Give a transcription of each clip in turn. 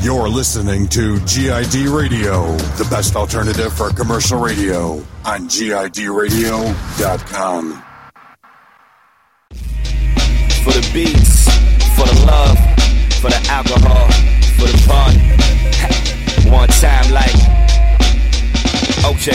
You're listening to GID Radio, the best alternative for commercial radio on GIDradio.com. For the beats, for the love, for the alcohol, for the fun. One time like, okay.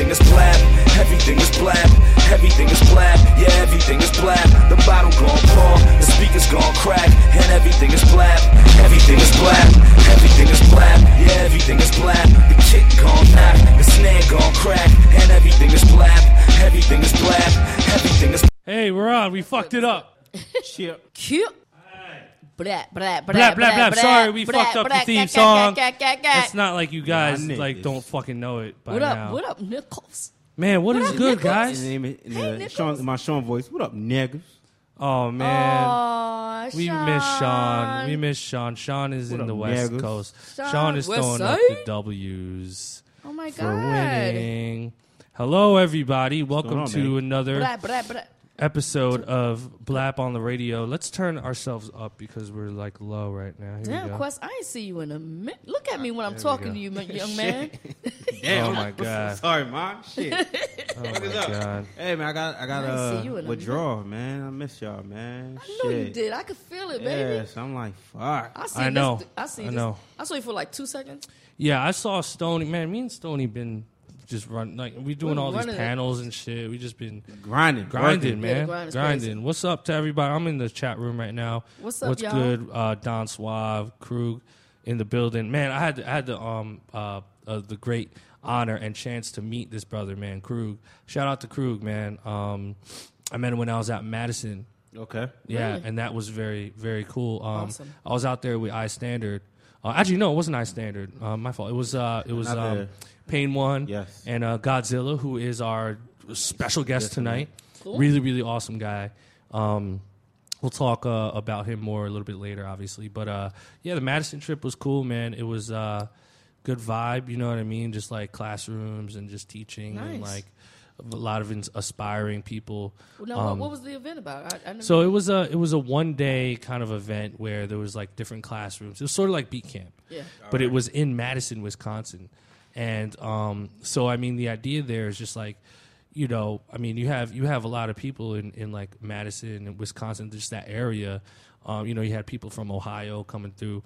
is blab, everything is blab, everything is blab, yeah everything is blab. The bottle gon' pour, the speakers gon' crack, and everything is blab, everything is blab, everything is blab, yeah everything is blab. The kick gon' knock, the snare gon' crack, and everything is blab, everything is blab, everything is. Hey, we're on. We fucked it up. Shit. Cute. Blah, blah, blah, Blah, blah, blah. Sorry, we fucked up the theme song. It's It's not like you guys Yeah, I like niggas. don't fucking know it by What now. up? What up, Nichols? Man, what What is up, good, Nichols? guys? Name is in Hey, the Nichols. Sean, my Sean voice. What up, niggas? Oh man. Aw, We miss Sean. We miss Sean. Sean is What in up, the West niggas? Coast. Sean, Sean is West throwing up Side? the W's Oh my for god. winning. Hello, everybody. Welcome on, to man? another Blah, blah, blah. Episode of Blap on the Radio. Let's turn ourselves up because we're like low right now. Here we Damn, go. Quest, I ain't see you in a minute. Look at me when I'm There talking to you, oh my young man. Oh my god. Sorry, man. Shit. Oh my god. hey man, I got I got I ain't see a withdraw, man. I miss y'all, man. I know you did. I could feel it, baby. Yes, I'm like fuck. I, seen I know. This, I seen I this- know. I saw you for like two seconds. Yeah, I saw Stony. Man, me and Stony been just run like we doing We're all these running it. panels and shit. We just been Grinding, grinding, working. Yeah, man, grind grinding. crazy. What's up to everybody? I'm in the chat room right now. What's up, What's y'all? good? Uh, Don Suave, Krug, in the building. Man, I had I had the um uh, uh the great honor and chance to meet this brother, man, Krug. Shout out to Krug, man. Um, I met him when I was at Madison. Okay. Yeah, Really? and that was very very cool. Um, Awesome. I was out there with iStandard. Uh, actually, no, it wasn't iStandard. Uh, my fault. It was uh, it was Another- um, Pain One Yes. and uh, Godzilla, who is our special guest Yes, tonight. Cool. Really, really awesome guy. Um, we'll talk uh, about him more a little bit later, obviously. But uh, yeah, the Madison trip was cool, man. It was uh, good vibe. You know what I mean? Just like classrooms and just teaching and like a lot of ins- aspiring people. Well, now, Um, what, what was the event about? I, I So it was a it was a one day kind of event where there was like different classrooms. It was sort of like beat camp, yeah. but it was in Madison, Wisconsin, and um, so I mean the idea there is just like, you know, I mean you have you have a lot of people in in like Madison and Wisconsin, just that area. Um, you know, you had people from Ohio coming through,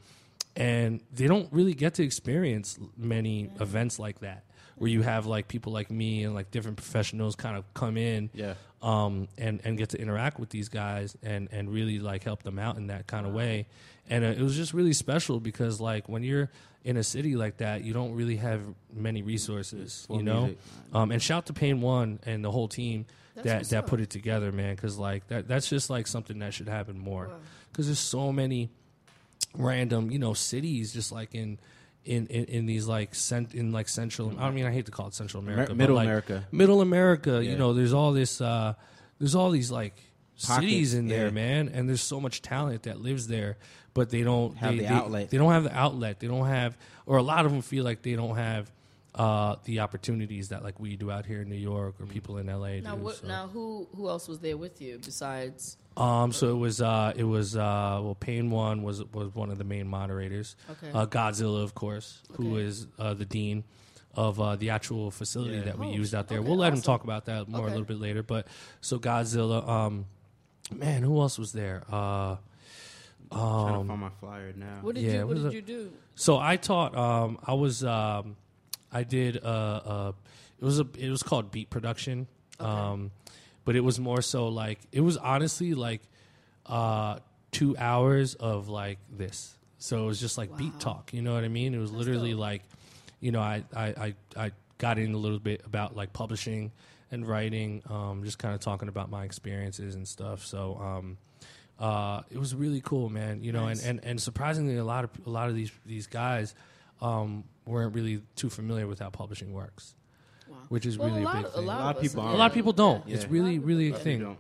and they don't really get to experience many events like that where you have like people like me and like different professionals kind of come in Yeah. um, and and get to interact with these guys and and really like help them out in that kind of way. And uh, it was just really special because like when you're in a city like that, you don't really have many resources, For you know. music. Um, and shout to Pain One and the whole team That's that that up. put it together, man. Because like that that's just like something that should happen more. Because there's so many random, you know, cities just like in. In, in, in these like cent in like central I mean I hate to call it Central America but, Middle like, America. Middle America, you know, there's all this, uh, there's all these like Pockets, cities in there, yeah. man, and there's so much talent that lives there, but they don't Have they, the they- outlet. They don't have the outlet. They don't have, or a lot of them feel like they don't have uh, the opportunities that like we do out here in New York or people in LA Now, do. what, so. now, who who else was there with you besides? Um, so it was uh, it was uh, well, Pain One was was one of the main moderators. Okay. Uh, Godzilla, of course, who Okay. is uh, the dean of uh, the actual facility Yeah. that we Oh, used out there. okay, we'll let him talk about that more Okay. a little bit later. But so Godzilla, um, man, who else was there? Uh, trying um, to find my flyer now. What did yeah, you what What is did it? you do? so I taught. Um, I was. Um, I did. Uh, uh, it was a. It was called beat production. Um, but it was more so like it was honestly like uh, two hours of like this. So it was just like beat talk. You know what I mean? It was literally dope. like, you know, I, I, I, I got in a little bit about like publishing and writing, um, just kind of talking about my experiences and stuff. So um, uh, it was really cool, man. You know, and, and, and surprisingly, a lot of a lot of these these guys um, weren't really too familiar with how publishing works, Wow. which is Well, really a a big of, a thing. lot, A lot of people. A lot of people don't. Yeah. It's really really a You thing.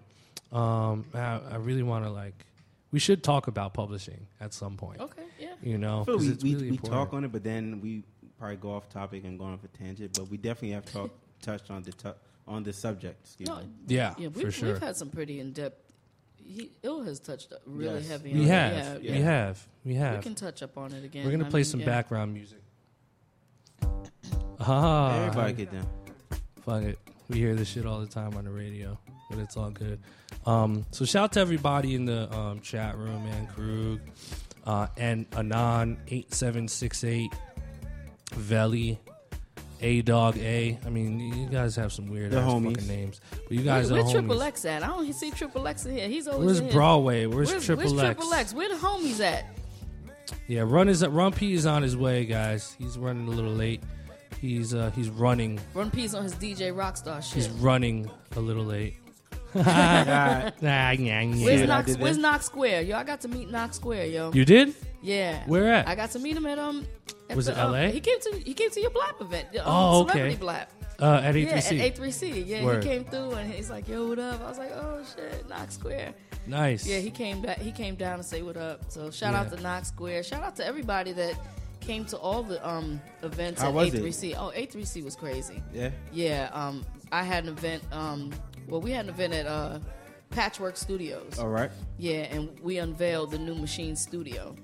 Um, I, I really want to like. We should talk about publishing at some point. Okay, yeah. You know, I feel 'cause we, it's we, really we talk on it, but then we probably go off topic and go off a tangent. But we definitely have talk, touched on the tu- on this subject. Excuse No, me. Yeah, yeah, for we've, sure. we've had some pretty in depth. He Ill has touched up really Yes. heavy. we on have, It. Yeah, we yeah. have, we have. We can touch up on it again. We're gonna I play mean, some yeah. background music. Ah, Everybody get down. Fuck it. We hear this shit all the time on the radio, but it's all good. Um, so shout out to everybody in the um, chat room, man. Krug, uh, and Anon eight seven six eight, Veli, A Dog A. I mean, you guys have some weird ass fucking names, but you guys Where, are where homies. Triple X at? I don't see Triple X in here. He's always Where's here. Broadway? Where's, Where's, Triple where's X? Triple X? Where the homies at? Yeah, run is Run P is on his way, guys. He's running a little late. He's uh, he's running. Run P's on his DJ Rockstar shit. He's running a little late. God, Nah, nah, nah. Where's Yeah, Knox? Where's that. Knox Square? Yo, I got to meet Knox Square, yo. You did? Yeah. Where at? I got to meet him at um. at Was the, it um, LA? he came to he came to your Blap event. Um, Oh, okay. Celebrity Blap. Uh, at Yeah, A3C. Yeah, at A3C. Yeah, Word. he came through and he's like, "Yo, what up?" I was like, "Oh shit, Knox Square." nice. Yeah, he came back. He came down to say what up. So shout Yeah. out to Knox Square. Shout out to everybody that came to all the um events How at? A3C. Oh, A3C was crazy. yeah. Yeah, um, I had an event. Um, well, we had an event at uh, Patchwork Studios. All right. Yeah, and we unveiled the new Maschine Studio.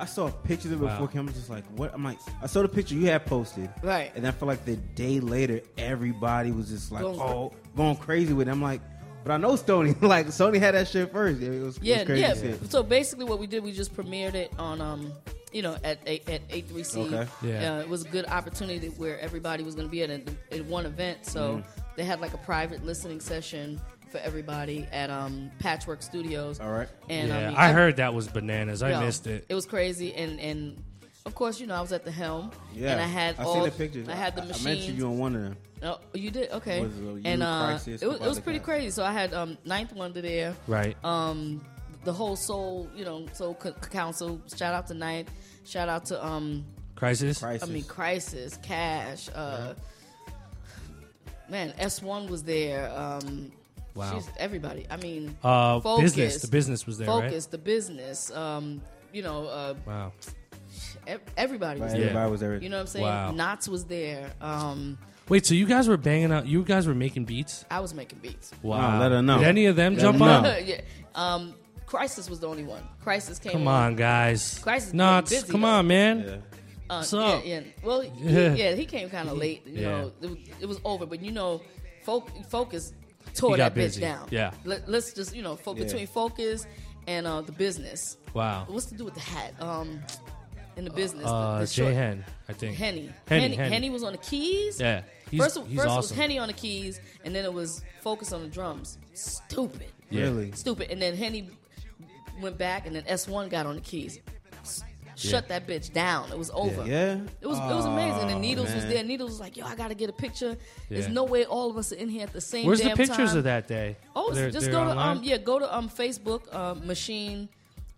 I saw pictures of it Wow. before. Came, I was just like, what? I'm like, I saw the picture you had posted, Right. and I feel like the day later, everybody was just like, Going- oh, going crazy with it. I'm like, but I know Stony. like, Sony had that shit first. It was, it Yeah, was crazy yeah. shit. So basically, what we did, we just premiered it on, um, you know, at A- at A3C. Okay. Yeah. Uh, it was a good opportunity where everybody was going to be at, a, at one event. So Mm. they had like a private listening session for everybody at um, Patchwork Studios. All right. And yeah, I, mean, I heard that was bananas. I Yo, missed it. It was crazy, and and of course, you know, I was at the helm. Yeah, and I had I all. seen the pictures. I had the I, I mentioned you on one of them. Oh, you did okay. Was it and uh, Khrysis, it was, it was pretty crazy. So I had um, Ninth Wonder there. Right. Um, the whole Soul, you know, Soul Co- Council. Shout out to Ninth. Shout out to um, Khrysis. Khrysis. I mean, Khrysis, Cash. Uh, man, S One was there. Um, Wow. she's everybody. I mean, Uh, Focus, business. The business was there, Focus, the business. Um, you know, uh. Wow. ev- everybody was Right, there. Everybody was there. You know what I'm saying? Wow. Nottz was there. Um, Wait, so you guys were banging out? You guys were making beats? I was making beats. Wow. let her know. Did any of them Let jump on? yeah. Um, Khrysis was the only one. Khrysis came. Come on, guys. Khrysis Nottz. busy, Come though. on, man. Yeah. Uh, What's yeah, yeah. Well, he, Yeah. yeah, he came kind of late. You Yeah. know, it was, it was over. But you know, Fo- Focus tore He got that bitch down. Yeah. Let, us just you know, fo- Yeah. between Focus and uh, the business. Wow. What's to do with the hat? Um, in the business, the, Uh, the Jay Hen, I think. Henny. Henny, Henny. Henny. Henny was on the keys. Yeah. He's, first, he's first it was. Henny on the keys, and then it was Focus on the drums. Stupid. Yeah. Really? Stupid. And then Henny went back, and then S1 got on the keys. Shut that bitch down. It was over. Yeah. It was it was amazing. And Oh, Needlz was there. Needlz was like, "Yo, I gotta get a picture." There's no way all of us are in here at the same. Time. Where's the pictures time. of that day? Oh, They're- just they're go to um yeah, go to um Facebook um Maschine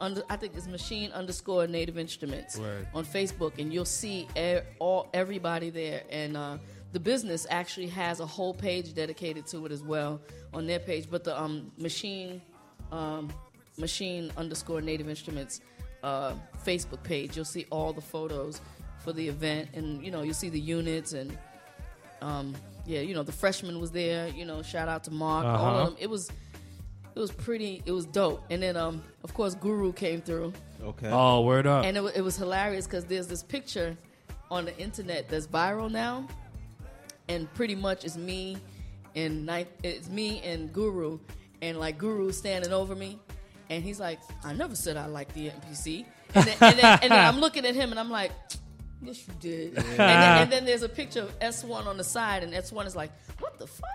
under I think it's Maschine underscore Native Instruments Word. on Facebook, and you'll see e- all everybody there. And uh, the business actually has a whole page dedicated to it as well on their page. But the um Maschine um Maschine underscore Native Instruments uh, Facebook page, you'll see all the photos for the event, and you know you'll see the units and um, yeah, you know, the freshman was there. You know, shout out to Mark. All Uh-huh. of them. It was, it was pretty. It was dope. And then, um, of course, Guru came through, Okay. Oh, word up. and it, it was hilarious because there's this picture on the internet that's viral now, and pretty much it's me and night. It's me and Guru, and like Guru standing over me, and he's like, "I never said I liked the MPC," and then, and then, and then I'm looking at him, and I'm like. Yes, you did. And, then, and then there's a picture of S1 on the side, and S1 is like, "What the fuck?"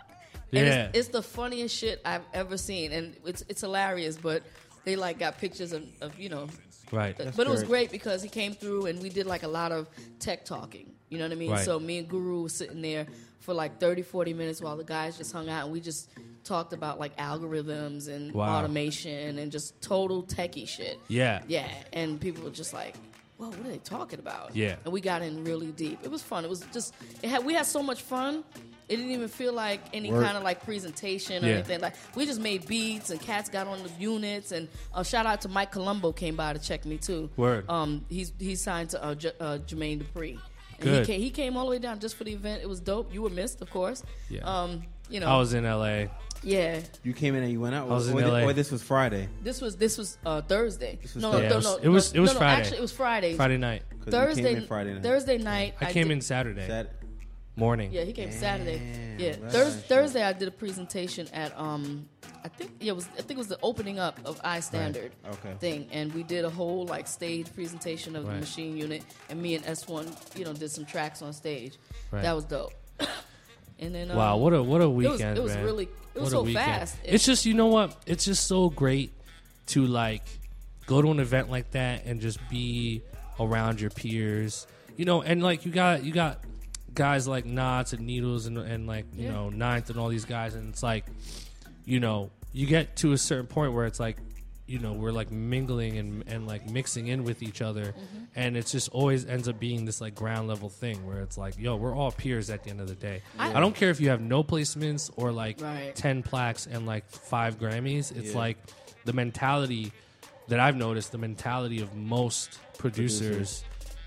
And Yeah. it's, it's the funniest shit I've ever seen, and it's it's hilarious. But they like got pictures of, of you know, right. but it was great. great because he came through and we did like a lot of tech talking. You know what I mean? Right. So me and Guru was sitting there for like 30, 40 minutes while the guys just hung out and we just talked about like algorithms and Wow. automation and just total techie shit. Yeah. Yeah, and people were just like, "Well, what are they talking about?" Yeah. and we got in really deep. It was fun. It was just it had we had so much fun. It didn't even feel like any Work. kind of like presentation or Yeah. anything. Like we just made beats and cats got on the units. And uh, shout out to Mike Colombo came by to check me too. Word. Um, he's he's signed to uh, J- uh, Jermaine Dupri. And Good. He came, he came all the way down just for the event. It was dope. You were missed, of course. Yeah. Um, you know. I was in L.A. yeah. You came in and you went out. I was or, in or, LA. or this was Friday. This was this was uh, Thursday. was no, Thursday. no, Yeah, no, it was- no, it was- it was no, Friday. Actually, it was Friday. Friday night. Thursday. came in Friday night. Thursday night. I came did- in Saturday Sat- morning. Yeah, he came Saturday. Yeah, that's Thursday I did a presentation at um, I think yeah, it was I think it was the opening up of iStandard Okay. thing, and we did a whole like stage presentation of Right. the Maschine unit, and me and S One, you know, did some tracks on stage. Right. That was dope. and then um, Wow, what a what a it was weekend, it was really it was What so weekend. fast. It's just you know what? It's just so great to like go to an event like that and just be around your peers. You know, and like you got you got guys like Nottz and Needlz and and like you Yeah. know Ninth and all these guys, and it's like you know you get to a certain point where it's like you know we're like mingling and and like mixing in with each other Mm-hmm. and it's just always ends up being this like ground level thing where it's like yo we're all peers at the end of the day I- i, don't care if you have no placements or like Right. 10 plaques and like five grammys it's Yeah. like the mentality that i've noticed the mentality of most producers,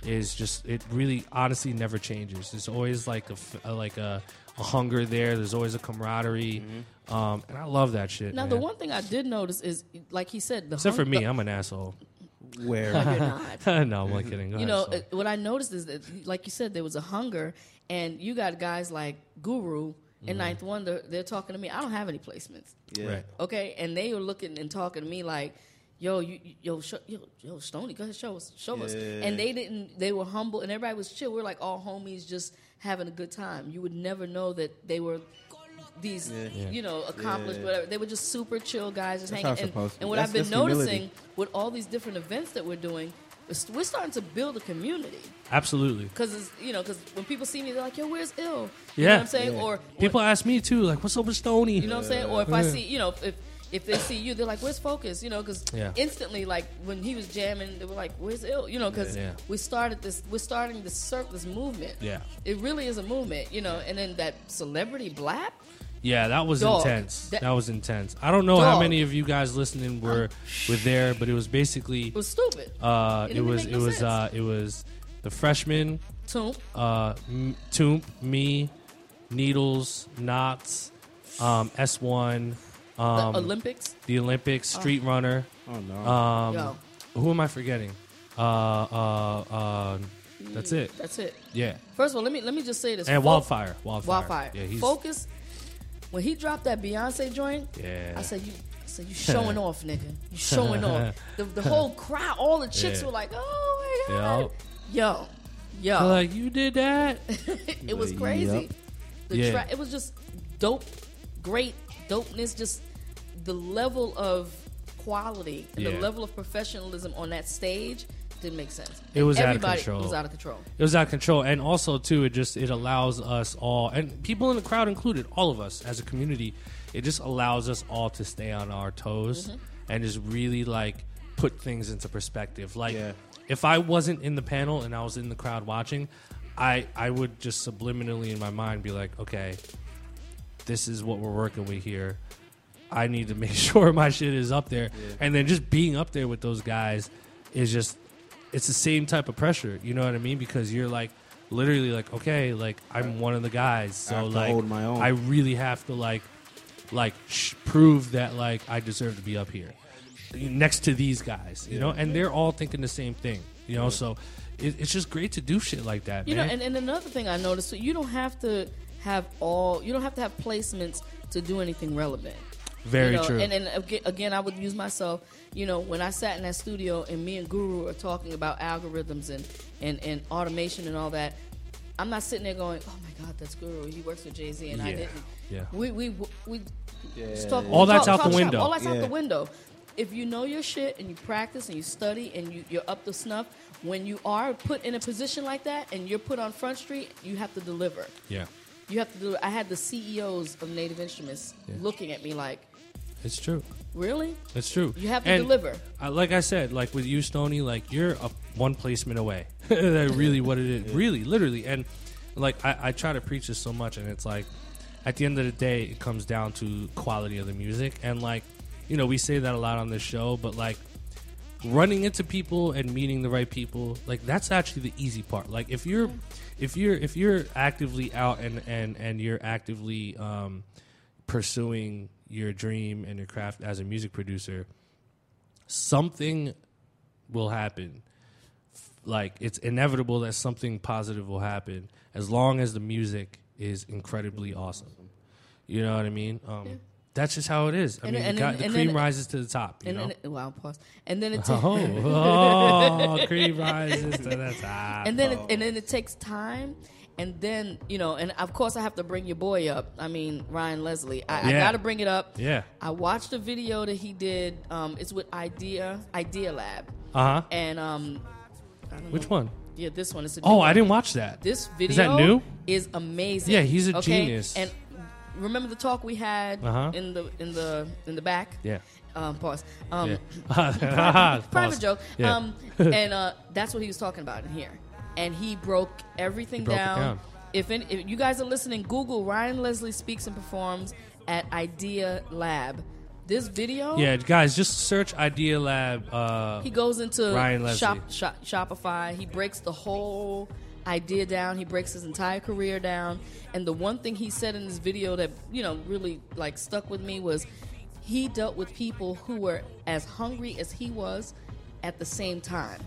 is just it really honestly never changes there's always like a, f- a- like a, a hunger there there's always a camaraderie um, and i love that shit Mm-hmm. now man. the one thing I did notice is, like he said, the except for me the- i'm an asshole Where? you're not. no i'm not kidding Go you ahead, know, Saul. uh, what I noticed is that, like you said, there was a hunger, and you got guys like Guru and Ninth Wonder. They're talking to me. I don't have any placements, yeah. Right. okay, and they were looking and talking to me like, "Yo, you, you- yo, show, yo, yo, Stony, go ahead, show us, show us." And they didn't. They were humble, and everybody was chill. We are like all homies, just having a good time. You would never know that they were. These, Yeah. you know, accomplished, Yeah. whatever. They were just super chill guys, just That's hanging. And, and what That's- I've been that's humility. noticing with all these different events that we're doing, we're starting to build a community. absolutely Because you know, because when people see me, they're like, "Yo, where's Ill?" You know Yeah. what I'm saying? Yeah. Or people ask me too like what's up with stony you know what I'm saying? Or if I see, you know, if if they see you, they're like, "Where's Focus?" You know, because Yeah. instantly, like when he was jamming, they were like, "Where's Ill?" You know, because Yeah. we started this, we're starting this circle, this movement. Yeah. it really is a movement, you know. And then that celebrity blap, Yeah, that was Dog. intense. That, That- was intense. I don't know how many of you guys listening were were there, but it was basically it was stupid. uh, it it was make it no was uh, it was the freshman, Toom, uh, M- Toomp, me, Needlz, Nottz, um, S one, the um, Olympicks. the Olympicks, Street Runner. Oh no. Um, Yo, who am I forgetting? Uh, uh, uh, that's it. that's it. Yeah, First of all, let me let me just say this. and Fo- Wyldfyer, Wyldfyer, Wyldfyer. Yeah, he's Focus. When he dropped that Beyonce joint, yeah. I said, "You, I said you showing off, nigga. You showing off." The, the whole crowd, all the chicks Yeah. were like, "Oh my god, yo, yo!" They're like you did that. it was crazy. yup. The Yeah. tra- it was just dope, great dopeness. Just the level of quality and Yeah. the level of professionalism on that stage didn't make sense. It was out of Everybody control. Was out of control. it was out of control and also too it just it allows us all and people in the crowd included all of us as a community it just allows us all to stay on our toes Mm-hmm. and just really like put things into perspective like Yeah. if i wasn't in the panel and i was in the crowd watching i i would just subliminally in my mind be like okay this is what we're working with here I need to make sure my shit is up there. And then just being up there with those guys is just it's the same type of pressure. You know what I mean? Because you're like literally like, okay, like I'm one of the guys. So have to like hold my own. I really have to like like sh- prove that like I deserve to be up here next to these guys, you know, and they're all thinking the same thing, you know. So it, it's just great to do shit like that, You man. know, and, and another thing I noticed, so you don't have to have all, you don't have to have placements to do anything relevant. Very you know, true. And then again, I would use myself. You know, when I sat in that studio and me and Guru are talking about algorithms and and, and automation and all that, I'm not sitting there going, "Oh my God, that's Guru. He works with Jay Z, and I didn't." Yeah. We we we Yeah. talk. All we that's talk- out the talk shop. window. All that's out the window. If you know your shit and you practice and you study and you, you're up to snuff, when you are put in a position like that and you're put on Front Street, you have to deliver. yeah. You have to do. I had the CEOs of Native Instruments looking at me like, It's true. "Really? It's true. You have to And deliver." I, like I said, like with you, Stony, like you're a one placement away. That's really what it is. Really, literally. And like I, I try to preach this so much, and it's like at the end of the day, it comes down to quality of the music. And like, you know, we say that a lot on this show, but like running into people and meeting the right people, like that's actually the easy part. Like if you're if you're if you're actively out and and and you're actively um, pursuing your dream and your craft as a music producer, something will happen. Like it's inevitable that something positive will happen as long as the music is incredibly awesome. You know what I mean? Um, That's just how it is. I And- mean, and then- the cream rises to the top. You And know? then, wow, pause. And then it oh, takes. oh, cream rises to the top. and then it, and then it takes time and then you know and of course i have to bring your boy up i mean ryan leslie i, I gotta bring it up Yeah. i watched a video that he did um, it's with idea idea lab Uh huh. and um Which know. one? yeah this one is a Oh, new I didn't watch that. this video Is that new? is amazing Yeah, he's a okay? genius. and remember the talk we had Uh-huh. in the in the in the back Yeah. um, pause. Um, Yeah. private Pause. joke. Yeah. Um, and uh, that's what he was talking about in here. And he broke everything He broke down. down. If, any, if you guys are listening, Google Ryan Leslie speaks and performs at Idea Lab. This video, Yeah, guys, just search Idea Lab. Uh, he goes into Ryan Leslie. shop, shop, Shopify. He breaks the whole idea down. He breaks his entire career down. And the one thing he said in this video that you know really like stuck with me was he dealt with people who were as hungry as he was at the same time.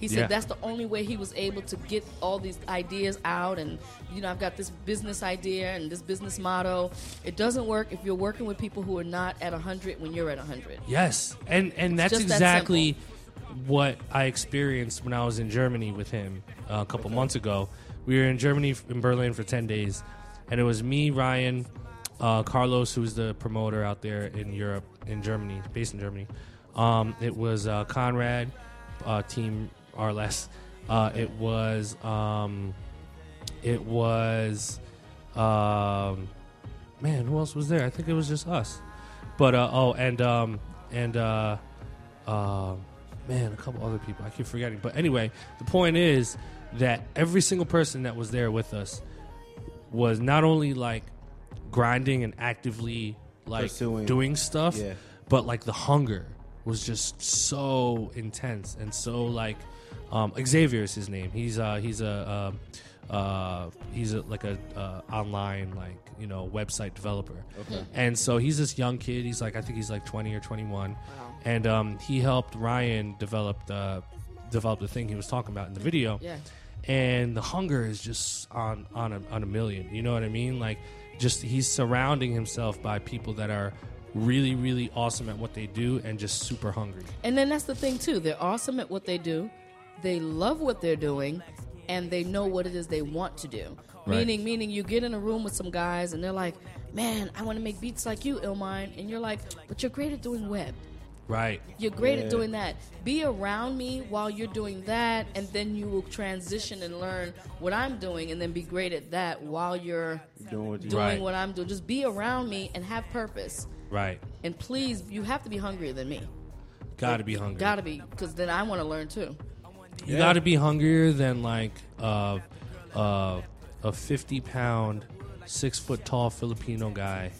He said Yeah. that's the only way he was able to get all these ideas out. And, you know, I've got this business idea and this business motto. It doesn't work if you're working with people who are not at 100 when you're at 100. Yes, and and that's just that exactly what I experienced when I was in Germany with him uh, a couple months ago. We were in Germany in Berlin for ten days, and it was me, Ryan, uh, Carlos, who's the promoter out there in Europe, in Germany, based in Germany. Um, it was uh, Conrad, uh, Team RLS. Uh, it was um, it was um, man, who else was there? I think it was just us. But uh, oh, and um, and uh, uh, man, a couple other people. I keep forgetting. But anyway, the point is that every single person that was there with us was not only like grinding and actively like Pursuing. doing stuff, Yeah. but like the hunger was just so intense and so like um, Xavier is his name. He's uh, he's a uh, uh, he's a, like a uh, online like you know website developer. Okay. And so he's this young kid. He's like I think he's like twenty or twenty one, wow. and um, he helped Ryan develop the develop the thing he was talking about in the video. Yeah. And the hunger is just on on a, on a million. You know what I mean? Like, just he's surrounding himself by people that are really really awesome at what they do and just super hungry. And then that's the thing too. They're awesome at what they do. They love what they're doing, and they know what it is they want to do. Right. Meaning, meaning you get in a room with some guys, and they're like, "Man, I want to make beats like you, Illmind," and you're like, "But you're great at doing web. Right. You're great Yeah. at doing that. Be around me while you're doing that, and then you will transition and learn what I'm doing, and then be great at that while you're Doing what you doing Right. what I'm doing. Just be around me and have purpose. Right. And please, you have to be hungrier than me. Got to be hungry. Gotta be, because then I want to learn too. You got to be hungrier than like uh, uh, a fifty pound, six foot tall Filipino guy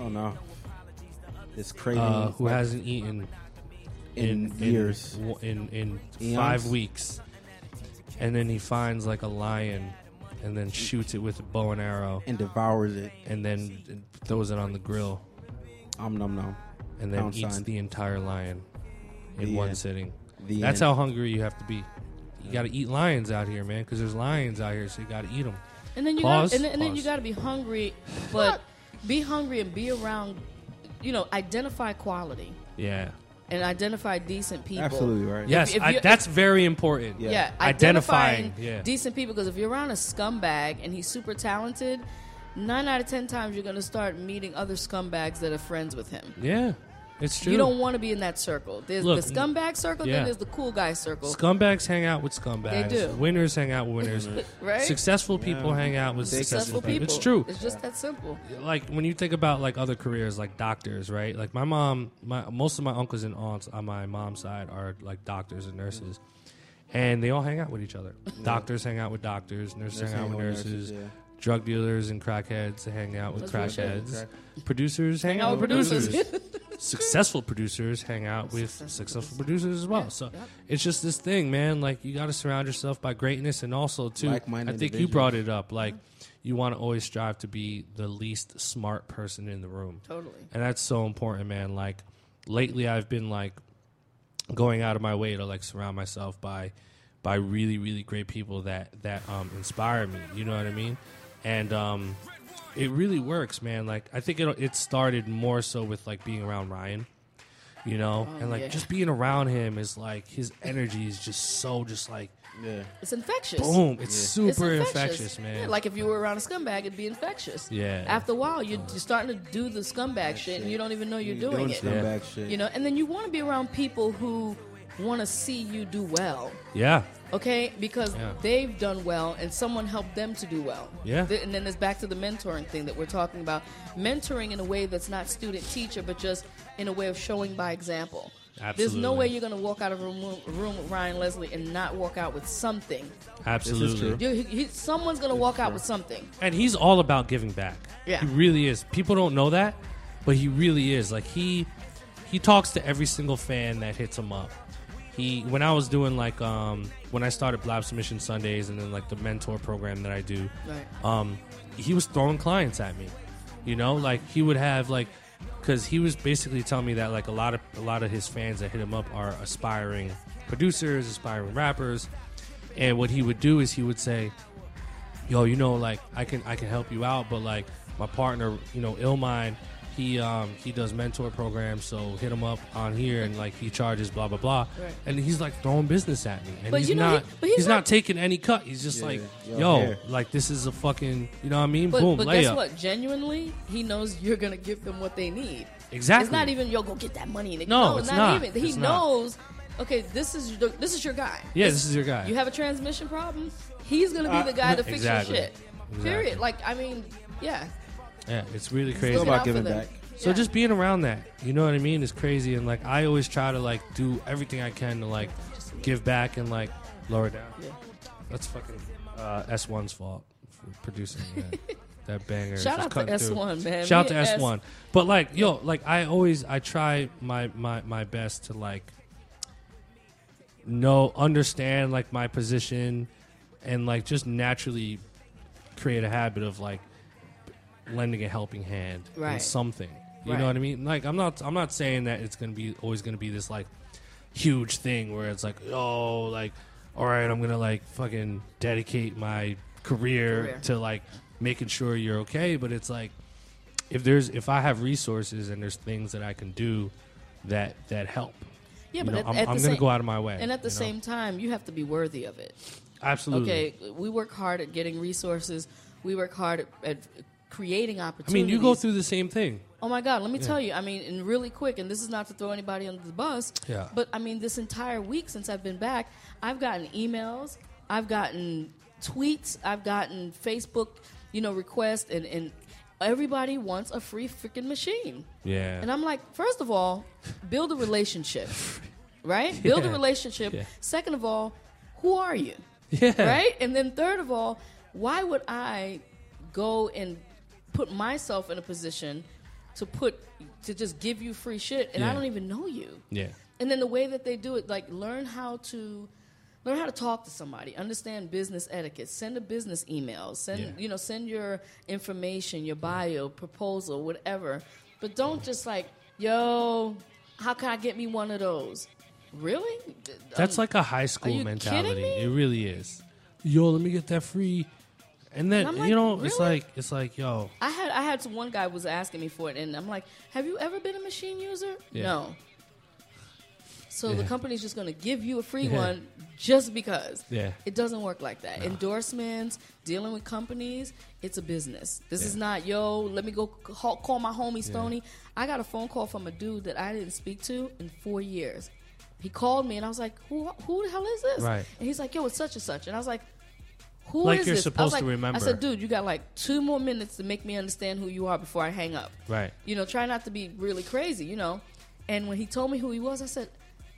Oh no. It's craving uh, who hasn't eaten in, years. in in, Eons? five weeks, and then he finds like a lion, and then shoots it with a bow and arrow, and devours it. and then throws it on the grill, Um num num. and then Pound eats sign. the entire lion in The one end. sitting. The That's end. how hungry you have to be. You got to eat lions out here, man, because there's lions out here, so you got to eat them. And then you Pause. got, and, then- and then Pause. you got to be hungry, but be hungry and be around. You know, identify quality Yeah. and identify decent people. Absolutely right. Yes, if I, you- that's very important. Yeah. Yeah, Identifying, identifying yeah. decent people. Because if you're around a scumbag and he's super talented, nine out of ten times you're going to start meeting other scumbags that are friends with him. Yeah. It's true. You don't want to be in that circle. There's Look, the scumbag circle, yeah. then there's the cool guy circle. Scumbags hang out with scumbags. They do. Winners hang out with winners. Right? Successful people Yeah. hang out with Successful successful people. people. It's true. It's just that simple. like when you think about like other careers like doctors right like my mom my most of my uncles and aunts on my mom's side are like doctors and nurses and they all hang out with each other doctors hang out with doctors nurses Nurses hang out with hang out with nurses nurses, yeah. drug dealers and crackheads hang out with That's real crackheads producers hang, out with producers successful producers hang out with successful producers. as well. So Yep. it's just this thing man like you got to surround yourself by greatness and also too i think you brought it up like you want to always strive to be the least smart person in the room. Totally. and that's so important man like lately i've been like going out of my way to like surround myself by by really really great people that that um inspire me you know what i mean? And um it really works man like i think it it started more so with like being around ryan you know oh, and like yeah. just being around him is like his energy is just so just like Yeah. It's infectious. boom it's It's super infectious, infectious, man Yeah, like if you were around a scumbag, it'd be infectious. Yeah. After a while, you're, you're starting to do the scumbag shit, and you don't even know you're You're doing, doing it. scumbag shit. You know, and then you want to be around people who want to see you do well. yeah Okay, because Yeah. they've done well, and someone helped them to do well. Yeah. Th- and then it's back to the mentoring thing that we're talking about. Mentoring in a way that's not student teacher, but just in a way of showing by example. Absolutely. There's no way you're going to walk out of a room, room with Ryan Leslie and not walk out with something. absolutely true. You, he, he- someone's going to walk out with something. and he's all about giving back. Yeah. he really is. People don't know that, but he really is. Like he he talks to every single fan that hits him up. He when I was doing like um when I started Blap Submission Sundays and then like the mentor program that I do, Right. um he was throwing clients at me. You know, like he would have like because he was basically telling me that like a lot of a lot of his fans that hit him up are aspiring producers, aspiring rappers, and what he would do is he would say, yo, you know, like I can I can help you out, but like my partner, you know, Illmind, he um he does mentor programs, so hit him up on here and like he charges blah blah blah, Right. and he's like throwing business at me, and But he's you know, not he- but he's he's not, not- taking any cut. He's just Yeah, like, yo, yo, like this is a fucking, you know what I mean? But, Boom, but layup. guess what? Genuinely, he knows you're going to give them what they need. Exactly. It's not even yo go get that money. And No, it's not. even. He It's not. knows. Okay, this is your, this is your guy. Yeah, this is your guy. You have a transmission problem. He's going to be Uh, the guy to fix exactly. your shit. Exactly. Period. Like I mean, yeah. Yeah, it's really crazy. Still about giving back. So Yeah. just being around that, you know what I mean, is crazy. And like I always try to like do everything I can to like give back and like lower down. Yeah. That's fucking uh, S1's fault for producing that, that banger. Shout out to. S1, man. Shout Me to S one. But like, yo, like I always I try my my my best to like know understand like my position and like just naturally create a habit of like lending a helping hand in something. You Right. know what I mean? Like I'm not I'm not saying that it's gonna be always gonna be this like huge thing where it's like, oh, like, all right, I'm gonna like fucking dedicate my career, Career. to like making sure you're okay. But it's like if there's if I have resources and there's things that I can do that that help. Yeah, you but know, at, I'm, at I'm gonna same, go out of my way. And at the you know? same time, you have to be worthy of it. absolutely. Okay, we work hard at getting resources. We work hard at, at creating opportunities. I mean, you go through the same thing. Oh my God, let me tell you. I mean, and really quick, and this is not to throw anybody under the bus. Yeah. But I mean, this entire week since I've been back, I've gotten emails, I've gotten tweets, I've gotten Facebook, you know, requests, and and everybody wants a free freaking Maschine. Yeah. And I'm like, first of all, build a relationship, right? Build a relationship. Yeah. Second of all, who are you? yeah. right? And then third of all, why would I go and put myself in a position to put to just give you free shit and I don't even know you? Yeah. And then the way that they do it, like learn how to learn how to talk to somebody, understand business etiquette, send a business email, send Yeah. you know, send your information, your bio, proposal, whatever. But don't just like, yo, how can I get me one of those? Really? That's Um, like a high school you mentality. kidding me? It really is. Yo, let me get that free. And then And like, you know, it's like it's like, yo, I had I had one guy was asking me for it, and I'm like, "Have you ever been a Maschine user?" Yeah. No. So the Yeah. company's just going to give you a free Yeah. one just because. Yeah. It doesn't work like that. Endorsements, dealing with companies, it's a business. This is not, yo, let me go call, call my homie Stony. I got a phone call from a dude that I didn't speak to in four years. He called me and I was like, who, who the hell is this? Right. And he's like, yo, it's such and such. And I was like, who is Like you're this? I supposed like, to remember. I said, dude, you got like two more minutes to make me understand who you are before I hang up. Right. You know, try not to be really crazy, you know. And when he told me who he was, I said,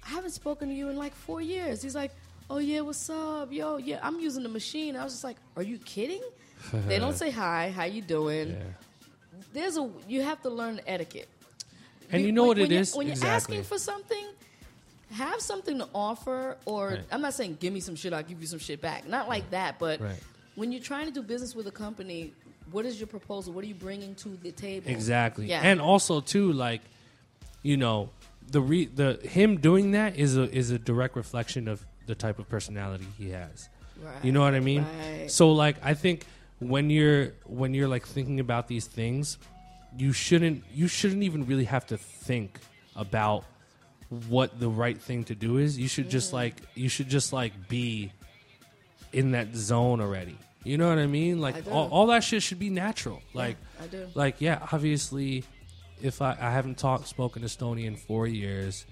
I haven't spoken to you in like four years. He's like, Oh yeah, what's up? Yo, yeah, I'm using the Maschine. I was just like, Are you kidding? they don't say hi, how you doing? Yeah. There's a you have to learn etiquette. And you know what when it you're- is when you're asking for something, have something to offer. Or Right. I'm not saying give me some shit, I'll give you some shit back. Not like that, but Right. when you're trying to do business with a company, what is your proposal? What are you bringing to the table? Exactly. Yeah. And also too, like, you know, the re- the him doing that is a is a direct reflection of the type of personality he has. Right, You know what I mean? right. So like I think when you're when you're like thinking about these things, you shouldn't you shouldn't even really have to think about what the right thing to do is. You should just Mm-hmm. like you should just like be in that zone already. You know what I mean? Like do. all, all that shit should be natural. Like I do. like yeah obviously if i, I haven't talked spoken to Stony in four years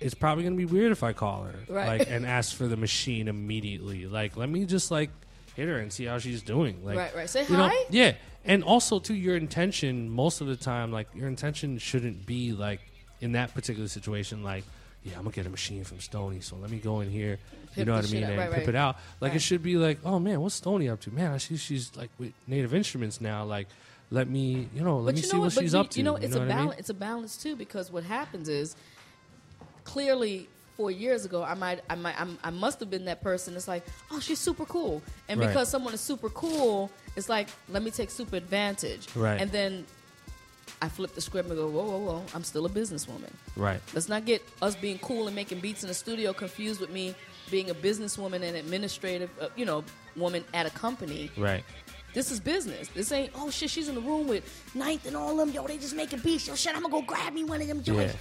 it's probably gonna be weird if i call her Right. like and ask for the Maschine immediately like let me just like hit her and see how she's doing like Right, right. Say you know, hi? yeah and also to your intention most of the time like your intention shouldn't be like in that particular situation like yeah i'm gonna get a Maschine from stony so let me go in here you know what i mean and Right, pip right. it out like it should be like oh man what's stony up to man i see she's like with native instruments now like let me you know let but me you see know what, what? She's you, up to you know, it's a what I mean? balance. It's a balance too because what happens is clearly four years ago, I might, I might, I'm, I must have been that person. It's like, oh, she's super cool, and Right. because someone is super cool, it's like, let me take super advantage, Right. And then I flip the script and go, whoa, whoa, whoa, I'm still a businesswoman. right Let's not get us being cool and making beats in the studio confused with me being a businesswoman and administrative, uh, you know, woman at a company. right This is business. This ain't oh shit. She's in the room with Ninth and all them. Yo, they just making beats. Yo, shit. I'm gonna go grab me one of them joints.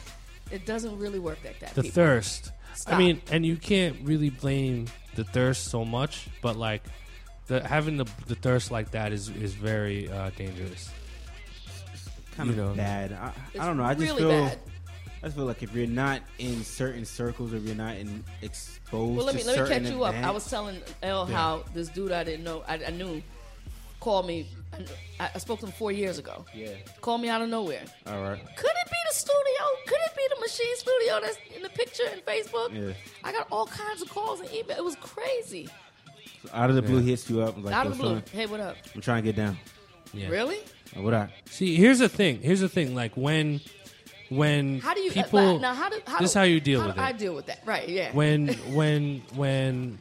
It doesn't really work like that. the people. thirst Stop. i mean and you can't really blame the thirst so much but like the having the, the thirst like that is is very uh, dangerous kind You of know. bad. I, I don't know. I just really feel. bad. I just feel like if you're not in certain circles, or if you're not in exposed, Well, let me to let me catch you up. I was telling L Yeah. how this dude I didn't know, I, I knew, called me. I, I spoke to him four years ago. Yeah. Called me out of nowhere. All right. Could it be the studio? Could it be the Maschine studio that's in the picture in Facebook? Yeah. I got all kinds of calls and email. It was crazy. So out of the blue, hits you up. Like, out of the blue. son, Hey, what up? I'm trying to get down. yeah Really? What up? see here's the thing here's the thing like when when How do you people uh, now? How do how this is how you deal how with do it I deal with that? Right? Yeah. when when when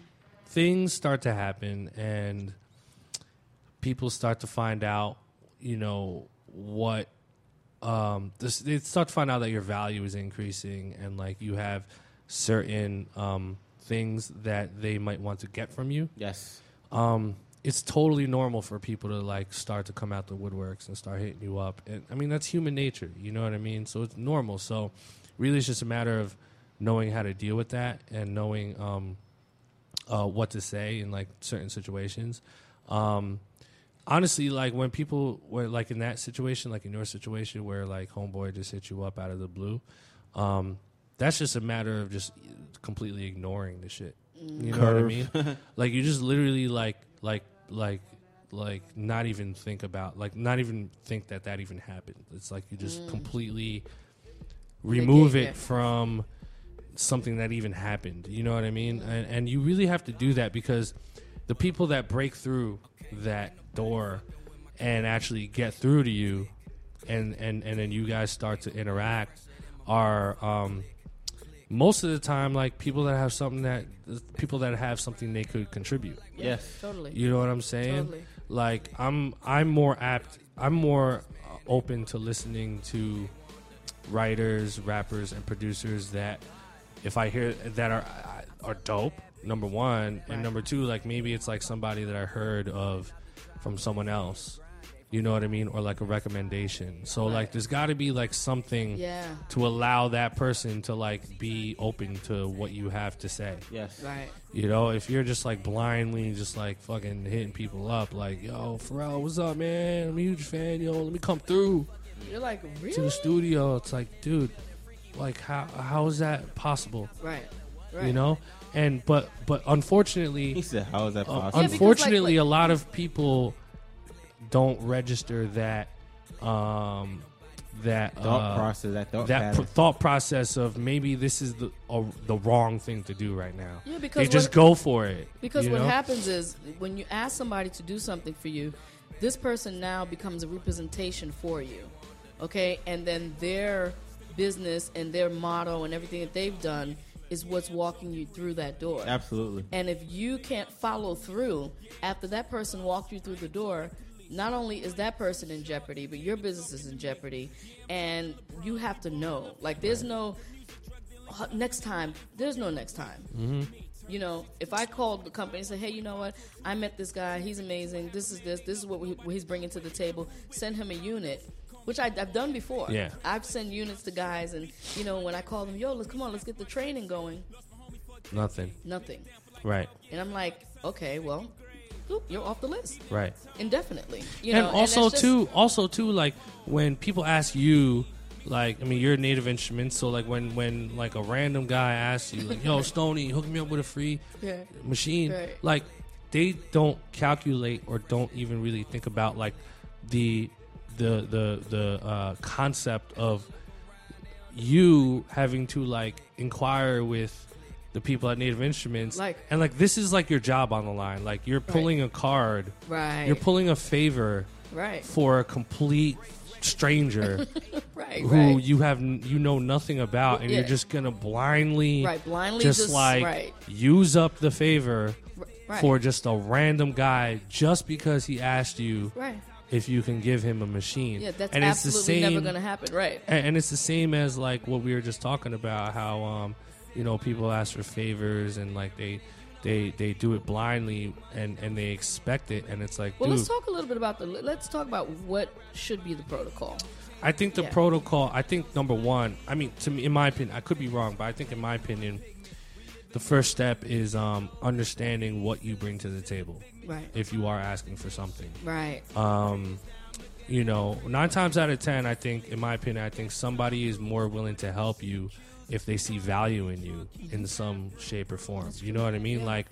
things start to happen and people start to find out you know what um this they start to find out that your value is increasing and like you have certain um things that they might want to get from you Yes. um, it's totally normal for people to like start to come out the woodworks and start hitting you up. And I mean, that's human nature. You know what I mean? So it's normal. So really, it's just a matter of knowing how to deal with that and knowing um, uh, what to say in like certain situations. Um, honestly, like when people were like in that situation, like in your situation where like homeboy just hit you up out of the blue, um, that's just a matter of just completely ignoring the shit. You know what I mean? like you just literally like like like like not even think about like not even think that that even happened. It's like you just completely remove it it. from something that even happened. You know what I mean? And, and you really have to do that because the people that break through that door and actually get through to you, and and and then you guys start to interact, are um, most of the time like people that have something that people that have something they could contribute. Yes. Totally. You know what I'm saying? Totally. Like I'm I'm more apt I'm more uh, open to listening to writers, rappers and producers that if I hear that are are dope, number 1, and number 2 like maybe it's like somebody that I heard of from someone else You know what I mean? Or like a recommendation. So like there's got to be like something Yeah. to allow that person to like be open to what you have to say. Yes. Right. You know, if you're just like blindly just like fucking hitting people up, like, yo, Pharrell, what's up, man? I'm a huge fan, yo, let me come through You're like, "Really?" to the studio. It's like, dude, like how how is that possible? Right. Right. You know? And but but unfortunately, He unfortunately said, "How is that uh, possible?" because, unfortunately like- a lot of people don't register that um that thought uh, process, that thought that pattern. pr- thought process of maybe this is the uh, the wrong thing to do right now. Yeah, because They because just what- go for it. Because what know? happens is when you ask somebody to do something for you, this person now becomes a representation for you. Okay? And then their business and their motto and everything that they've done is what's walking you through that door. Absolutely. And if you can't follow through after that person walked you through the door, not only is that person in jeopardy, but your business is in jeopardy. And you have to know. Like, there's no uh, next time. There's no next time. Mm-hmm. You know, if I called the company and said, hey, you know what? I met this guy. He's amazing. This is this. This is what, we, what he's bringing to the table. Send him a unit. Which I, I've done before. Yeah. I've sent units to guys, and you know when I call them, yo, let's come on, let's get the training going. Nothing. Nothing. Right. And I'm like, okay, well, oop, you're off the list Right. indefinitely. You and know, also just- too, also too, like when people ask you, like I mean, you're a native instrument, so like when when like a random guy asks you, like, "Yo, Stony, hook me up with a free Yeah. Maschine," Right. like they don't calculate or don't even really think about like the the the the uh, concept of you having to like inquire with the people at Native Instruments, Like- and like this is like your job on the line. Like you're pulling a card, right, you're pulling a favor right, for a complete stranger right, who right, you have you know nothing about, and Yeah. you're just gonna blindly, right, blindly just, just, like right, use up the favor right, for just a random guy just because he asked you right. if you can give him a Maschine. Yeah, that's and it's the absolutely same, never going to happen, right? and, and it's the same as like what we were just talking about how um you know people ask for favors and like they they they do it blindly and and they expect it and it's like Well, dude let's talk a little bit about the. Let's talk about what should be the protocol. I think the Yeah. protocol. I think number one. I mean, to me, in my opinion, I could be wrong, but I think in my opinion, the first step is um, understanding what you bring to the table. Right, If you are asking for something, right, um, you know, nine times out of ten, I think, in my opinion, I think somebody is more willing to help you if they see value in you in some shape or form. You know what I mean? Like,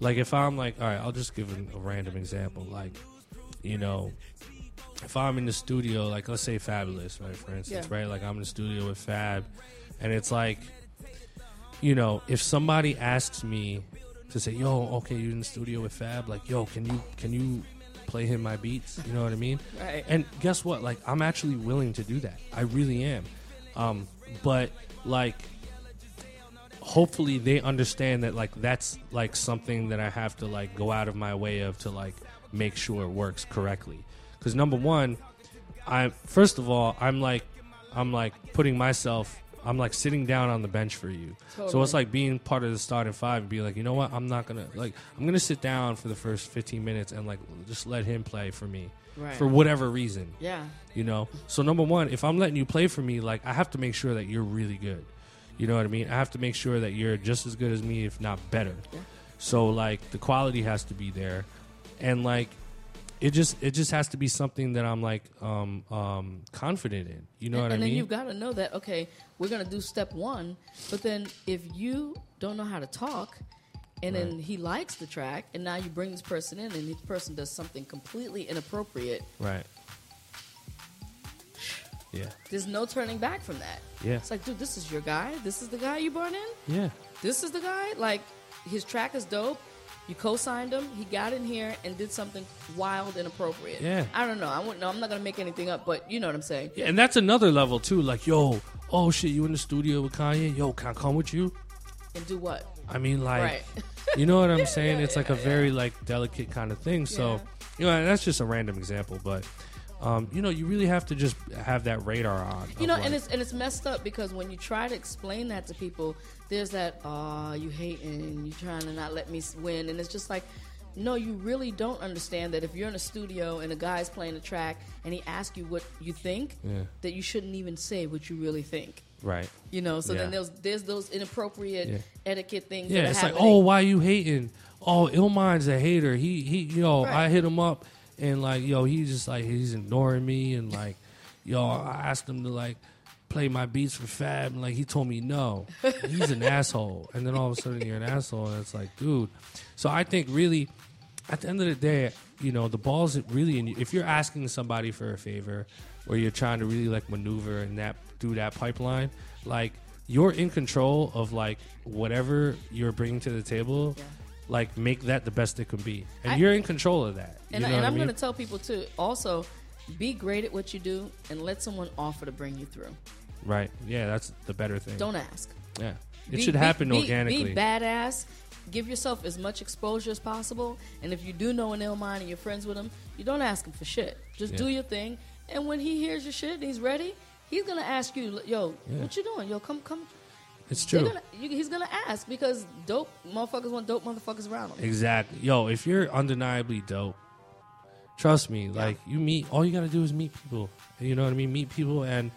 like if I'm like, all right, I'll just give a, a random example. Like, you know, if I'm in the studio, like let's say Fabolous, right? For instance, Yeah. right? Like I'm in the studio with Fab, and it's like, you know, if somebody asks me to say, "Yo, okay, you're in the studio with Fab," like, "Yo, can you can you play him my beats?" You know what I mean? right. And guess what? Like, I'm actually willing to do that. I really am. Um, but like, hopefully they understand that like that's like something that I have to like go out of my way of to like make sure it works correctly. Because number one, I first of all, I'm like, I'm like putting myself. I'm like sitting down on the bench for you. So it's like being part of the starting five and be like, you know what? I'm not gonna like. I'm gonna sit down for the first 15 minutes and like just let him play for me Right. for whatever reason yeah, you know? So number one if i'm letting you play for me like i have to make sure that you're really good. You know what i mean? I have to make sure that you're just as good as me if not better. Yeah. so like the quality has to be there. And like it just it just has to be something that i'm like um um confident in. You know and, what I mean? and then you've got to know that okay, we're going to do step one, but then if you don't know how to talk, and then he likes the track, and now you bring this person in, and this person does something completely inappropriate. right yeah There's no turning back from that. yeah It's like, dude, this is your guy. This is the guy you brought in. yeah This is the guy. Like, his track is dope. You co-signed him. He got in here and did something wild and appropriate. Yeah. I don't know. I wouldn't know. I'm not gonna make anything up, but you know what I'm saying. Yeah, and that's another level too. Like, yo, oh shit, you in the studio with Kanye? Yo, can I come with you? And do what? I mean, like, Right. you know what I'm saying? Yeah, it's like a very like delicate kind of thing. So, Yeah. you know, that's just a random example, but um, you know, you really have to just have that radar on. You know, like- and it's and it's messed up because when you try to explain that to people, there's that, oh, you hating, you trying to not let me win, and it's just like, no, you really don't understand that if you're in a studio and a guy's playing a track and he asks you what you think, Yeah. that you shouldn't even say what you really think. Right. You know, so Yeah. then there's there's those inappropriate Yeah. etiquette things. Yeah, it's like, oh, why you hating? Oh, Ilmind's a hater. He he, yo, Right. I hit him up and like, yo, he's just like he's ignoring me and like, yo, I asked him to like play my beats for Fab and like he told me no. He's an asshole. And then all of a sudden you're an asshole and it's like, dude. So I think really, at the end of the day, you know, the ball's really in you. If you're asking somebody for a favor or you're trying to really like maneuver and that through that pipeline, like you're in control of like whatever you're bringing to the table. Yeah. Like make that the best it can be, and I- you're in control of that. And, know and I'm I mean? going to tell people too. Also, be great at what you do and let someone offer to bring you through. right? Yeah, that's the better thing. Don't ask. yeah, it Be- should happen be, organically. Be badass. Give yourself as much exposure as possible. And if you do know an ill mind and you're friends with him, you don't ask him for shit. Just Yeah. do your thing. And when he hears your shit and he's ready, he's gonna ask you, "Yo, Yeah. what you doing? Yo, come, come." it's true. Gonna, you, he's gonna ask because dope motherfuckers want dope motherfuckers around them. Exactly. Yo, if you're undeniably dope, trust me, like you meet all you gotta do is meet people. You know what I mean? Meet people and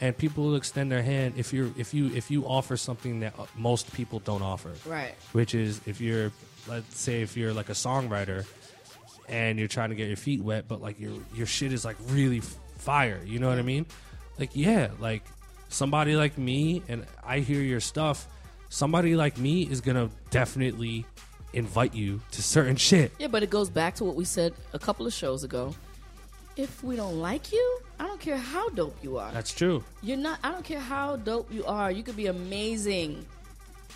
and people will extend their hand if you're if you if you offer something that uh, most people don't offer. Right. Which is if you're let's say if you're like a songwriter and you're trying to get your feet wet, but like your your shit is like really fire. You know what I mean? Like yeah, like somebody like me, and I hear your stuff. Somebody like me is gonna definitely invite you to certain shit. Yeah, but it goes back to what we said a couple of shows ago. If we don't like you, I don't care how dope you are. That's true. You're not. I don't care how dope you are. You could be amazing,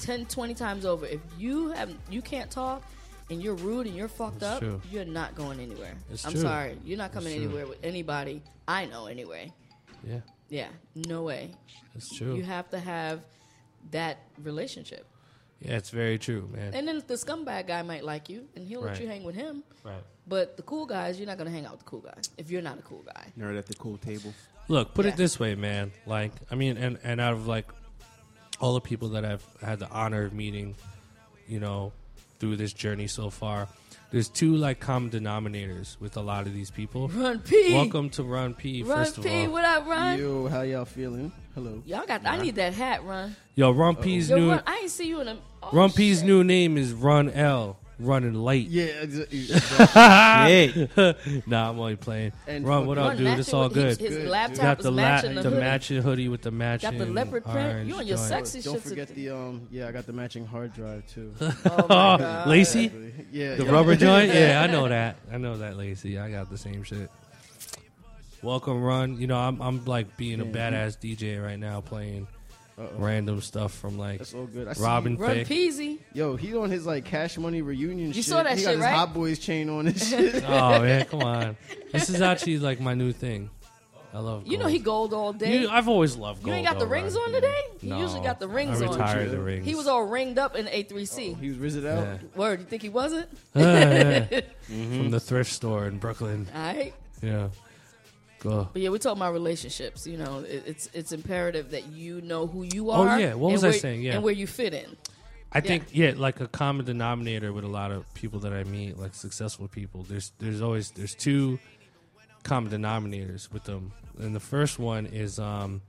10, 20 times over. If you have, you can't talk, and you're rude and you're fucked up. true. You're not going anywhere. It's I'm true. sorry. You're not coming anywhere with anybody I know anyway. Yeah, Yeah, no way. that's true. You have to have that relationship. yeah, it's very true, man. And then the scumbag guy might like you, and he'll let you hang with him. right. But the cool guys, you're not going to hang out with the cool guys if you're not a cool guy. Nerd at the cool table. Look, put Yeah. it this way, man. Like, I mean, and and out of like all the people that I've had the honor of meeting, you know, through this journey so far, there's two like common denominators with a lot of these people. Run P. Welcome to Run P. Run first of P. all, What up, Run? Yo, how y'all feeling? Hello. Y'all got. I need that hat, Run. yo, Run P's Yo, new Run. I ain't see you in a. Oh, Run P's shit. new name is Run L, running late. Yeah, exactly. Hey, nah, I'm only playing. And Run, what it. up, Run dude? It's all with- his- good. His, Good, laptop Got is the la- matching the the, hoodie. matching hoodie with the matching. Got the leopard print. You on your joint. sexy Don't shit. forget the um. Yeah, I got the matching hard drive too. Oh my god. Lacy. Yeah, The yeah. rubber joint? Yeah, I know that. I know that, Lacey. I got the same shit. Welcome, Run. You know, I'm I'm like being a Yeah. badass DJ right now, playing Uh-oh. random stuff from like That's all good. I see Robin Run Thicke. Peasy. Yo, he on his like Cash Money reunion. You shit. saw that he shit, got his right? Hot Boys chain on and shit. Oh man, come on. This is actually like my new thing. I love. You know gold. he gold all day. You- I've always loved gold. You gold. ain't got the though, rings Run. on today? He No, usually got the rings I on. the rings. He was all ringed up in A3C. he was rizzed out. Yeah. Word, you think he wasn't? Yeah, yeah. Mm-hmm. from the thrift store in Brooklyn. All right. Yeah. Go. But yeah, we're talking about relationships. You know, it, it's it's imperative that you know who you are. Oh, yeah. What and was I where- saying? Yeah. And where you fit in. I think yeah, like a common denominator with a lot of people that I meet, like successful people. There's there's always there's two common denominators with them, and the first one is um,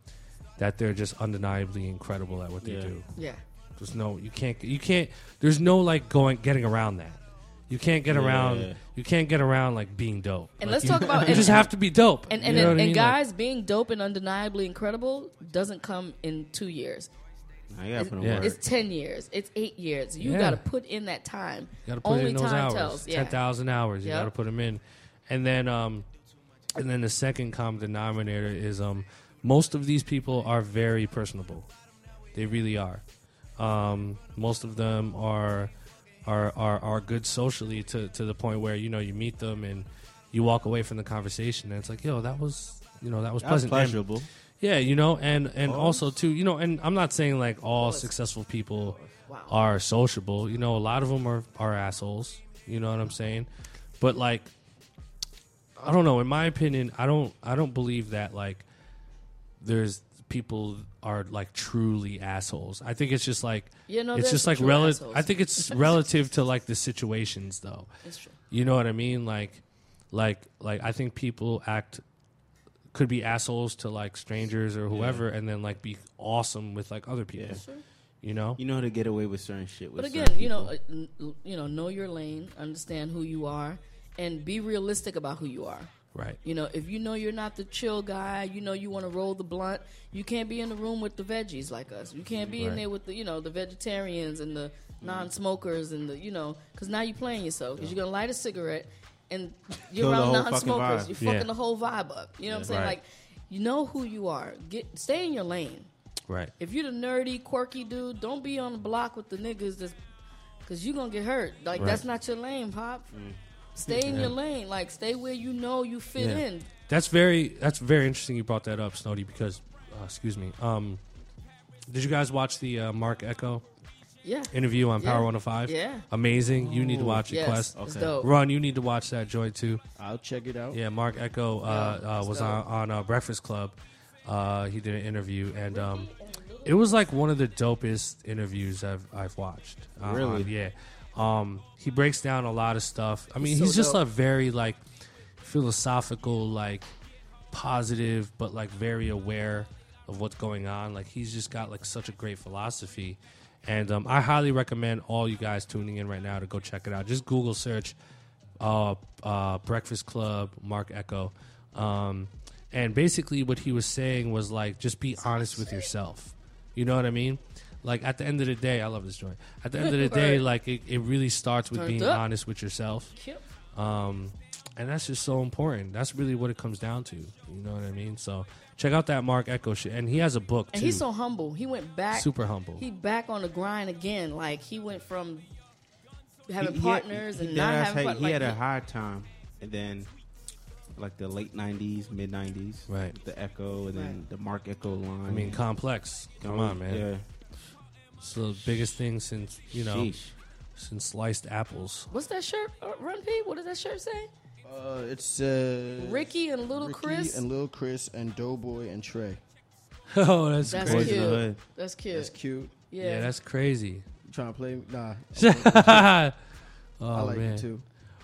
that they're just undeniably incredible at what they Yeah. do. Yeah. There's no you can't you can't there's no like going getting around that. You can't get Yeah. around you can't get around like being dope. And Like, let's you, talk about- you just have to be dope. And You and, know and, what I mean? Like, guys, being dope and undeniably incredible doesn't come in two years. I gotta put in Yeah. It's ten years. It's eight years. You Yeah. got to put in that time. You got to put Only in those time hours. tells. Yeah. Ten thousand hours. You Yep. got to put them in, and then um, and then the second common denominator is um, most of these people are very personable. They really are. Um, most of them are are are are good socially to to the point where you know you meet them and you walk away from the conversation and it's like yo that was you know that was That was pleasant. And- pleasurable. yeah, you know, and and oh. also too, you know, and I'm not saying like all successful people are sociable. You know, a lot of them are are assholes. You know what I'm saying? But like, I don't know. In my opinion, I don't I don't believe that like there's people are like truly assholes. I think it's just like Yeah, no, it's just like relative. I think it's relative to like the situations though. It's true. You know what I mean? Like, like, like I think people act could be assholes to like strangers or whoever, and then like be awesome with like other people. Yeah. You know? You know how to get away with certain shit. With But again, you know, uh, n- you know, know your lane, understand who you are, and be realistic about who you are. Right. You know, if you know you're not the chill guy, you know you want to roll the blunt, you can't be in the room with the veggies like us. You can't be in there with the, you know, the vegetarians and the non-smokers and the, you know, because now you're playing yourself. Because you're gonna light a cigarette and you're Kill around non-smokers. vibe. You're fucking Yeah. the whole vibe up. You know what I'm saying? Right. Like, you know who you are. Get stay in your lane. Right. If you're the nerdy, quirky dude, don't be on the block with the niggas that's because you're gonna get hurt. Like Right. that's not your lane, pop. Mm. Stay in Yeah. your lane. Like stay where you know you fit Yeah. in. That's very that's very interesting. You brought that up, Stony, because uh, excuse me. Um, did you guys watch the uh, Marc Ecko Yeah. interview on Power Yeah. 105? Yeah. Amazing. You need to watch it, Yes. Quest. It's Okay. dope. Run, you need to watch that Joy too. I'll check it out. Yeah, Marc Ecko uh, Yeah, uh, was dope. on, on uh, Breakfast Club. Uh, he did an interview, and um, it was like one of the dopest interviews I've I've watched. Uh, Really? on- yeah. Um, he breaks down a lot of stuff. I mean, so he's just dope. a very like philosophical, like positive, but like very aware of what's going on. Like he's just got like such a great philosophy. And um, I highly recommend all you guys tuning in right now to go check it out. Just Google search uh, uh, Breakfast Club, Marc Ecko. Um, and basically, what he was saying was like, just be honest with yourself. You know what I mean? Like at the end of the day, I love this joint. At the end of the day, like it, it really starts with Turned being up. honest with yourself. Yep. Um, and that's just so important. That's really what it comes down to. You know what I mean? So check out that Marc Ecko shit. And he has a book And too. he's so humble. He went back. Super humble. He back on the grind again. Like he went from having He- he partners he and dead not having had- part- He like, had a hard time, and then like the late '90s, mid '90s, Right. The Ecko, and then Right. the Marc Ecko line. I mean, complex. Come on, man. Yeah, It's the biggest thing since you know Sheesh. since sliced apples. What's that shirt? Uh, Run P. What does that shirt say? Uh, it's uh, Ricky and Little Ricky Chris. and Little Chris and Doughboy and Trey. oh, that's, That's crazy. cute. That's cute. That's cute. Yeah. Yeah, that's crazy. You trying to play? Nah, oh I like man, it too.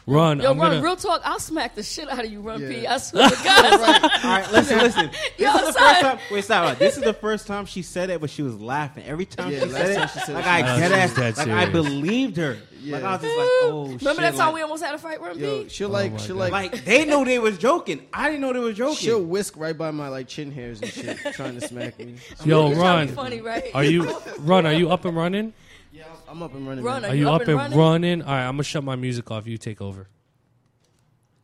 Run! Yo, I'm run, gonna, real talk. I'll smack the shit out of you, Run P. Yeah. I swear to God. All right, listen, listen. This Yo, is the son. first time. Wait, stop. This is the first time she said it, but she was laughing every time Yeah, she said it. she said like it, I she get No, it. she's Like I serious. believed her. Like I was just like, oh shit. Remember that time like, we almost had a fight, Run Yo, P? she'll Oh like, my she'll like, like they know they was joking. I didn't know they was joking. she'll whisk right by my like chin hairs and shit, trying to smack me. Yo, You're trying to run! Funny, right? Are you run? Are you up and running? Yeah, I'm up and running. Run, man. Are you up and running? All right, I'm gonna shut my music off. You take over.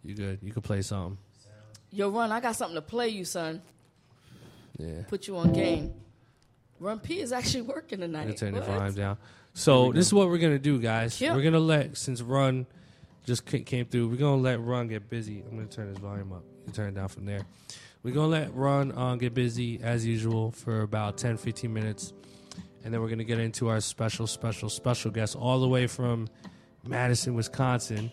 You good? You can play something. Yo, Run, I got something to play you, son. Yeah. Put you on game. Run P is actually working I'm tonight. turn the volume down. So this is what we're gonna do, guys. Yeah. We're gonna let since Run just came through. We're gonna let Run get busy. I'm gonna turn his volume up. You turn it down from there. We're gonna let Run uh, get busy as usual for about 10, 15 minutes, and then we're gonna get into our special, special, special guest all the way from Madison, Wisconsin.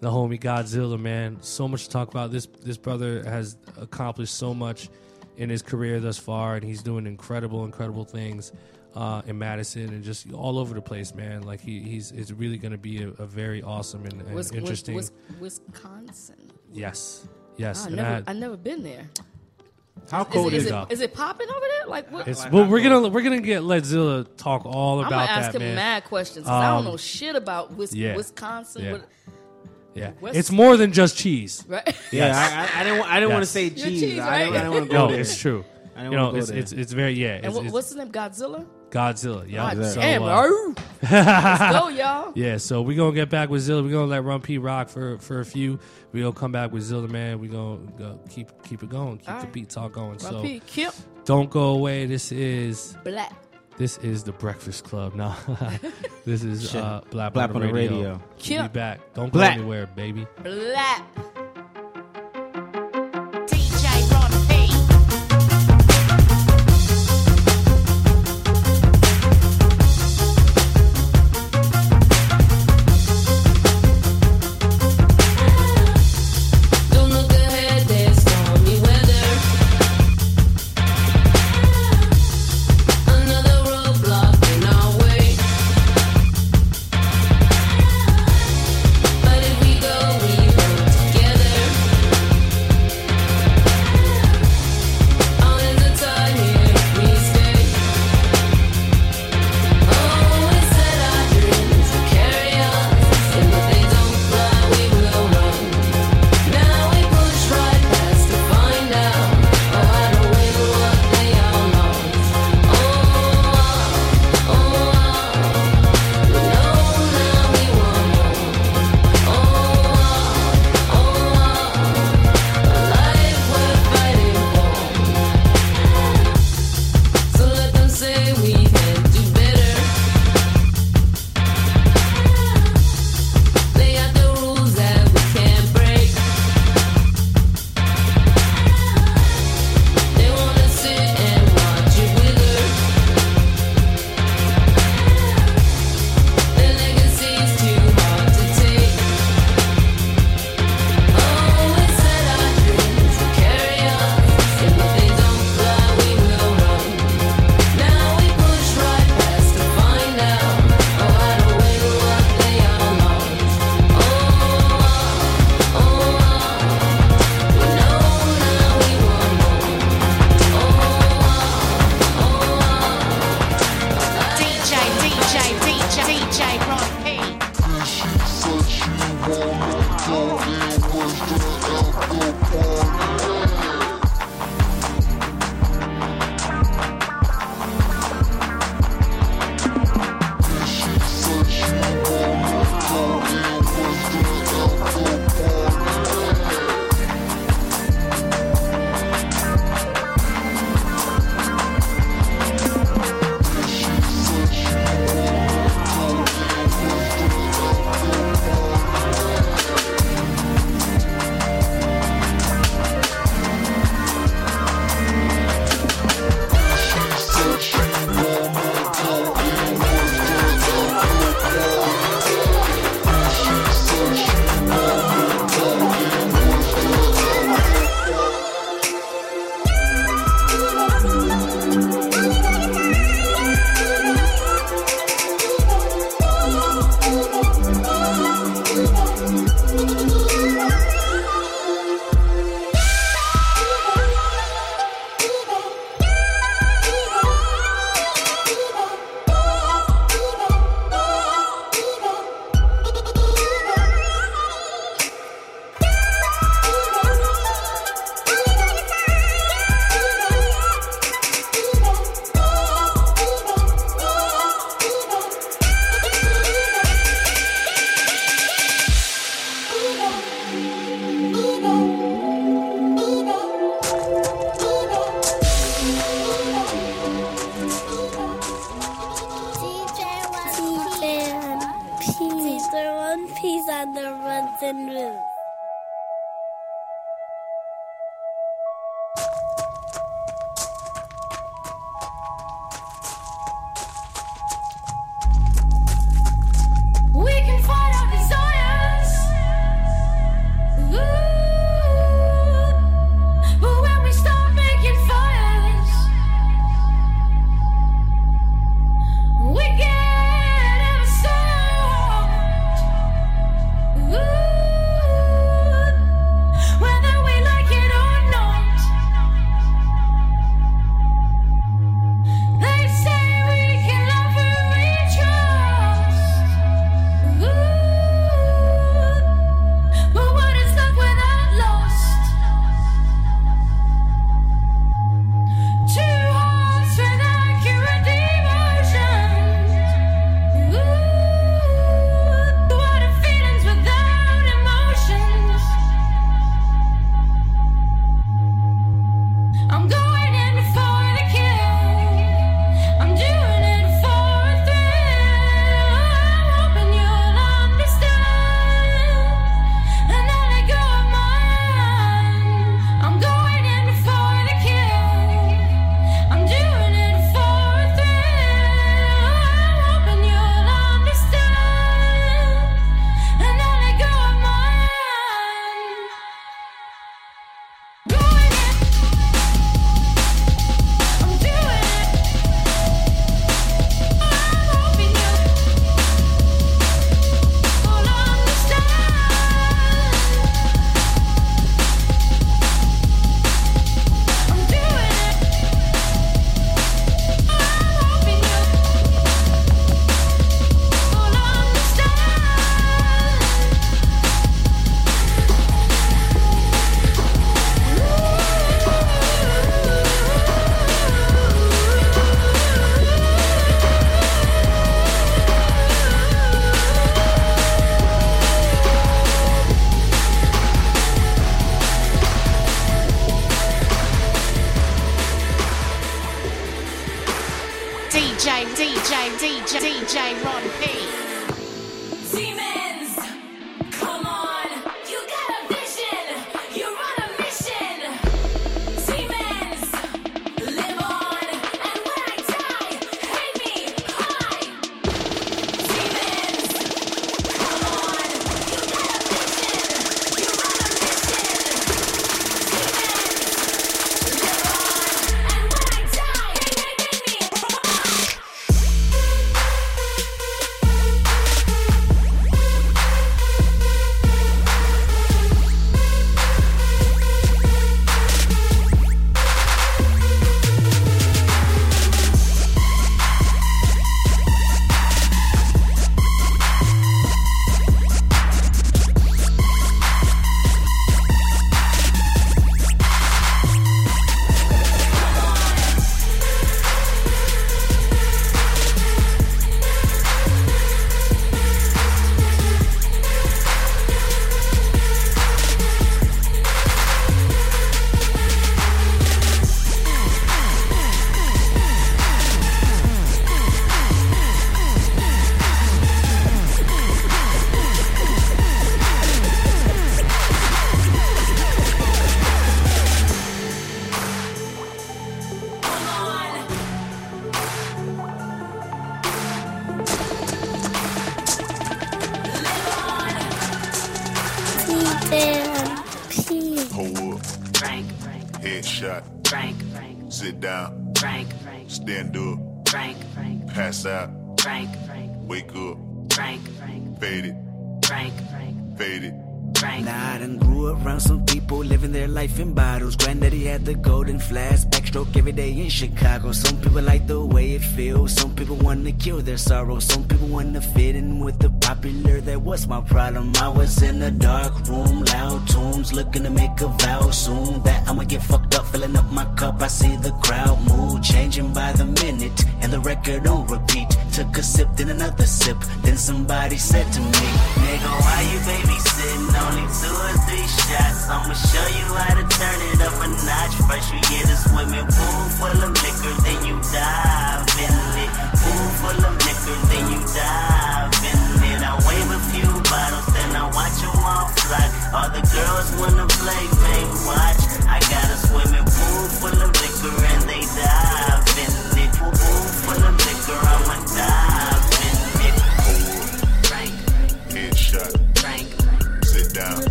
The homie Godzilla, man. So much to talk about. This this brother has accomplished so much in his career thus far, and he's doing incredible, incredible things uh, in Madison and just all over the place, man. Like he, he's it's really going to be a, a very awesome and, and Wis- interesting. Wis- Wisconsin. yes, yes. I and never, I- I never been there. How Is, cold it, is, is, it? it, is it popping over there? Like what? it's, well, we're gonna we're gonna get let Zilla talk all about I'm gonna about ask that, him man. mad questions 'cause I Um, don't know shit about Wis- yeah. Wisconsin. Yeah. What- Yeah, West- it's more than just cheese. right? Yeah, I, I, I didn't. wa- I didn't want Yes. to say cheese. cheese, I didn't, right? I didn't want to go No, there. it's true. I didn't You know, wanna go it's, there. it's it's very yeah. and It's, what, it's what's his name? Godzilla. Godzilla. Yeah. God So, damn, uh. Let's go, y'all. Yeah, so we're gonna get back with Zilla. We're gonna let Run P rock for for a few. We're gonna come back with Zilla, man. We're gonna go keep keep it going, keep All the right. beat talk going. Run so P, Kip, don't go away. This is Black. this is the Breakfast Club. No, this is Shit. uh, Black, Black on the radio. radio. We'll be back. Don't go Black. anywhere, baby. Black. One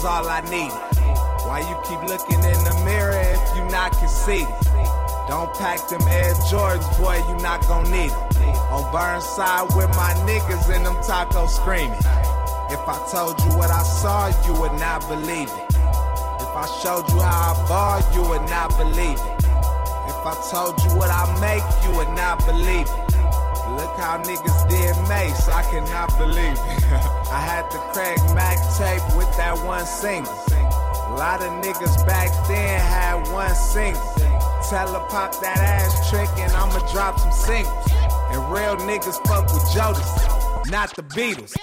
was all I needed. Why you keep looking in the mirror if you not conceited? Don't pack them Air Jordans, boy, you not gon' need it. On Burnside with my niggas and them tacos screaming. If I told you what I saw, you would not believe it. If I showed you how I ball, you would not believe it. If I told you what I make, you would not believe it. Look how niggas did Mase, I cannot believe it. I had the Craig Mack tape with that one single. A lot of niggas back then had one single. Tell her pop that ass trick and I'ma drop some singles. And real niggas fuck with Jodeci, not the Beatles.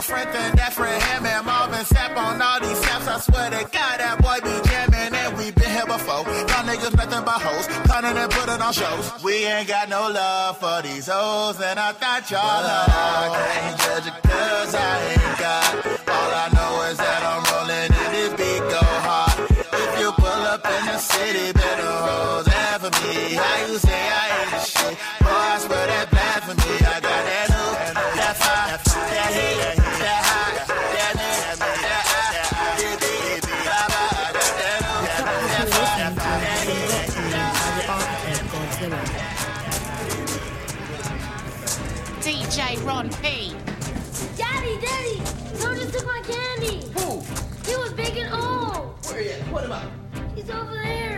Kirk Franklin, that Fred Hammond, Marvin Sapp on all these saps. I swear to God, that boy be jamming and we been here before. Y'all niggas nothing but hoes, cunning and putting on shows. We ain't got no love for these hoes, and I thought y'all know. I can't judge it cause I ain't got. All I know is that I'm rolling and this beat go hard. If you pull up in the city, better hoes for me. How you say I ain't shit? Boy, I swear that bad Put him up.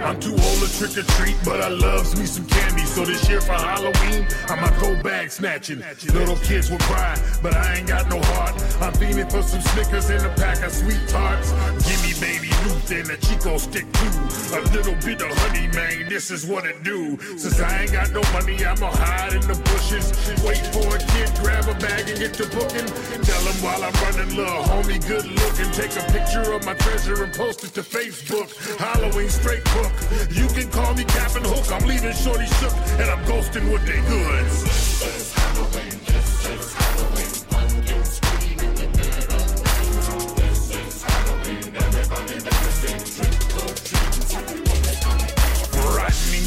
I'm too old to trick or treat, but I loves me some candy. So this year for Halloween, I'ma go bag snatching. Little kids will cry, but I ain't got no heart. I'm fiending for some Snickers and a pack of sweet tarts. Give me baby Ruth and a Chico stick too. A little bit of honey, man, this is what it do. Since I ain't got no money, I'ma hide in the bushes. Wait for a kid, grab a bag and get to booking. Tell him while I'm running, little homie, good looking. Take a picture of my treasure and post it to Facebook. Halloween straight book. You can call me Captain Hook. I'm leaving Shorty shook and I'm ghosting with they goods.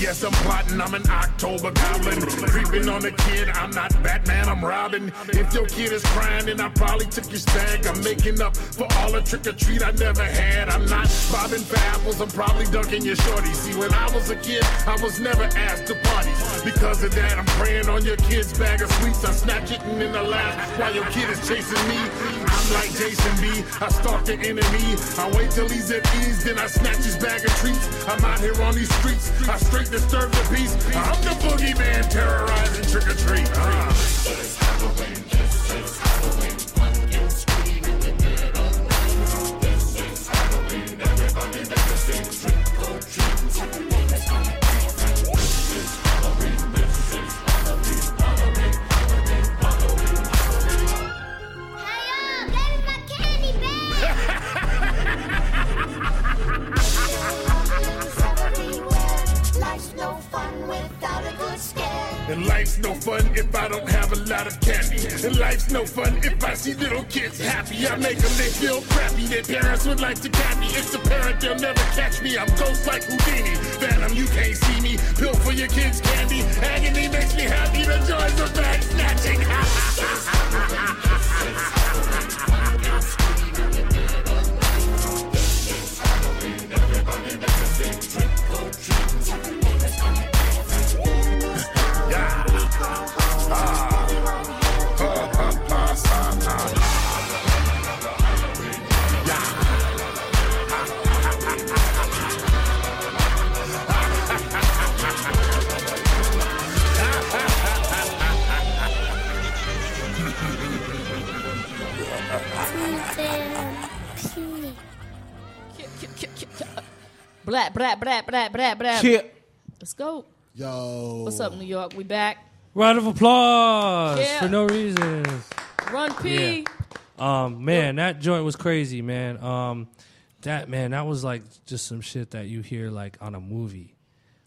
Yes, I'm plotting. I'm an October goblin. Creeping on a kid. I'm not Batman, I'm Robin. If your kid is crying, then I probably took your stag. I'm making up for all the trick or treat I never had. I'm not bobbing for apples. I'm probably dunking your shorty. See, when I was a kid, I was never asked to parties. Because of that, I'm preying on your kid's bag of sweets. I snatch it and then I while your kid is chasing me. I'm like Jason B. I stalk the enemy. I wait till he's at ease, then I snatch his bag of treats. I'm out here on these streets. I straight disturb the peace. I'm the boogeyman terrorizing trick or treat. Ah. And life's no fun if I don't have a lot of candy. And life's no fun if I see little kids happy. I make them, they feel crappy. Their parents would like to me. It's apparent they'll never catch me. I'm ghost like Houdini. Phantom, you can't see me. Pill for your kids' candy. Agony makes me happy. The joys of bag snatching. Blah, blah, blah, blah, blah, blah. Yeah. Let's go. Yo. What's up, New York? We back. Round of applause Yeah. for no reason. Run P. Um, man, that joint was crazy, man. Um, that man, that was like just some shit that you hear like on a movie,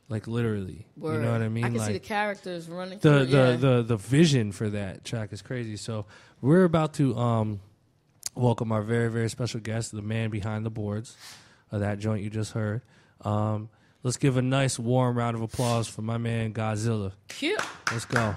like literally. You know what I mean? I can like see the characters running. the through, the, yeah. the the vision for that track is crazy. So we're about to um welcome our very very special guest, the man behind the boards of that joint you just heard. Um, let's give a nice warm round of applause for my man Godzilla. Cute. Let's go,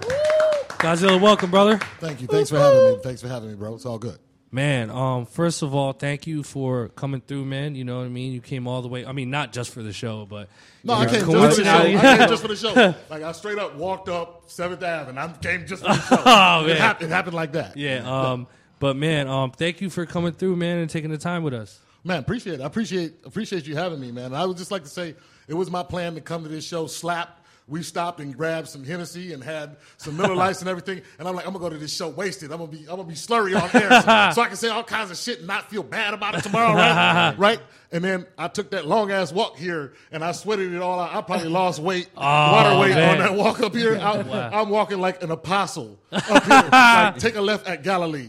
Godzilla. Welcome, brother. Thank you. Thanks for having me. Thanks for having me, bro. It's all good. Man, um, first of all, thank you for coming through, man. You know what I mean. You came all the way. I mean, not just for the show, but No, I know, came just for the show. I came just for the show. Like I straight up walked up Seventh Ave, and I came just for the show. Oh, It, happened, it happened like that. Yeah. Um, but man, um, thank you for coming through, man, and taking the time with us. Man, appreciate it. I appreciate appreciate you having me, man. I would just like to say it was my plan to come to this show slap. We stopped and grabbed some Hennessy and had some Miller Lights and everything. And I'm like, I'm gonna go to this show wasted. I'm gonna be I'm gonna be slurry on air so, so I can say all kinds of shit and not feel bad about it tomorrow, right? right? And then I took that long ass walk here and I sweated it all out. I probably lost weight, oh, water weight man. on that walk up here. I, Wow. I'm walking like an apostle up here. like, take a left at Galilee.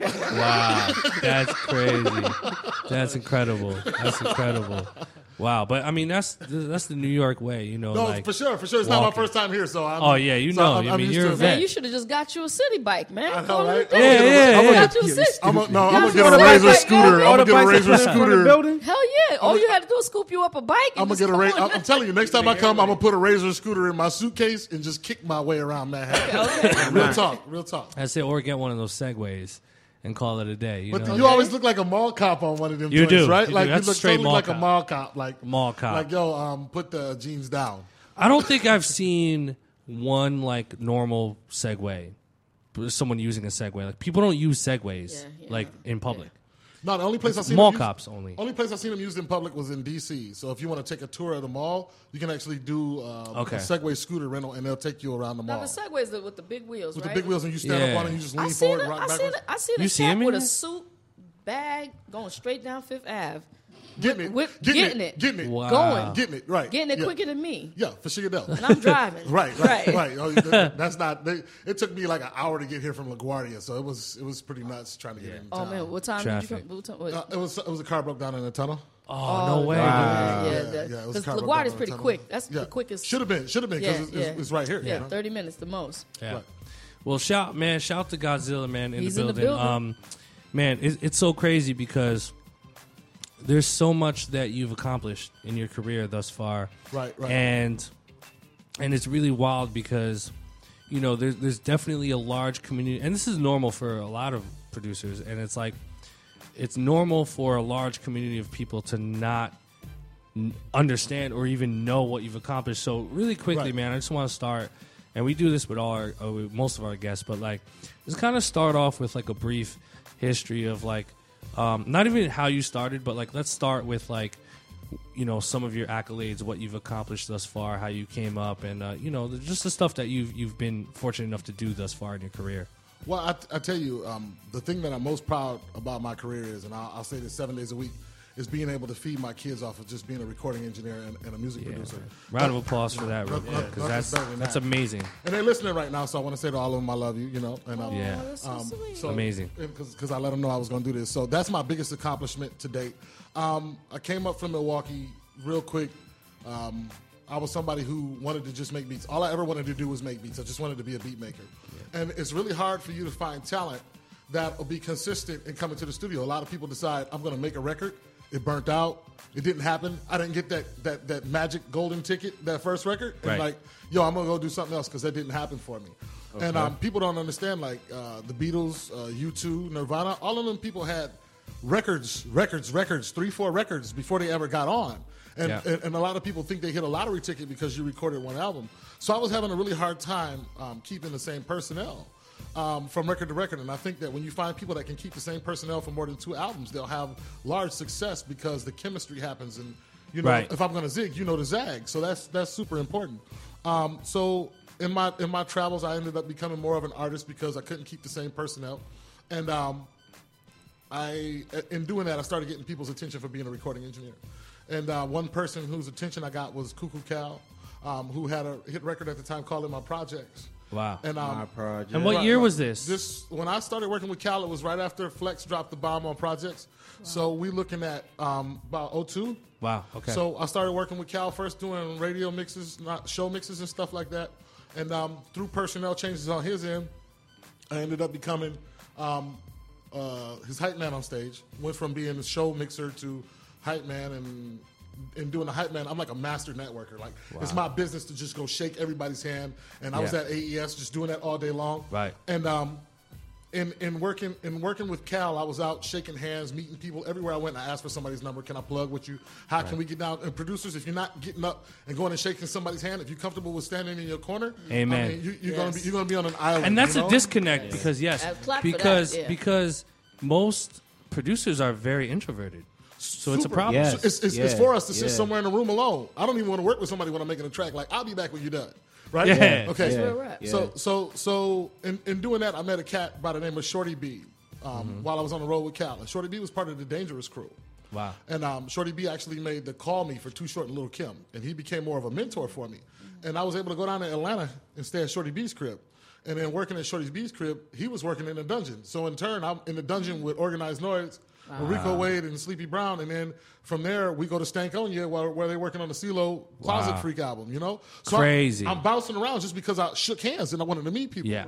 Wow, that's crazy. That's incredible. That's incredible. Wow, but I mean that's that's the New York way, you know. No, like for sure, for sure. It's not my first time here, so I'm. Oh, yeah, you so know. I'm, I I'm mean, you're a vet. Man, you should have just got you a city bike, man. I know, Call it a right? day. Yeah, yeah, I'm yeah. gonna Got you a city. I'm a, no, I'm gonna get a a razor bike. scooter. I'm gonna get a razor in the scooter. building? Hell yeah! All you had to do was scoop you up a bike. I'm gonna just get a razor. I'm telling you, next time I come, I'm gonna put a razor scooter in my suitcase and just kick my way around Manhattan. real talk, real talk. I say, or get one of those segways and call it a day. You But know, you always look like a mall cop on one of them. You joints, do. right? You like do. That's you look straight totally mall like cop. a mall cop. Like Mall cop. Like yo, um, put the jeans down. I don't think I've seen one like normal Segway, someone using a Segway. Like people don't use Segways like in public. No, the only place I've seen mall them cops only. Only place I've seen them used in public was in D.C. So if you want to take a tour of the mall, you can actually do uh, Okay. a Segway scooter rental, and they'll take you around the mall. Now the Segways the- with the big wheels, with right? the big wheels, and you stand Yeah. up on it, and you just I lean seen forward, a, and rock I seen backwards. a, I seen a You see cat him with a suit bag going straight down Fifth Ave. Getting it, Whip- getting, getting it, it. getting it, Wow. Going. getting it, right, Getting it yeah. quicker than me. Yeah, for sure. And I'm driving. right, right, Right. right. Oh, that's not. They, it took me like an hour to get here from LaGuardia, so it was it was pretty nuts trying to get in. Oh town. man, what time Traffic. did you come? What time, what, Uh, it was it was a car broke down in the tunnel. Oh, no way! Yeah, dude. yeah, Yeah, yeah, it because car broke down LaGuardia's pretty quick. That's Yeah. the quickest. Should have been, should have been because Yeah, it's, yeah. it's, it's right here. Yeah, you know? thirty minutes the most. Yeah. Right. Well, shout man, shout to Godzilla man in, He's the, in the building. building. Um, man, it, it's so crazy because there's so much that you've accomplished in your career thus far. Right, right. And and it's really wild because you know there's there's definitely a large community, and this is normal for a lot of producers, and it's like it's normal for a large community of people to not n- understand or even know what you've accomplished. So really quickly, Right. man, I just want to start, and we do this with all our uh, with most of our guests, but like just kind of start off with like a brief history of like um, not even how you started, but like let's start with like you know some of your accolades, what you've accomplished thus far, how you came up, and uh, you know just the stuff that you've you've been fortunate enough to do thus far in your career. Well, I, I tell you, um, the thing that I'm most proud about my career is, and I'll, I'll say this seven days a week, is being able to feed my kids off of just being a recording engineer and, and a music producer. Round of applause for that, real Nothing- quick, because nothing's that's better that's amazing. And they're listening right now, so I want to say to all of them, I love you. You know, and um, Yeah. that's so um, sweet. Amazing. Because I let them know I was going to do this, so that's my biggest accomplishment to date. Um, I came up from Milwaukee real quick. Um, I was somebody who wanted to just make beats. All I ever wanted to do was make beats. I just wanted to be a beat maker, and it's really hard for you to find talent that will be consistent in coming to the studio. A lot of people decide I'm going to make a record. It burnt out. It didn't happen. I didn't get that that that magic golden ticket that first record. And Right. like, yo, I'm gonna go do something else because that didn't happen for me. And um, people don't understand like uh, the Beatles, uh, U2, Nirvana. All of them people had records, records, records, three, four records before they ever got on. And, Yeah. and, and a lot of people think they hit a lottery ticket because you recorded one album. So I was having a really hard time um, keeping the same personnel um, from record to record. And I think that when you find people that can keep the same personnel for more than two albums, they'll have large success because the chemistry happens. And you know, Right. if I'm going to zig, you know to zag. So that's that's super important. Um, so in my in my travels, I ended up becoming more of an artist because I couldn't keep the same personnel. and um, I in doing that I started getting people's attention for being a recording engineer. And uh, one person whose attention I got was Coo Coo Cal, um, who had a hit record at the time called "In My Projects." Wow. And um, My project. And what year was this? This when I started working with Cal, it was right after Flex dropped the bomb on projects. So we looking at um, about 02. Wow. Okay. So I started working with Cal first doing radio mixes, not show mixes and stuff like that. And um, through personnel changes on his end, I ended up becoming um, uh, his hype man on stage. Went from being a show mixer to hype man and and doing the hype man. I'm like a master networker. Like it's my business to just go shake everybody's hand. And I was at AES just doing that all day long. Right. And um, in in working in working with Cal, I was out shaking hands, meeting people everywhere I went. I asked for somebody's number. Can I plug with you? How can we get down? And producers, if you're not getting up and going and shaking somebody's hand, if you're comfortable with standing in your corner, Amen. I mean, you, you're gonna be you're gonna be on an island. and that's you a know? disconnect because yes, Uh, that, because yeah. because most producers are very introverted, so it's a problem. Yes. It's, it's, it's Yeah. for us to sit Yeah. somewhere in a room alone. I don't even want to work with somebody when I'm making a track. Like I'll be back when you're done. Right? Yeah. Okay. That's where we're at. So so so in, in doing that, I met a cat by the name of Shorty B. Um, Mm-hmm. While I was on the road with Cal, and Shorty B was part of the Dangerous Crew. Wow. And um, Shorty B actually made the call me for Too Short and Little Kim, and he became more of a mentor for me. And I was able to go down to Atlanta and stay at Shorty B's crib. And then working at Shorty B's crib, he was working in the dungeon. So in turn, I'm in the dungeon with Organized Noize, Rico Wade, and Sleepy Brown. And then from there, we go to Stankonia where, where they're working on the CeeLo Closet Wow. Freak album, you know? So I'm- Crazy. I'm, bouncing around just because I shook hands and I wanted to meet people. Yeah.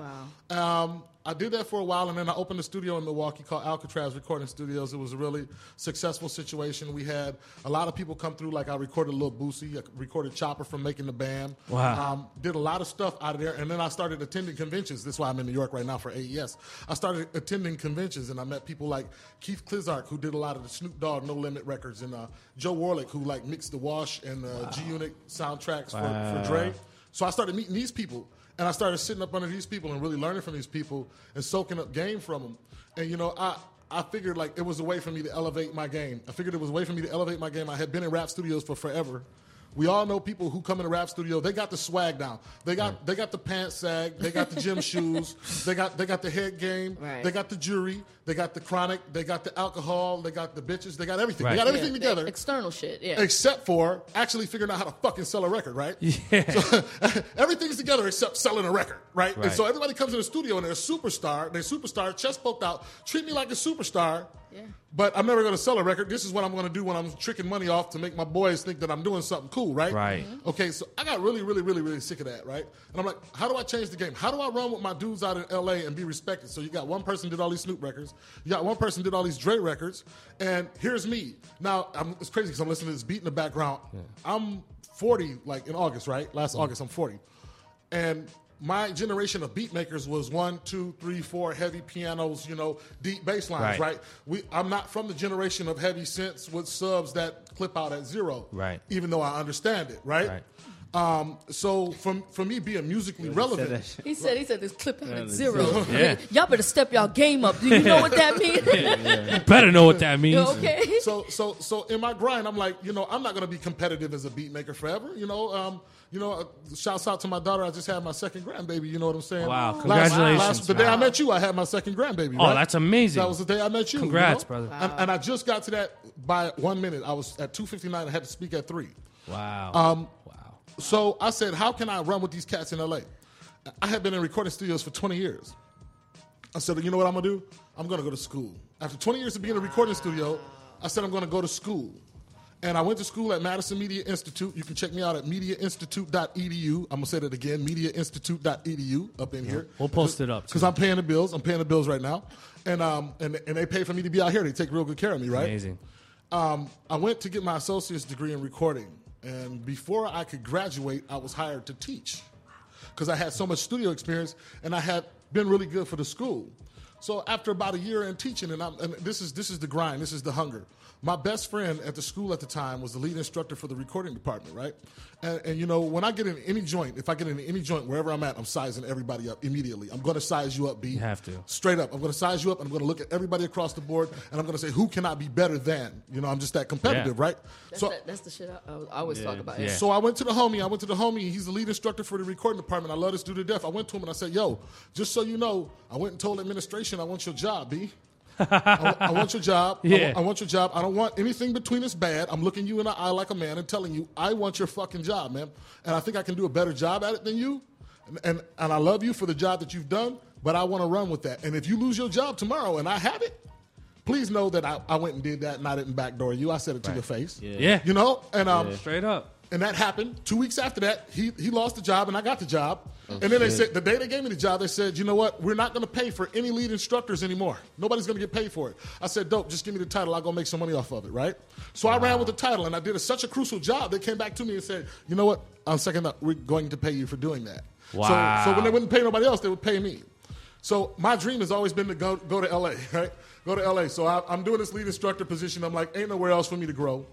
Um, I did that for a while, and then I opened a studio in Milwaukee called Alcatraz Recording Studios. It was a really successful situation. We had a lot of people come through. Like I recorded Lil Boosie, I recorded Chopper from Making the Band. Wow. Um, did a lot of stuff out of there, and then I started attending conventions. That's why I'm in New York right now for AES. I started attending conventions, and I met people like Keith Clizark, who did a lot of the Snoop Dogg No Limit records, and uh, Joe Warlick, who like mixed the Wash and the G Unit soundtracks for, Wow. for Dre. So I started meeting these people, and I started sitting up under these people and really learning from these people and soaking up game from them. And you know, I I figured like it was a way for me to elevate my game. I figured it was a way for me to elevate my game. I had been in rap studios for forever. We all know people who come in a rap studio. They got the swag down. They got they got the pants sag. They got the gym shoes. They got they got the head game. Right. They got the jury. They got the chronic. They got the alcohol. They got the bitches. They got everything. Right. They got everything Yeah, together External shit. Yeah. except for actually figuring out how to fucking sell a record, right? Yeah. So, everything's together except selling a record, right? Right. And so everybody comes in the studio and they're a superstar. They're a superstar, chest poked out, treat me like a superstar. Yeah. But I'm never going to sell a record. This is what I'm going to do when I'm tricking money off to make my boys think that I'm doing something cool, right? Right. Mm-hmm. Okay, so I got really, really, really, really sick of that, right? And I'm like, how do I change the game? How do I run with my dudes out in LA and be respected? So you got one person did all these Snoop records, you got one person did all these Dre records, and here's me. Now I'm, it's crazy because I'm listening to this beat in the background. I'm 40, like in August, right? Last August, I'm 40, and my generation of beat makers was one, two, three, four heavy pianos, you know, deep bass lines, Right. right? We, I'm not from the generation of heavy synths with subs that clip out at zero, Right. Even though I understand it, right? Right. Um, so for for me being musically relevant, He said he said this clip out at zero. Yeah. Y'all better step y'all game up. Do you know what that means? You better know what that means. okay. so so so in my grind, I'm like, you know, I'm not gonna be competitive as a beat maker forever. You know, um, you know, uh, shouts out to my daughter. I just had my second grandbaby. You know what I'm saying? Wow, Last- congratulations, Last, the day. I met you, I had my second grandbaby. Oh, right? that's amazing. That was the day I met you. you Congrats, know? brother. And, and I just got to that by one minute. I was at 2:59. I had to speak at three. Wow. Um, wow. So I said, how can I run with these cats in LA? I had been in recording studios for 20 years. I said, you know what I'm gonna do? I'm gonna go to school. After 20 years of being in a recording studio, I said I'm gonna go to school. And I went to school at Madison Media Institute. You can check me out at mediainstitute.edu. I'm gonna say that again, mediainstitute.edu up in here. We'll post it up, Because I'm paying the bills. I'm paying the bills right now. And um and, and they pay for me to be out here. They take real good care of me, right? Amazing. um, I went to get my associate's degree in recording, and before I could graduate, I was hired to teach because I had so much studio experience and I had been really good for the school. So after about a year in teaching, and, and this is this is the grind, this is the hunger. My best friend at the school at the time was the lead instructor for the recording department, right? And, and you know, when I get in any joint, if I get in any joint wherever I'm at, I'm sizing everybody up immediately. I'm going to size you up, B. You have to. Straight up. I'm going to size you up and I'm going to look at everybody across the board and I'm going to say, who can I be better than? You know, I'm just that competitive, Yeah. right? That's, so, that, that's the shit I, I always talk about. Yeah. so I went to the homie. I went to the homie. He's the lead instructor for the recording department. I love this dude to death. I went to him and I said, "Yo, just so you know, I went and told administration I want your job, B. I, I want your job. I Yeah. I, want your job. I don't want anything between us bad. I'm looking you in the eye like a man and telling you, I want your fucking job, man. And I think I can do a better job at it than you. And, and, and I love you for the job that you've done, but I want to run with that. And if you lose your job tomorrow and I have it, please know that I, I went and did that and I didn't backdoor you. I said it to your face. Yeah. Yeah. You know? And um, Straight up. And that happened. Two weeks after that, he, he lost the job and I got the job. Oh, and then they said, the day they gave me the job, they said, you know what? We're not going to pay for any lead instructors anymore. Nobody's going to get paid for it. I said, dope, just give me the title. I'll go make some money off of it, right? So I ran with the title and I did a, such a crucial job. They came back to me and said, you know what? On second thought, we're going to pay you for doing that. Wow. So, so when they wouldn't pay nobody else, they would pay me. So my dream has always been to go, go to LA, right? Go to LA. So I, I'm doing this lead instructor position. I'm like, ain't nowhere else for me to grow.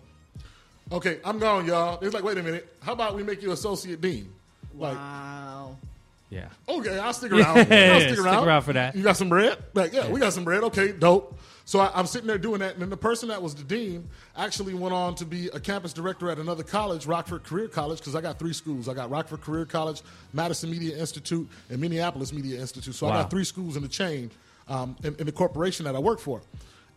Okay, I'm gone, y'all. It's like, wait a minute. How about we make you associate dean? Like, Wow. Yeah. okay, I'll stick around. Yeah, I'll stick around for that. You got some bread? Like, yeah, we got some bread. Okay, dope. So I, I'm sitting there doing that, and then the person that was the dean actually went on to be a campus director at another college, Rockford Career College, because I got three schools. I got Rockford Career College, Madison Media Institute, and Minneapolis Media Institute. So I got three schools in the chain um, in, in the corporation that I work for.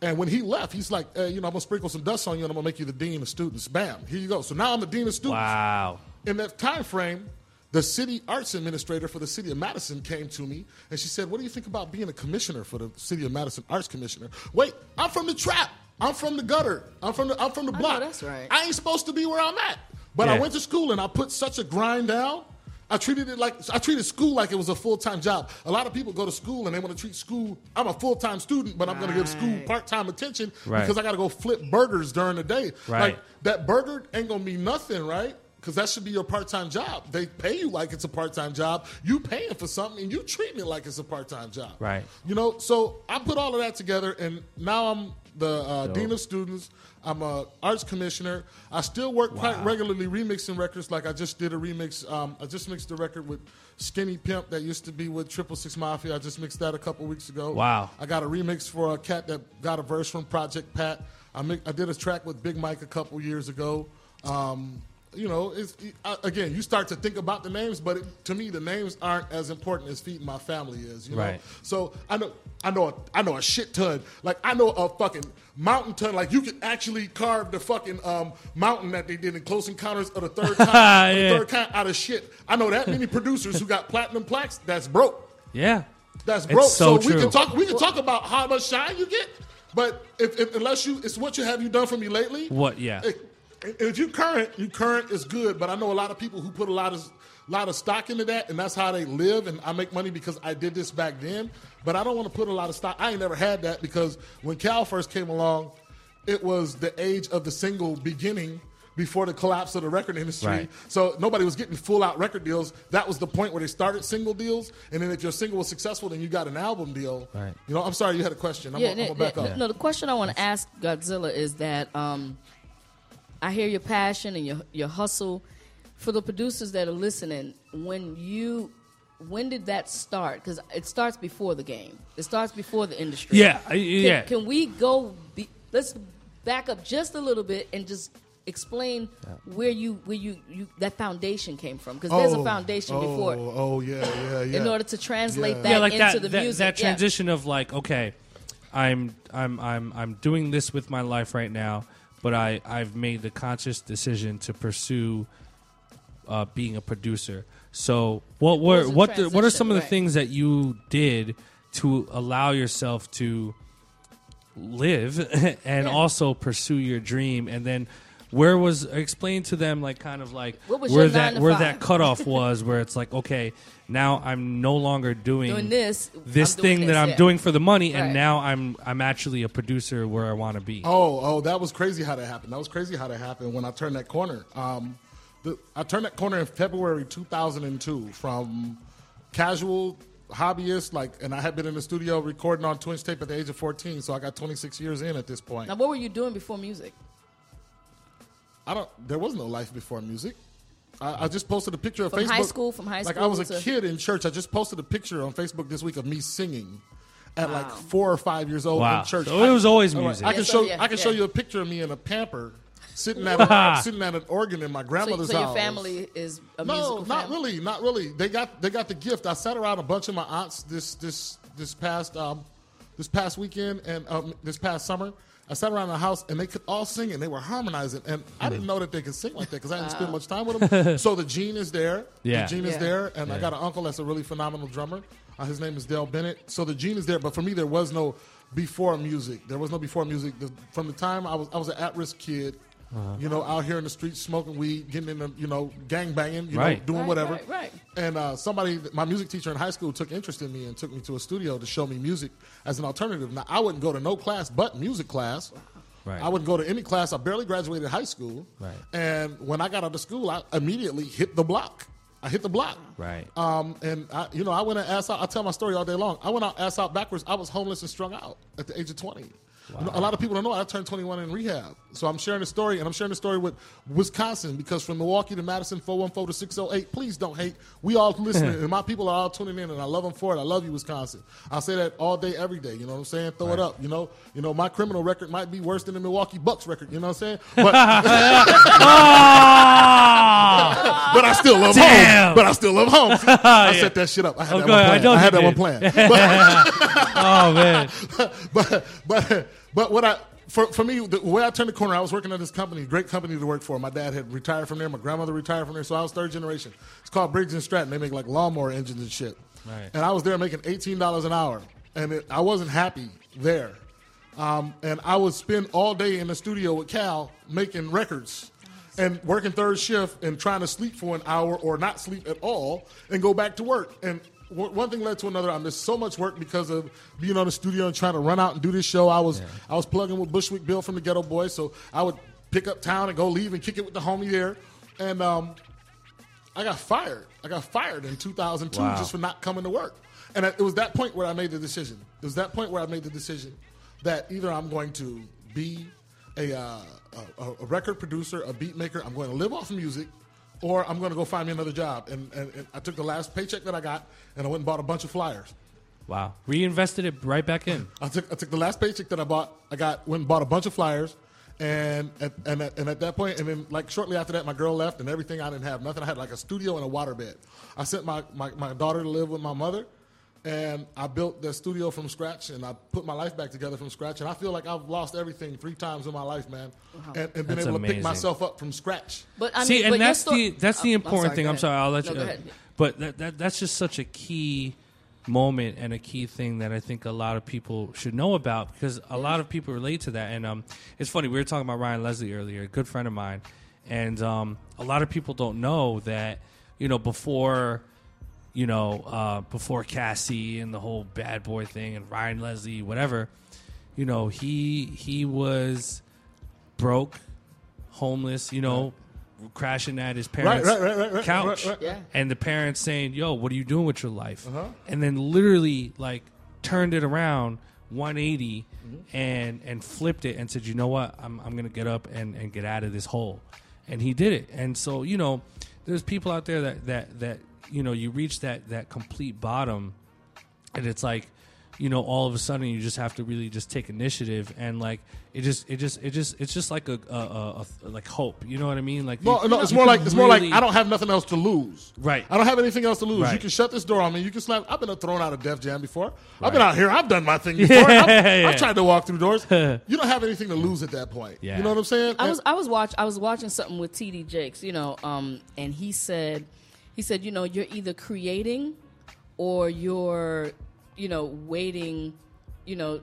And when he left, he's like, hey, you know, I'm gonna sprinkle some dust on you, and I'm gonna make you the dean of students. Bam, here you go. So now I'm the dean of students. Wow. In that time frame, the city arts administrator for the city of Madison came to me and she said, "What do you think about being a commissioner for the city of Madison arts commissioner?" Wait, I'm from the trap. I'm from the gutter. I'm from the I'm from the I know block. that's right. I ain't supposed to be where I'm at. But I went to school and I put such a grind down. I treated it like I treated school like it was a full time job. A lot of people go to school and they want to treat school. I'm a full time student, but I'm going to give school part time attention Right. because I got to go flip burgers during the day. Right. Like that burger ain't gonna mean nothing, right? Because that should be your part time job. They pay you like it's a part time job. You paying for something and you treat me like it's a part time job. Right. You know, so I put all of that together, and now I'm the uh, dean of students. I'm a arts commissioner. I still work quite regularly remixing records. Like I just did a remix. Um, I just mixed a record with Skinny Pimp that used to be with Triple Six Mafia. I just mixed that a couple weeks ago. Wow. I got a remix for a cat that got a verse from Project Pat. I, mi- I did a track with Big Mike a couple years ago. Um, you know, it's, again, you start to think about the names, but it, to me, the names aren't as important as feeding my family is. You know, Right. so I know, I know, a, I know a shit ton. Like I know a fucking mountain ton. Like you could actually carve the fucking um, mountain that they did in Close Encounters of the Third Kind, Yeah. the Third Kind out of shit. I know that many producers who got platinum plaques. That's broke. Yeah. That's It's broke. so we can talk. We can talk about how much shine you get, but if, if unless you, it's what you have you done for me lately. What? Yeah. If, if you current, you current is good, but I know a lot of people who put a lot of lot of stock into that, and that's how they live. And I make money because I did this back then, but I don't want to put a lot of stock. I ain't never had that because when Cal first came along, it was the age of the single beginning. Before the collapse of the record industry, Right. so nobody was getting full out record deals. That was the point where they started single deals, and then if your single was successful, then you got an album deal. Right. You know, I'm sorry, you had a question. I'm yeah, gonna, I'm yeah, gonna back yeah. up. No, the question I want to ask Godzilla is that um, I hear your passion and your your hustle. For the producers that are listening, when you when did that start? Because it starts before the game. It starts before the industry. Yeah, Can, yeah. Can we go? Be, let's back up just a little bit and just explain where you where you, you that foundation came from because there's a Oh, foundation oh, before Oh yeah, yeah, yeah. in order to translate Yeah. that yeah, like into that, the that, music. that Yeah. transition of like, okay, I'm I'm I'm I'm doing this with my life right now, but I I've made the conscious decision to pursue uh, being a producer. So what were what the, what are some of the right. things that you did to allow yourself to live and Yeah. also pursue your dream and then where was explain to them like kind of like What was where that where five? that cutoff was where it's like okay now I'm no longer doing Doing this, this I'm doing thing this, that I'm yeah. doing for the money and now I'm I'm actually a producer where I want to be Oh, oh, that was crazy how that happened. That was crazy how that happened when I turned that corner. Um, the, I turned that corner in February 2002 from casual hobbyist, like, and I had been in the studio recording on Twins tape at the age of 14, so I got 26 years in at this point. Now, what were you doing before music? I don't. There was no life before music. I, I just posted a picture of From Facebook. high school- from high school. Like I was a to- kid in church. I just posted a picture on Facebook this week of me singing at like four or five years old Wow. in church. So it was always music. I can Yeah, so, show. yeah, I can show you a picture of me in a pamper, sitting at a, sitting at an organ in my So, grandmother's so your house. family is a No, musical not family? really, not really. They got they got the gift. I sat around a bunch of my aunts this this this past um, this past weekend and um, this past summer. I sat around the house and they could all sing and they were harmonizing. And I didn't know that they could sing like that because I didn't spend much time with them. so the gene is there. Yeah. The gene is there. And I got an uncle that's a really phenomenal drummer. Uh, his name is Dale Bennett. So the gene is there. But for me, there was no before music. There was no before music. The, from the time I was, I was an at risk kid. Uh-huh. You know, out here in the streets smoking weed, getting in the, you know, gang banging, you Right. know, doing Right, whatever. right, right. And uh, somebody, my music teacher in high school, took interest in me and took me to a studio to show me music as an alternative. Now, I wouldn't go to no class but music class. Right. I wouldn't go to any class. I barely graduated high school. Right. And when I got out of school, I immediately hit the block. I hit the block. Right. Um, and I, you know, I went and ass out. I tell my story all day long. I went out ass out backwards. I was homeless and strung out at the age of twenty. Know, a lot of people don't know I turned 21 in rehab. So I'm sharing the story, and I'm sharing the story with Wisconsin because from Milwaukee to Madison, 414 to 608, please don't hate. We all listening, and my people are all tuning in, and I love them for it. I love you, Wisconsin. I'll say that all day, every day. You know what I'm saying? Throw it up. You know, you know, my criminal record might be worse than the Milwaukee Bucks record. You know what I'm saying? But, ah! but I still love Damn. home. But I still love home. I Yeah. set that shit up. I had Oh, that one ahead. I I had that one did. planned. Oh, man. but but but what I for for me the way I turned the corner, I was working at this company, great company to work for. My dad had retired from there. My grandmother retired from there, so I was third generation. It's called Briggs and Stratton. They make like lawnmower engines and shit. Right. And I was there making eighteen dollars an hour, and it, I wasn't happy there. Um, and I would spend all day in the studio with Cal making records and working third shift and trying to sleep for an hour or not sleep at all and go back to work. And one thing led to another. I missed so much work because of being on the studio and trying to run out and do this show. I was I was plugging with Bushwick Bill from the Geto Boys, so I would pick up town and go leave and kick it with the homie there. And um, I got fired. I got fired in 2002 Wow. just for not coming to work. And it was that point where I made the decision. It was that point where I made the decision that either I'm going to be a, uh, a, a record producer, a beat maker, I'm going to live off music, or I'm going to go find me another job. And, and, and I took the last paycheck that I got and I went and bought a bunch of flyers. Wow. Reinvested it right back in. I took I took the last paycheck that I bought. I got went and bought a bunch of flyers, and at, and at, and at that point, and then like shortly after that, my girl left, and everything I didn't have nothing. I had like a studio and a waterbed. I sent my, my, my daughter to live with my mother, and I built the studio from scratch, and I put my life back together from scratch. And I feel like I've lost everything three times in my life, man, and, and been That's able to pick myself up from scratch. But I See, and but that's sto- the that's the Oh, I'm important sorry, thing. I'm sorry, I'll let No, you. go ahead. But that, that that's just such a key moment and a key thing that I think a lot of people should know about because a lot of people relate to that. And um, it's funny we were talking about Ryan Leslie earlier, a good friend of mine, and um, a lot of people don't know that you know before. You know, uh, before Cassie and the whole bad boy thing and Ryan Leslie, whatever, you know, he he was broke, homeless, you know, crashing at his parents' right, right, right, right, couch, right, right. Yeah. and the parents saying, "Yo, what are you doing with your life?" Uh-huh. And then literally like turned it around 180 Mm-hmm. and and flipped it and said, "You know what? I'm I'm gonna get up and and get out of this hole," and he did it. And so you know, there's people out there that that that you know you reach that that complete bottom and it's like you know all of a sudden you just have to really just take initiative and like it just it just it just it's just like a, a, a, a like hope you know what i mean like No, you- no, it's more like it's more like I don't have nothing else to lose. Right. I don't have anything else to lose. You can shut this door on me. You can slap. I've been thrown out of Def Jam before. I've been out here. I've done my thing before. I've, Yeah. I've tried to walk through doors. you don't have anything to lose at that point. Yeah. You know what I'm saying? I was I was watch I was watching something with TD Jakes, you know, um, and he said he said, you know, you're either creating or you're, you know, waiting, you know,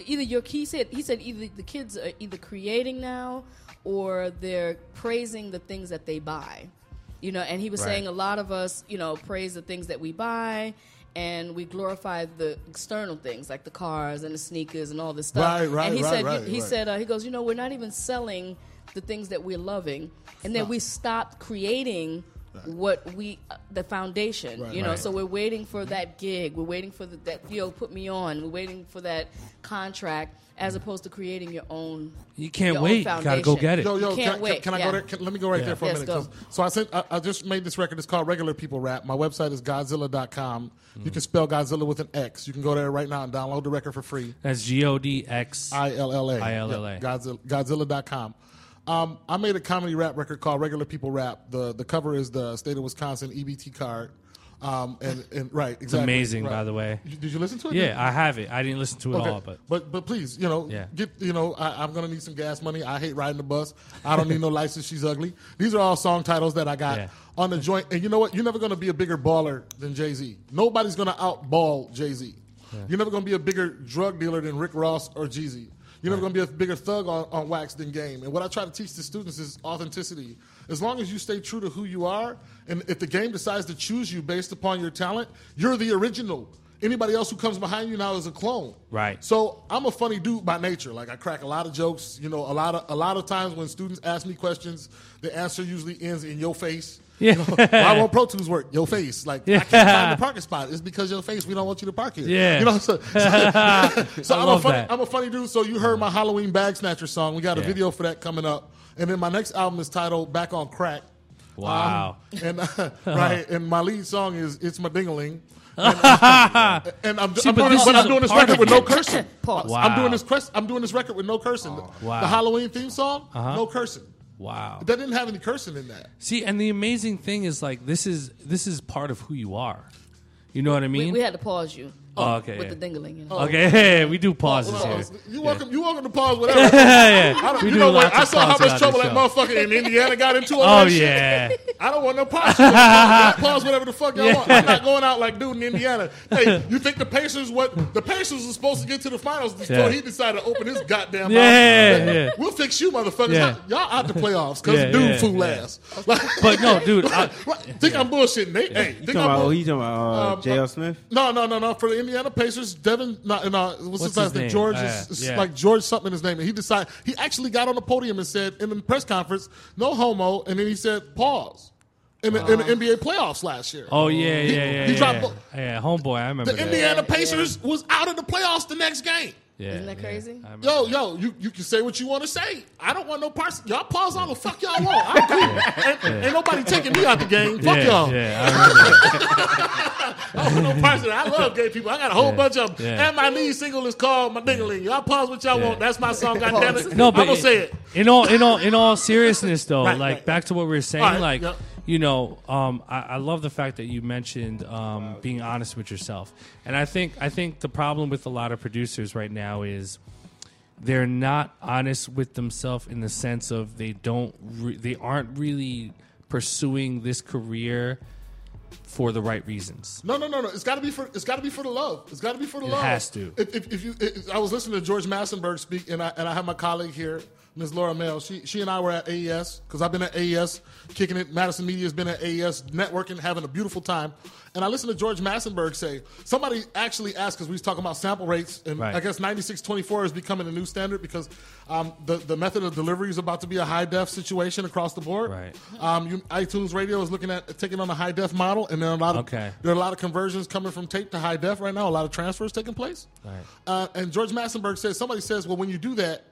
either your he said he said either the kids are either creating now or they're praising the things that they buy. You know, and he was Right. saying a lot of us, you know, praise the things that we buy and we glorify the external things like the cars and the sneakers and all this stuff. Right, right, and he right, said right, he right. said uh, he goes, you know, we're not even selling the things that we're loving, and then we stopped creating what we uh, the foundation. Right, you know, right. so we're waiting for that gig. We're waiting for the, that yo put me on. We're waiting for that contract as opposed to creating your own. You can't wait. You gotta go get it. Yo, yo, You can, can't can- wait. can I yeah. go there? Can, let me go right Yeah. there for a minute. go. 'cause- So I sent. I, I just made this record. It's called Regular People Rap. My website is Godxilla.com. You can spell Godzilla with an X. You can go there right now and download the record for free. that's g-o-d-x I L L A. I-L-L-A. Yep, Godzilla, Godxilla.com. Um, I made a comedy rap record called Regular People Rap. The the cover is the state of Wisconsin EBT card. Um, and, and right, It's amazing, right. by the way. Did you- listen to it? Yeah, I have it. I didn't listen to it Okay. all, but but but please, you know, Yeah. get you know, I, I'm gonna need some gas money. I hate riding the bus. I don't need no license. She's ugly. These are all song titles that I got Yeah. on the joint. And you know what? You're never gonna be a bigger baller than Jay Z. Nobody's gonna outball Jay Z. You're never gonna be a bigger drug dealer than Rick Ross or Jeezy. You're never gonna be a bigger thug on, on wax than Game. And what I try to teach the students is authenticity. As long as you stay true to who you are, and if the game decides to choose you based upon your talent, you're the original. Anybody else who comes behind you now is a clone. right. So I'm a funny dude by nature. Like I crack a lot of jokes. You know, a lot of a lot of times when students ask me questions, the answer usually ends in your face. Yeah. You know, why won't Pro Tools work? Your face. Like I can't find the parking spot. It's because your face. We don't want you to park here. Yeah. You know. So, so, so I I'm a funny. that. I'm a funny dude. So you heard my Halloween bag snatcher song. We got a Yeah. video for that coming up. And then my next album is titled Back on Crack. Wow. Um, and uh, right, and my lead song is "It's My Dingaling." And, uh, and I'm, See, I'm doing, this I'm doing this record with no cursing. Pause. I'm doing Wow. this quest, I'm doing this record with no cursing. Wow. The Halloween theme song, Uh-huh. no cursing. Wow. That didn't have any cursing in that. See, and the amazing thing is like this is this is part of who you are. You know what I We, mean? we had to pause you. Oh, okay, With yeah. the dingaling. You know? Okay, hey, we do pauses Well, here. You welcome. You welcome to pause whatever. Yeah, I don't, you know what? I saw how much trouble that motherfucker in Indiana got into. Oh that shit. yeah. I don't want no pause. Pause whatever the fuck y'all Yeah. want. I'm not going out like dude in Indiana. Hey, you think the Pacers what the Pacers were supposed to get to the finals before Yeah. he decided to open his goddamn Yeah, mouth? yeah. We'll fix you motherfuckers. Yeah. Y'all out the playoffs because Yeah, dude yeah, fool yeah. ass. Like, But no, dude, I- think I'm bullshitting. They, hey, You think talking I'm about? bull- Oh, you talking about uh, Um, J.R. Smith? no, no, no, no. For the Indiana Pacers, Devin, no, no, what's, What's his last his name? name? George Uh, is, is yeah. like George something his name. And he decided he actually got on the podium and said in the press conference, "No homo," and then he said, "Pause." In the, in the uh-huh. NBA playoffs last year. Oh yeah, He- yeah, yeah. he yeah, dropped- yeah. yeah, homeboy. I remember The that. Indiana Pacers was out of the playoffs the next game. Yeah, Isn't that yeah. crazy? I remember Yo, that. yo, you, you can say what you want to say. I don't want no parts. Y'all pause all the fuck y'all want. I'm cool. Ain't, ain't nobody taking me out the game. Fuck yeah, y'all. yeah, I remember that. I don't want no parts of that. I love gay people. I got a whole Yeah, bunch of them. yeah. And my lead single is called My Dingaling. Y'all pause what y'all Yeah. want. That's my song. God damn it. No, but I'm gonna say it. In all, in all, in all seriousness, though, Right, like right. back to what we were saying, All right, like yep. You know, um, I, I love the fact that you mentioned um, being honest with yourself, and I think I think the problem with a lot of producers right now is they're not honest with themselves in the sense of they don't re- they aren't really pursuing this career for the right reasons. No, no, no, no. It's got to be for. It's got to be for the love. It's got to be for the It love. It has to. If, if, if you, if, I was listening to George Massenburg speak, and I and I have my colleague here, Ms. Laura Mel. She she and I were at AES because I've been at AES, kicking it. Madison Media's been at AES, networking, having a beautiful time. And I listened to George Massenburg say somebody actually asked because we was talking about sample rates, and Right. I guess ninety six twenty four is becoming a new standard because um, the the method of delivery is about to be a high def situation across the board. Right. Um, you, iTunes Radio is looking at taking on a high def model, and there are a lot of Okay. there are a lot of conversions coming from tape to high def right now. A lot of transfers taking place. Right. Uh, and George Massenburg says somebody says, well, when you do that,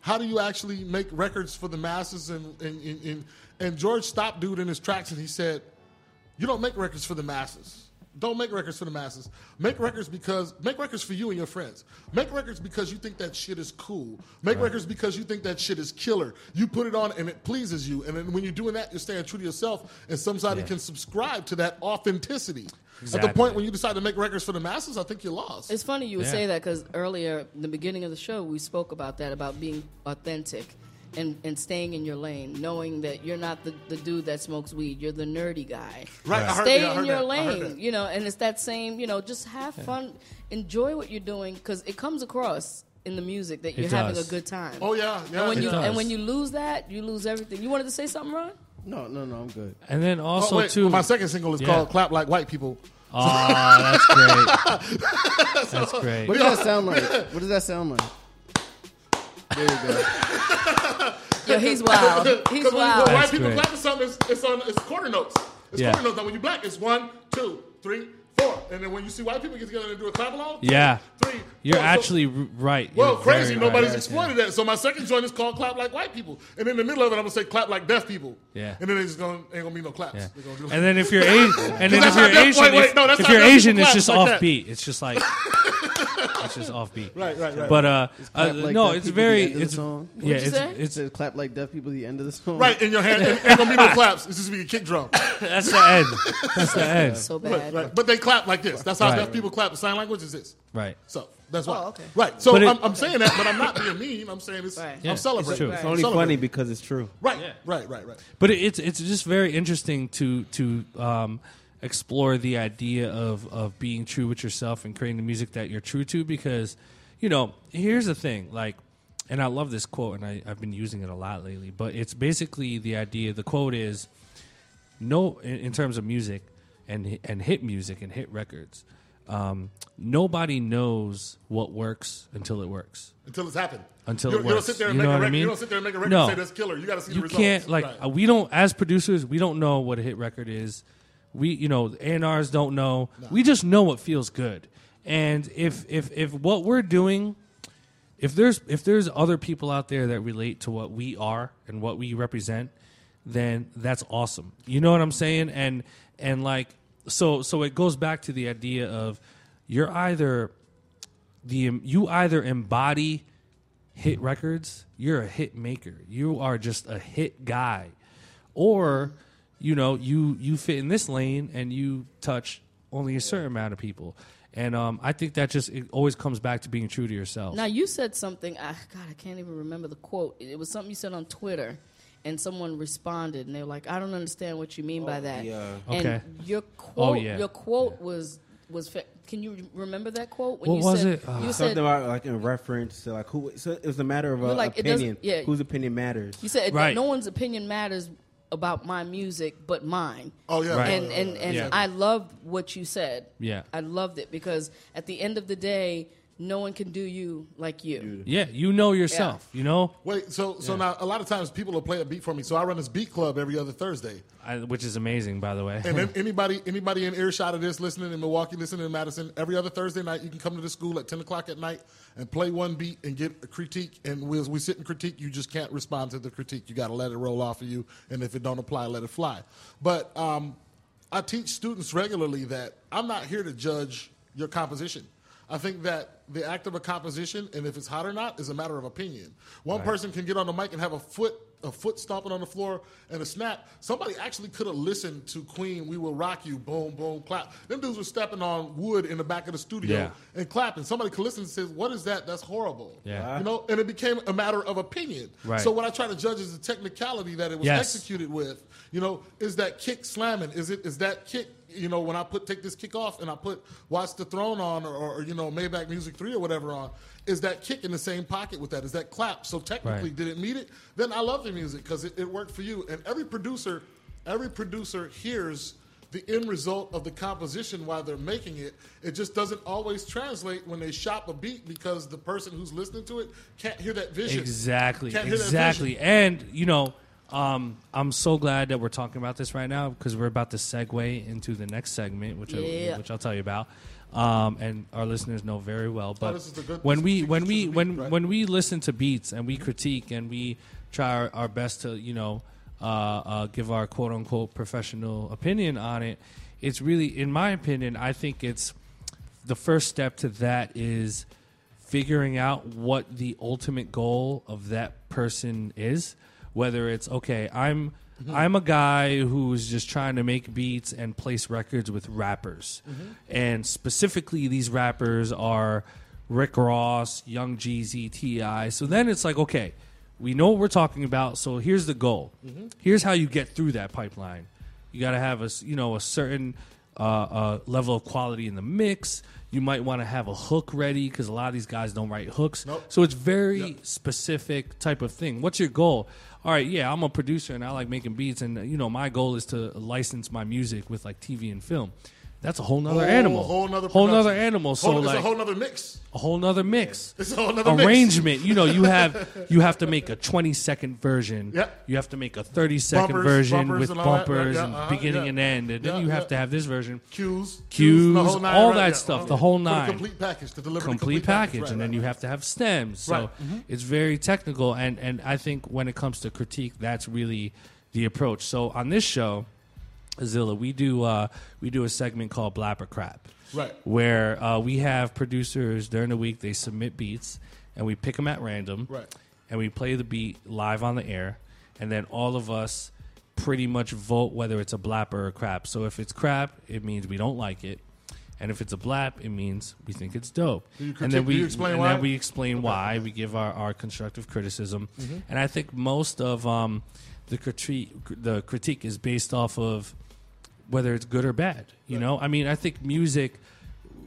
how do you actually make records for the masses? And and, and, and George stopped dude in his tracks and he said, you don't make records for the masses. Don't make records for the masses. Make records because make records for you and your friends. Make records because you think that shit is cool. Make records because you think that shit is killer. You put it on and it pleases you. And then when you're doing that, you're staying true to yourself, and somebody Yeah. can subscribe to that authenticity. At the point when you decide to make records for the masses, I think you're lost. It's funny you would Yeah. say that because earlier, in the beginning of the show, we spoke about that about being authentic and, and staying in your lane, knowing that you're not the, the dude that smokes weed. You're the nerdy guy. Right, I heard- Stay yeah, in your that. Lane, you know, and it's that same, you know, just have fun, enjoy what you're doing because it comes across in the music that It you're having a good time. Oh yeah, yeah. and when you and when you lose that, you lose everything. You wanted to say something, Ron? No, no, no, I'm good. And then Oh, also wait, too, my second single is Yeah. called "Clap Like White People." Oh, that's great. That's great. What does that sound like? What does that sound like? There we go. Yo, he's wild. He's 'Cause when, when wild. white That's people great. clap for something, it's, it's on it's quarter notes. It's Yeah. quarter notes. Now when you black, it's one, two, three, four, and then when you see white people get together and do a clap along, two, Yeah. three. You're four. Actually r- right. well, You're crazy. very Nobody's right. exploited that. So my second joint is called "Clap Like White People," and in the middle of it, I'm gonna say "Clap Like Deaf People." Yeah. And then it's gonna ain't gonna be no claps. Yeah. They're gonna And then if you're Asian, and then That's if how you're Asian, wait, wait, if, no, if you're Asian, it's just like that. offbeat. It's just like it's just offbeat. Right, right, right. But uh, uh like no, it's people at the very the it's song. yeah, it's, It it's says clap like deaf people at the end of the song. Right, in your hand. Ain't ain't gonna be no claps. It's just be a kick drum. That's the end. That's the end. So bad. right. But they clap like this. That's how Right. deaf people clap. The sign language is this. right. So that's why. Oh, okay. Right. So it- I'm, I'm saying that, but I'm not being mean. I'm saying it's. Right. Yeah, I'm celebrating. it's true. It's only funny because it's true. Right. Right. Right. Right. But it- it's it's just very interesting to to um, explore the idea of of being true with yourself and creating the music that you're true to because you know here's the thing like and I love this quote and I, I've been using it a lot lately but it's basically the idea the quote is no in, in terms of music and and hit music and hit records um, nobody knows what works until it works Until it's happened. until you, it you don't sit there and You make a what I record. mean? You don't sit there and make a record No. and say that's killer. You got to see the you results. can't like Right. we don't as producers we don't know what a hit record is we you know A&Rs don't know. We just know what feels good. And if if if what we're doing if there's if there's other people out there that relate to what we are and what we represent then that's awesome. You know what i'm saying? And and like so so it goes back to the idea of you're either the you either embody hit records, you're a hit maker. You are just a hit guy. Or, you know, you you fit in this lane and you touch only a certain amount of people. And um, I think that just it always comes back to being true to yourself. Now you said something. I, God, I can't even remember the quote. It was something you said on Twitter, and someone responded, and they were like, "I don't understand what you mean by that." yeah. And Okay. your quote, Oh, yeah. your quote was was. Fa- can you remember that quote? When What you was said, it? Uh, You Something said about like in reference to like who. So it was a matter of You're uh, like, opinion. yeah. Whose opinion matters? you said Right. no one's opinion matters about my music but mine. Oh yeah. Right. And oh, and and Yeah. I loved what you said. Yeah. I loved it because at the end of the day, no one can do you like you. yeah, you know yourself, you know, Wait. So so now a lot of times people will play a beat for me. So I run this beat club every other Thursday. I, which is amazing, by the way. And anybody anybody in earshot of this listening in Milwaukee, listening in Madison, every other Thursday night you can come to the school at ten o'clock at night and play one beat and get a critique. And we we sit and critique. You just can't respond to the critique. You got to let it roll off of you. And if it don't apply, let it fly. But um, I teach students regularly that I'm not here to judge your composition. I think that the act of a composition and if it's hot or not is a matter of opinion. One person can get on the mic and have a foot a foot stomping on the floor and a snap. Somebody actually could have listened to Queen "We Will Rock You," boom, boom, clap. Them dudes were stepping on wood in the back of the studio Yeah. and clapping. Somebody could listen and say, "What is that? That's horrible." Yeah. you know. And it became a matter of opinion. Right. So what I try to judge is the technicality that it was Yes. executed with. You know, is that kick slamming? Is it is that kick? You know, when I put take this kick off and I put Watch the Throne on or, or you know Maybach Music Three or whatever on, is that kick in the same pocket with that? Is that clap? So technically, Right. did it meet it? Then I love the music because it, it worked for you. And every producer, every producer hears the end result of the composition while they're making it. It just doesn't always translate when they shop a beat because the person who's listening to it can't hear that vision. Exactly. Can't Exactly. vision. And you know, um, I'm so glad that we're talking about this right now because we're about to segue into the next segment, which Yeah. I, which I'll tell you about. Um, and our listeners know very well. But Oh, this is the good- when we when we beat, when right? when we listen to beats and we critique and we try our, our best to you know uh, uh, give our quote unquote professional opinion on it, it's really, in my opinion, I think it's the first step to that is figuring out what the ultimate goal of that person is whether it's okay i'm i'm a guy who's just trying to make beats and place records with rappers. And specifically these rappers are rick ross young jeezy ti so then it's like okay we know what we're talking about so here's the goal. Here's how you get through that pipeline. You got to have a, you know a certain uh, uh, level of quality in the mix. You might want to have a hook ready because a lot of these guys don't write hooks. Nope. So it's very specific type of thing. What's your goal? All right, yeah, I'm a producer and I like making beats, and you know my goal is to license my music with like TV and film. That's a whole nother Whole- animal. whole nother whole nother animal. So Whole- it's like a whole nother mix. a whole nother mix. It's a whole nother mix. arrangement. You know, you have you have to make a twenty second version. Yep. You have to make a thirty second Bumpers, version bumpers with and bumpers yeah, and uh-huh, beginning yeah. and end, and then you have to have this version. Cues, cues, the whole nine, all right, that stuff, the whole the nine, complete package to deliver the complete, complete package, package, right, and then right, you have to have stems. So mhm. it's very technical, and and I think when it comes to critique, that's really the approach. So on this show, Zilla, we do uh, we do a segment called Blap or Crap. Right. Where uh, we have producers during the week, they submit beats, and we pick them at random. Right. And we play the beat live on the air, and then all of us pretty much vote whether it's a blap or a crap. So if it's crap, it means we don't like it. And if it's a blap, it means we think it's dope. And then we explain and why? then we explain why. We give our, our constructive criticism. Mhm. And I think most of um, the critique the critique is based off of whether it's good or bad. You know, I mean, I think music,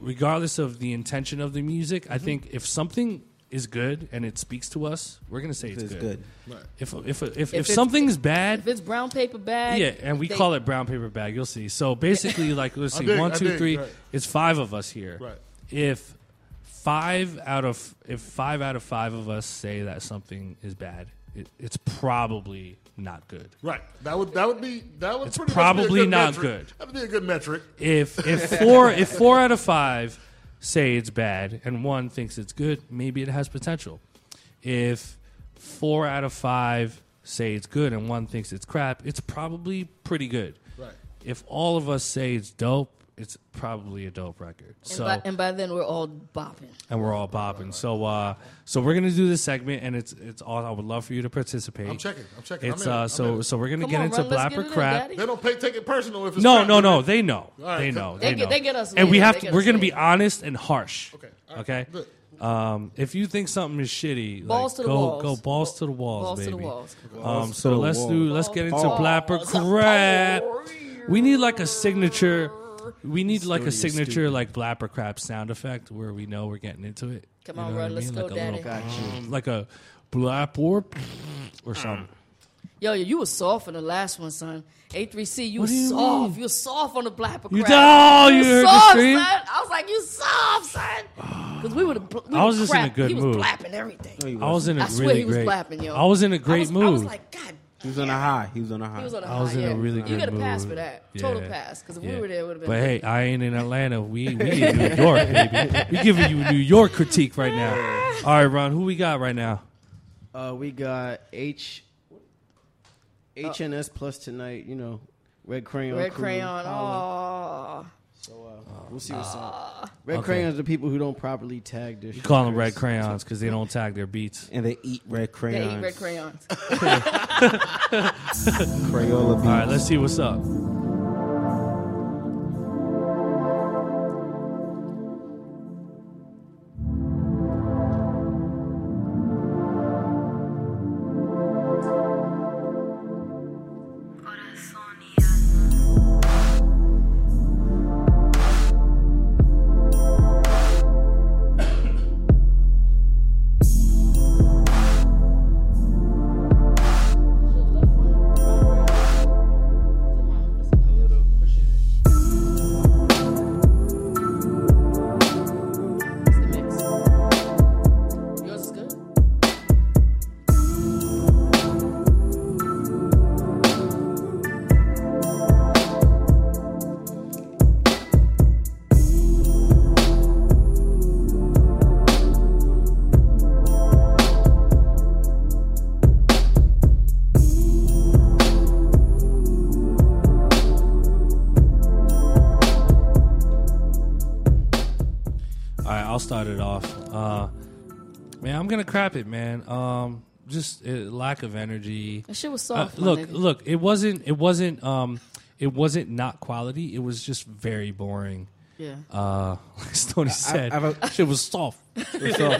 regardless of the intention of the music, I mm-hmm. think if something is good and it speaks to us, we're gonna say If it's, it's good. good. Right. If if if, if, it's- something's bad, if it's brown paper bag, yeah, and we they- call it brown paper bag. You'll see. So basically, like let's see, dig, one, I two, dig, three. right. It's five of us here. Right. If five out of if five out of five of us say that something is bad, it, it's probably not good. Right. That would that would be that would It's pretty much be a probably good not metric. good. That'd be a good metric. If if four if four out of five say it's bad and one thinks it's good, maybe it has potential. If four out of five say it's good and one thinks it's crap, it's probably pretty good. Right. If all of us say it's dope, it's probably a dope record. And, So by, and by then we're all bopping. and we're all bopping. So uh so we're gonna do this segment and it's it's all I would love for you to participate. I'm checking. I'm checking. It's I'm in it. uh I'm so so we're gonna Come get on, into Ron, let's blap or it in, crap. They don't pay, take it personal if it's No, crap, no, do no. They know. All right, they know. They They, get- they get us And we have to. We're going to be honest and harsh. Okay. all right, Okay. Good. Um, if you think something is shitty, Balls like, to the go walls. go balls to the walls, Balls to baby. the walls. Um, so let's do. Let's get into Balls. blap or crap. We need like a signature. We need like a signature like blapper crap sound effect where we know we're getting into it. Come You on, know what Ron, I let's mean? go, like a Daddy. little, um, like a blap or or something. Yo, yo, you was soft on the last one, son. A3C, you What do you soft. mean? You was soft on the black You crap. oh, you was heard the soft, stream? son. I was like, you soft, son. Because we would have. We I was would've just in a crapped. good he mood. was blapping everything. No, I was in a I swear really he was great. blapping, yo. I was in a I great was, mood. I was like, God, He was on a high. He was on a high. he was on a I was high. in a yeah. really You good get a pass mood. for that. Total Yeah. pass. Because if Yeah. we were there, it would have been. But hey, I ain't in Atlanta. We we in New York, baby. We giving you New York critique right now. All right, Ron, who we got right now? Uh, we got H HNS plus tonight. You know, Red Crayon. Red crew, crayon. holla. Oh. So uh, we'll see what's up. Red Okay. crayons are people who don't properly tag their. You call them red crayons because they don't tag their beats. And they eat red crayons. They eat red crayons. Crayola beats. All right, let's see what's up. Gonna crap it, man. Um, just uh, lack of energy. That shit was Uh, soft. my look, nigga. look. It wasn't. It wasn't. Um, it wasn't not quality. It was just very boring. Yeah. Uh, like Stony said, I have a- shit was soft. It's all-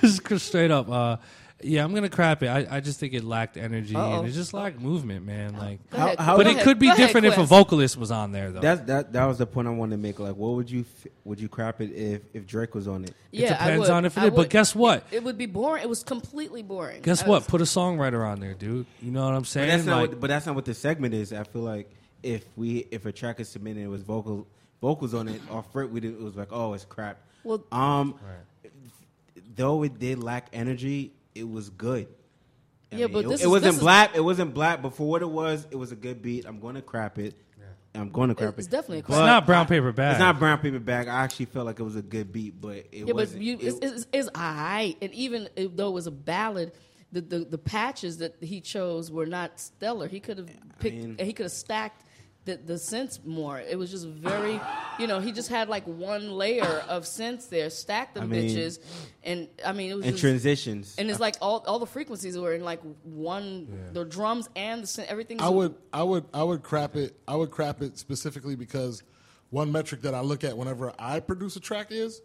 just straight up. Uh, yeah, I'm gonna crap it. I, I just think it lacked energy Uh-oh. and it just lacked movement, man. Like, Go ahead. how- but it could be Go ahead, different if a vocalist was on there, though. That that that was the point I wanted to make. Like, what would you f- would you crap it if if Drake was on it? Yeah, I depends would. on if it I but guess what? It, it would be boring. It was completely boring. Guess I what? was- Put a songwriter on there, dude. You know what I'm But saying? that's not. Like, what, but that's not what the segment is. I feel like if we if a track is submitted and it was vocal vocals on it off rip, we did, it was like, oh, it's crap. Well- um, though it did lack energy, it was good. I Yeah, mean, but it, this it is- wasn't this is- black. It wasn't black, but for what it was, it was a good beat. I'm going to crap it. I'm going to crap It's it. definitely a it's crap. not brown paper bag. It's not brown paper bag. I actually felt like it was a good beat, but it Yeah, wasn't. you, it- it's, it's, it's alright. And even though it was a ballad, the, the, the patches that he chose were not stellar. He could have picked. mean- he could have stacked the the synths more. It was just very, you know, he just had like one layer of synths there, stacked them I mean- bitches, and I mean it was And just, transitions. and it's like all all the frequencies were in like one, the drums and the synth, everything. I would, I would, I would crap it. I would crap it specifically because one metric that I look at whenever I produce a track is,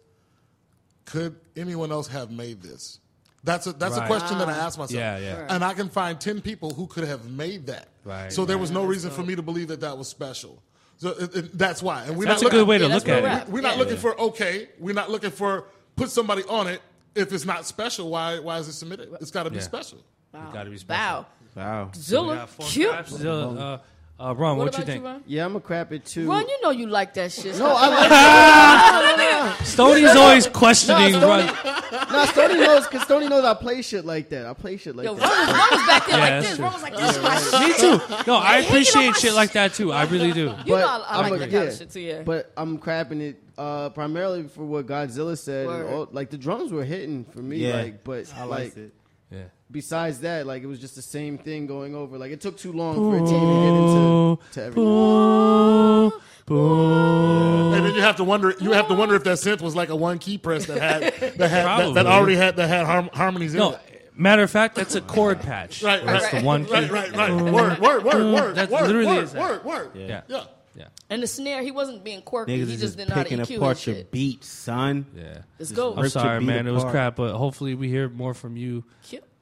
could anyone else have made this? That's a that's a Right. question that I Ah. ask myself. Yeah, yeah. Sure. And I can find ten people who could have made that. Right, So there was no That's reason for me to believe that that was special. So it, it- that's why. And we're That's not a good looking- way to Yeah, look that's at we're- it. We're not Yeah. looking for okay. We're not looking for put somebody on it. If it's not special, why why is it submitted? It's got to be Yeah. special. Wow. Got to be special. Wow. Wow. Zilla, cute. Zilla, uh, uh, Ron, what, What you think? you, Yeah, I'm gonna crap it too. Ron, you know you like that shit. No, I like Stony's always questioning Nah, Ron. Stony, nah, Stony knows because Stony knows I play shit like that. I play shit like Yo, that. Ron was, Ron was back there Yeah, like this. true. Ron was like, this is my shit. Me too. No, I Hey, appreciate shit like that too. I really do. You know I- I I'm like a- that kind of shit too, yeah. But I'm crapping it uh, primarily for what Godxilla said. and all- like the drums were hitting for me. Yeah, like, but I like liked it. Yeah. besides that, like it was just the same thing going over. Like it took too long for it to even hit into to everything. And then you have to wonder. You have to wonder if that synth was like a one key press that had that had that, that already had that had harm, harmonies in No, it. matter of fact, that's a chord patch. Right, That's right, the one. key. right, right. Word, word, word, mm, word, That word, literally word, is that. word, word. Yeah. Yeah. Yeah. And the snare, he wasn't being quirky. Niggas he just just didn't know how to picking EQ apart your shit. beat, son. Yeah. Let's Just go. I'm ripped sorry, beat man. It was crap, but hopefully we hear more from you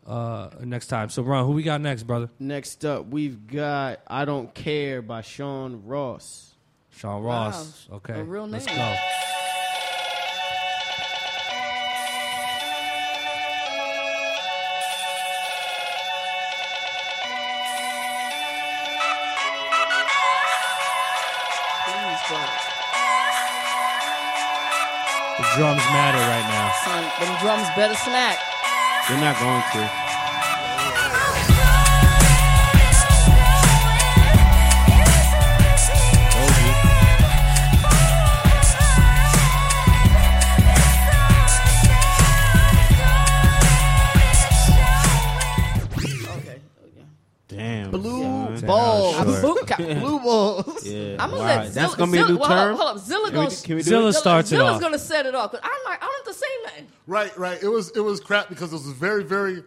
uh, next time. So, Ron, who we got next, brother? Next up, we've got "I Don't Care" by Sean Ross. Sean Ross. Okay. A real Let's name. go. Drums matter right now. Son, them drums better smack. They're not going to. Short. Abuka. Blue balls. Yeah. I'm gonna wow. let Zilla, That's gonna be a Zilla- new well, term. Hold up, Zilla Can we gonna do- can we do Zilla it? starts it Zilla's off. gonna set it off. 'cause I'm like, I don't have to say nothing. Right, right. It was it was crap because it was very very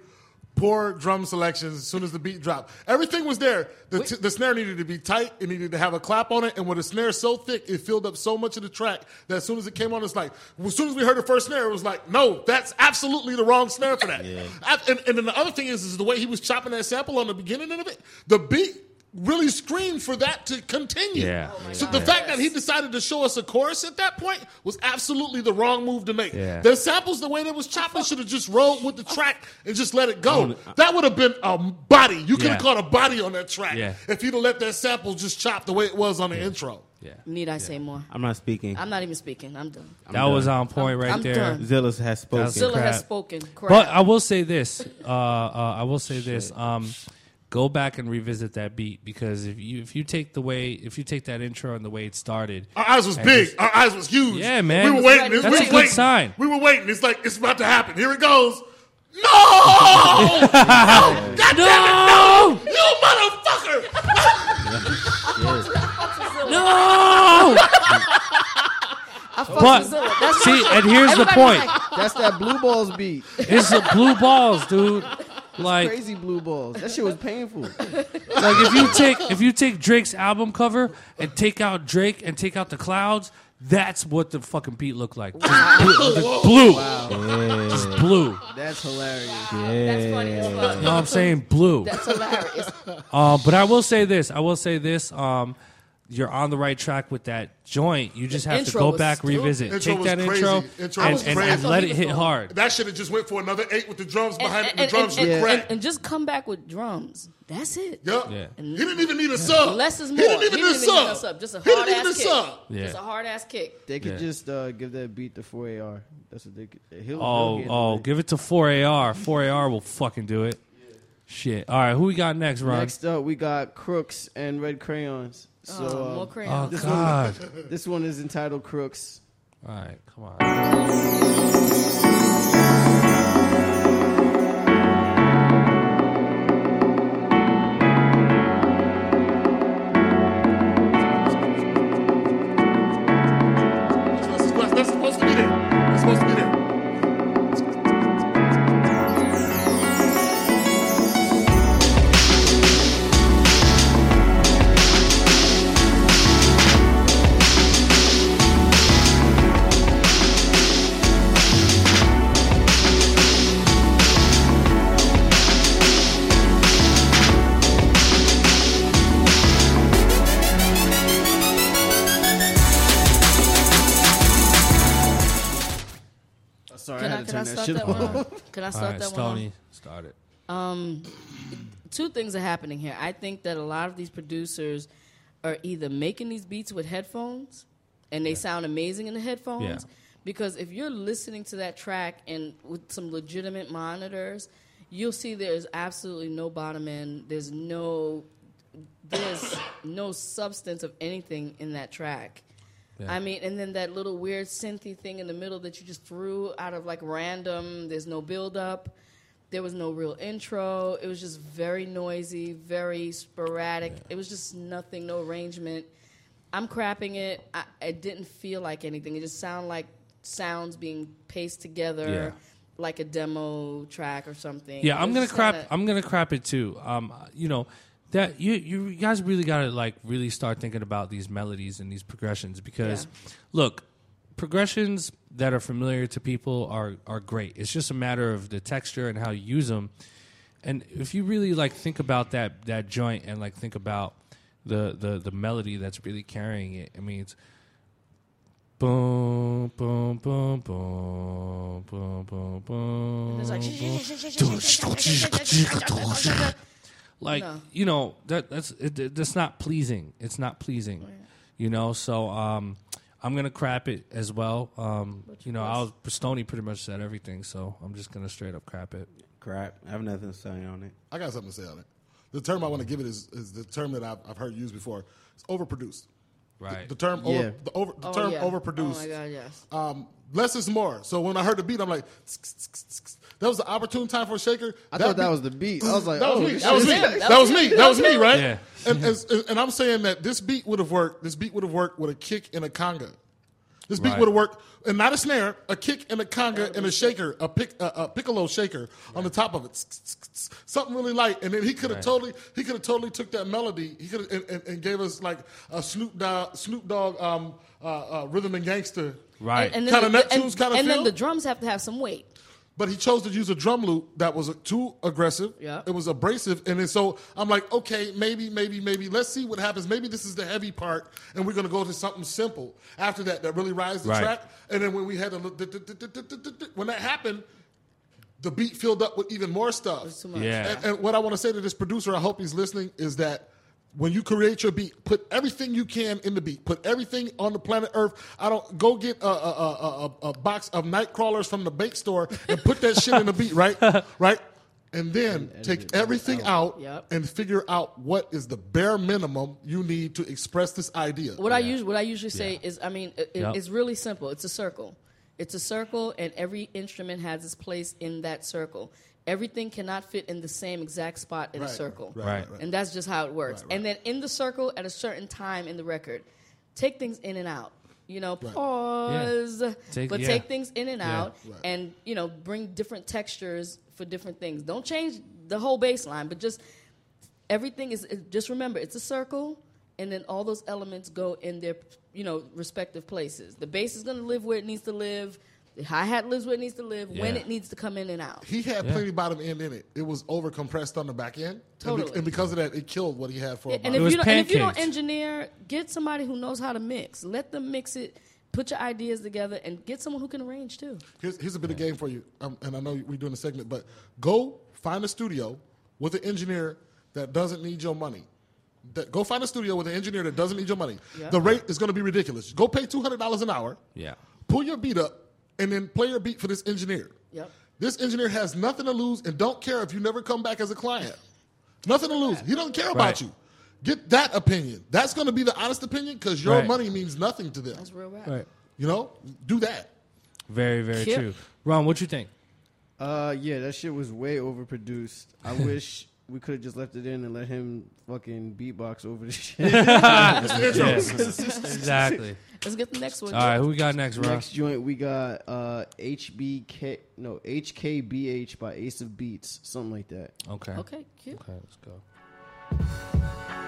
poor drum selections as soon as the beat dropped. Everything was there. The, t- the snare needed to be tight. It needed to have a clap on it. And with the snare so thick, it filled up so much of the track that as soon as it came on, it's like, as soon as we heard the first snare, it was like, no, that's absolutely the wrong snare for that. I- and, and then the other thing is, is the way he was chopping that sample on the beginning of it, the beat really screamed for that to continue. Yeah. Oh my so the God. fact that he decided to show us a chorus at that point was absolutely the wrong move to make. Yeah. The samples, the way they was chopping, should have just rolled with the track and just let it go. That would have been a body. You could have Yeah. caught a body on that track Yeah. if you'd have let that sample just chop the way it was on the intro. Yeah. Need I say more? I'm not speaking. I'm not even speaking. I'm done. That was on point right I'm there. done. Zillas has spoken. That's Zilla has spoken. Crap. But I will say this. Uh, uh, I will say this. Um, go back and revisit that beat because if you if you take the way if you take that intro and the way it started, Our eyes was big. just- Our eyes was huge. Yeah, man. We were waiting. That's we a was good waiting. sign. We were waiting. It's like it's about to happen. Here it goes. No! no! God damn it! No! You motherfucker! No! I fuck But Zilla. That's see, and here's the point. like- That's that blue balls beat. It's the blue balls, dude. Like, Crazy blue balls. That shit was painful. like if you take if you take Drake's album cover and take out Drake and take out the clouds, that's what the fucking beat looked like. Just blue, just blue. just blue. That's hilarious. That's funny as fuck. You know what I'm saying? Blue. That's hilarious. Um, but I will say this. I will say this. Um, you're on the right track with that joint. You just The have to go back, stupid. revisit, Intro take was that crazy. intro, Intro and, was and, crazy. and let it hit hard. That should have just went for another eight with the drums behind it. The and, drums and, were and, and, and just come back with drums. That's it. Yup. Yeah. He didn't even need a sub. Less is more. He didn't even need a sub. a sub. Just a He didn't hard even ass need kick. a sub. Yeah. Just a hard ass kick. They could Yeah. just uh, give that beat to 4AR. That's what they could. He'll, Oh, he'll oh, give it to 4AR. 4AR will fucking do it. Shit. All right, who we got next, Ron? Next up, we got Crooks and Red Crayons. So, Oh, uh, more crayons. Oh, this God. One, this one is entitled Crooks. All right, come on. Start that one? Can I start right, that Stony, one? start it. Um, two things are happening here. I think that a lot of these producers are either making these beats with headphones, and they sound amazing in the headphones. Yeah. Because if you're listening to that track and with some legitimate monitors, you'll see there's absolutely no bottom end. There's no there's no substance of anything in that track. Yeah. I mean, and then that little weird synthy thing in the middle that you just threw out of like random. There's no build up. There was no real intro. It was just very noisy, very sporadic. It was just nothing, no arrangement. I'm crapping it. I, it didn't feel like anything. It just sounded like sounds being paced together, Yeah. like a demo track or something. Yeah, I'm gonna crap. I'm gonna crap it too. Um, you know that you you guys really gotta like really start thinking about these melodies and these progressions because, look, progressions that are familiar to people are are great. It's just a matter of the texture and how you use them. And if you really like think about that that joint and like think about the the the melody that's really carrying it, I mean it's. Boom, boom, boom, boom, boom, boom, boom. It's like- boom. like No. you know that that's it, it- that's not pleasing. It's not pleasing, you know. So um, I'm gonna crap it as well. Um, you know, I was Stony pretty much said everything, so I'm just gonna straight up crap it. Crap. I have nothing to say on it. I got something to say on it. The term I want to give it is, is the term that I've, I've heard used before. It's overproduced. Right. The, the term Yeah. over the over the Oh, term yeah. overproduced. Oh my god, yes. Um, less is more. So when I heard the beat, I'm like, that was the opportune time for a shaker. I thought that was the beat. I was like, that was oh, me. That was me. That That was was me. That was me. Right. Yeah. And, and, and I'm saying that this beat would have worked. This beat would have worked with a kick and a conga. This beat Right. would have worked, and not a snare, a kick and a conga and a shaker, a pick, a, a piccolo shaker on the top of it, something really light. And then he could have Right. totally, he could have totally took that melody, he could and, and, and gave us like a Snoop Dogg, Snoop Dogg, um, uh, uh, rhythm and gangster, Right. And, and then Kinda the, Neptunes kinda and then feel? the drums have to have some weight. But he chose to use a drum loop that was too aggressive. Yeah. It was abrasive. And then so I'm like, okay, maybe, maybe, maybe. Let's see what happens. Maybe this is the heavy part, and we're going to go to something simple after that that really rides the Right. track. And then when we had a when that happened, the beat filled up with even more stuff. too much. Yeah. And, and what I want to say to this producer, I hope he's listening, is that when you create your beat, put everything you can in the beat. Put everything on the planet Earth. I don't go get a, a, a, a, a box of night crawlers from the bake store and put that shit in the beat, right? Right? And then take everything out Yep. and figure out what is the bare minimum you need to express this idea. What I usually what I usually say is, I mean, it, Yep. it's really simple. It's a circle. It's a circle, and every instrument has its place in that circle. Everything cannot fit in the same exact spot in Right, a circle, right, Right. right. and that's just how it works. Right, right. And then in the circle, at a certain time in the record, take things in and out. You know, Right. pause, Take- but yeah. take things in and Yeah. out, Right. and you know, bring different textures for different things. Don't change the whole baseline, but just everything is just remember it's a circle and then all those elements go in their you know respective places the bass is going to live where it needs to live the hi-hat lives where it needs to live when it needs to come in and out He had Yeah. plenty bottom end in it. It was over compressed on the back end. And be- And, because of that, it killed what he had for a and bottom if, was you don't, and if you don't engineer get somebody who knows how to mix let them mix it put your ideas together and get someone who can arrange too Here's, here's a bit of game for you, um, and I know we're doing a segment, but go find a studio with an engineer that doesn't need your money. That, go find a studio with an engineer that doesn't need your money. Yeah. The rate is going to be ridiculous. Go pay two hundred dollars an hour. Yeah. Pull your beat up, and then play your beat for this engineer. Yep. This engineer has nothing to lose and don't care if you never come back as a client. Nothing to lose. He doesn't care about Right. you. Get that opinion. That's going to be the honest opinion because your Right. money means nothing to them. that's real rap Right. You know, do that. Very, very Kip. true. Ron, what you think? Uh, yeah, that shit was way overproduced. I wish we could have just left it in and let him fucking beatbox over the shit. Yeah, exactly. let's get the next one All right, who we got next, Ron? Next joint we got uh HBK no HKBH by Ace of Beats, something like that. Okay. okay cute Okay, let's go.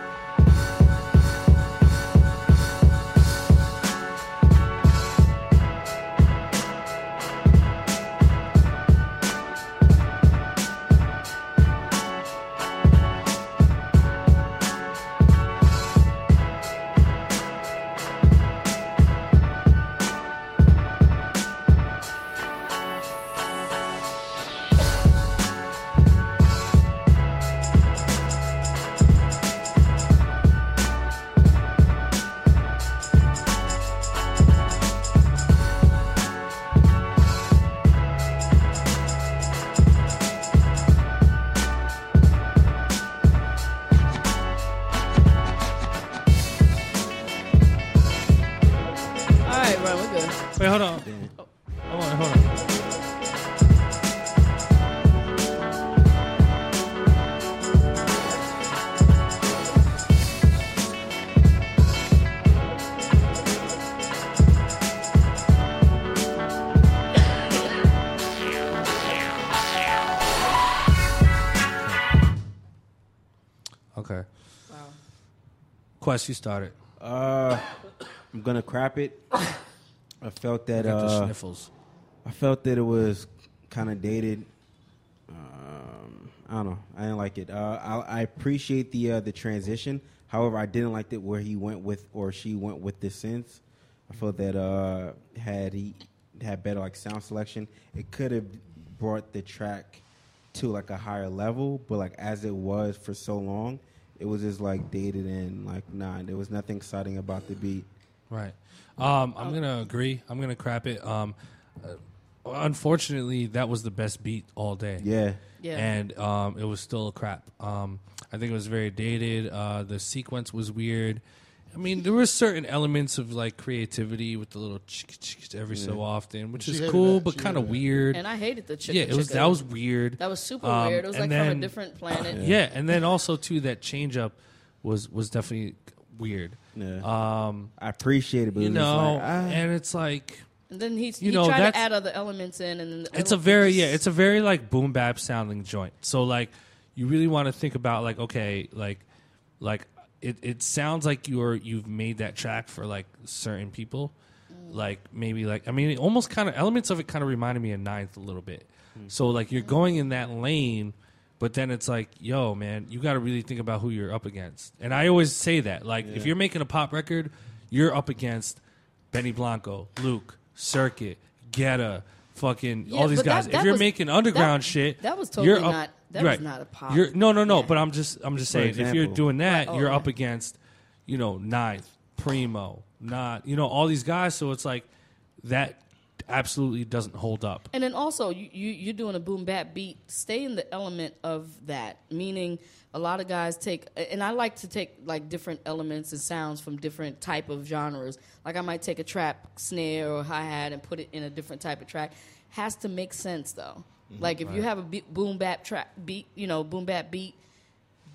Okay. Wow. Quest, you started. Uh, I'm gonna crap it. I felt that I got the uh, sniffles. I felt that it was kind of dated. Um, I don't know. I didn't like it. Uh, I, I appreciate the uh, the transition. However, I didn't like it where he went with or she went with the synths. I felt that uh, had he had better like sound selection, it could have brought the track to like a higher level. But like as it was for so long, it was just like dated and like nah. There was nothing exciting about the beat. Right. Um, I'm gonna agree. I'm gonna crap it. Um, uh, unfortunately, that was the best beat all day. Yeah. Yeah. And um, it was still a crap. Um, I think it was very dated. Uh, the sequence was weird. I mean, there were certain elements of like creativity with the little chick chick every so Yeah. often, which She is hated cool, that. but She kind of hated that. weird. And I hated the chicka Yeah, it was chicka. that was weird. That was super Um, weird. It was and like from a then- different planet. Yeah, and then also too that change up was was definitely weird. Yeah. Um, I appreciate it, but you it was just know, like, ah. and it's like And then he, You he know, tried to that's- add other elements in, and then the it's a elements very just- yeah it's a very like boom bap sounding joint so like you really want to think about like okay like like it, it sounds like you're you've made that track for like certain people. Mm. Like maybe like i mean it almost kind of elements of it kind of reminded me of ninth a little bit. Mm. So like you're going in that lane but then it's like yo man you got to really think about who you're up against. And i always say that like if you're making a pop record you're up against benny blanco luke Cirkut Guetta, fucking Yeah, all these but that- guys. that if you're was- making underground that- shit, that was you're totally up- not- that was not a pop. You're, no, no, no. But I'm just, I'm just For saying, if you're doing that, Right, oh, you're yeah. up against, you know, Ninth, Primo, not, you know, all these guys. So it's like that absolutely doesn't hold up. And then also, you, you you're doing a boom bap beat. Stay in the element of that. Meaning, a lot of guys take, and I like to take like different elements and sounds from different type of genres. Like I might take a trap snare or hi hat and put it in a different type of track. Has to make sense though. Mm-hmm. Like if you have a beat, boom bap track beat, you know, boom bap beat.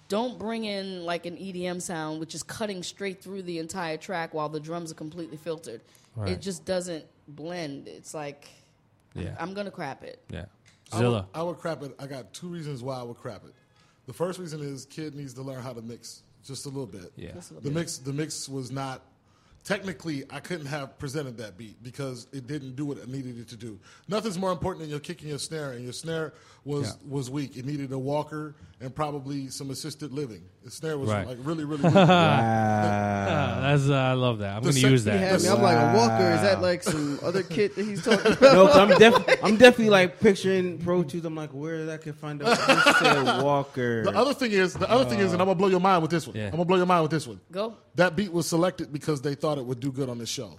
Don't bring in like an EDM sound, which is cutting straight through the entire track while the drums are completely filtered. Right. It just doesn't blend. It's like, Yeah. I'm gonna crap it. Yeah. I would, Zilla. I would crap it. I got two reasons why I would crap it. The first reason is kid needs to learn how to mix just a little bit. Yeah. A little The bit. mix the mix was not technically I couldn't have presented that beat because it didn't do what it needed it to do. Nothing's more important than your kick and your snare, and your snare was Yeah. was weak. It needed a walker and probably some assisted living. The snare was Right. like really really weak. Ah, that's uh, I love that. I'm going to use that. had me. I'm like a Walker. Is that like some other kit that he's talking about? no, 'cause I'm, def- I'm definitely like picturing Pro Tools. I'm like, where did I can find out? Walker. The other thing is, the other thing is, and I'm gonna blow your mind with this one. I'm gonna blow your mind with this one. Go. That beat was selected because they thought it would do good on the show.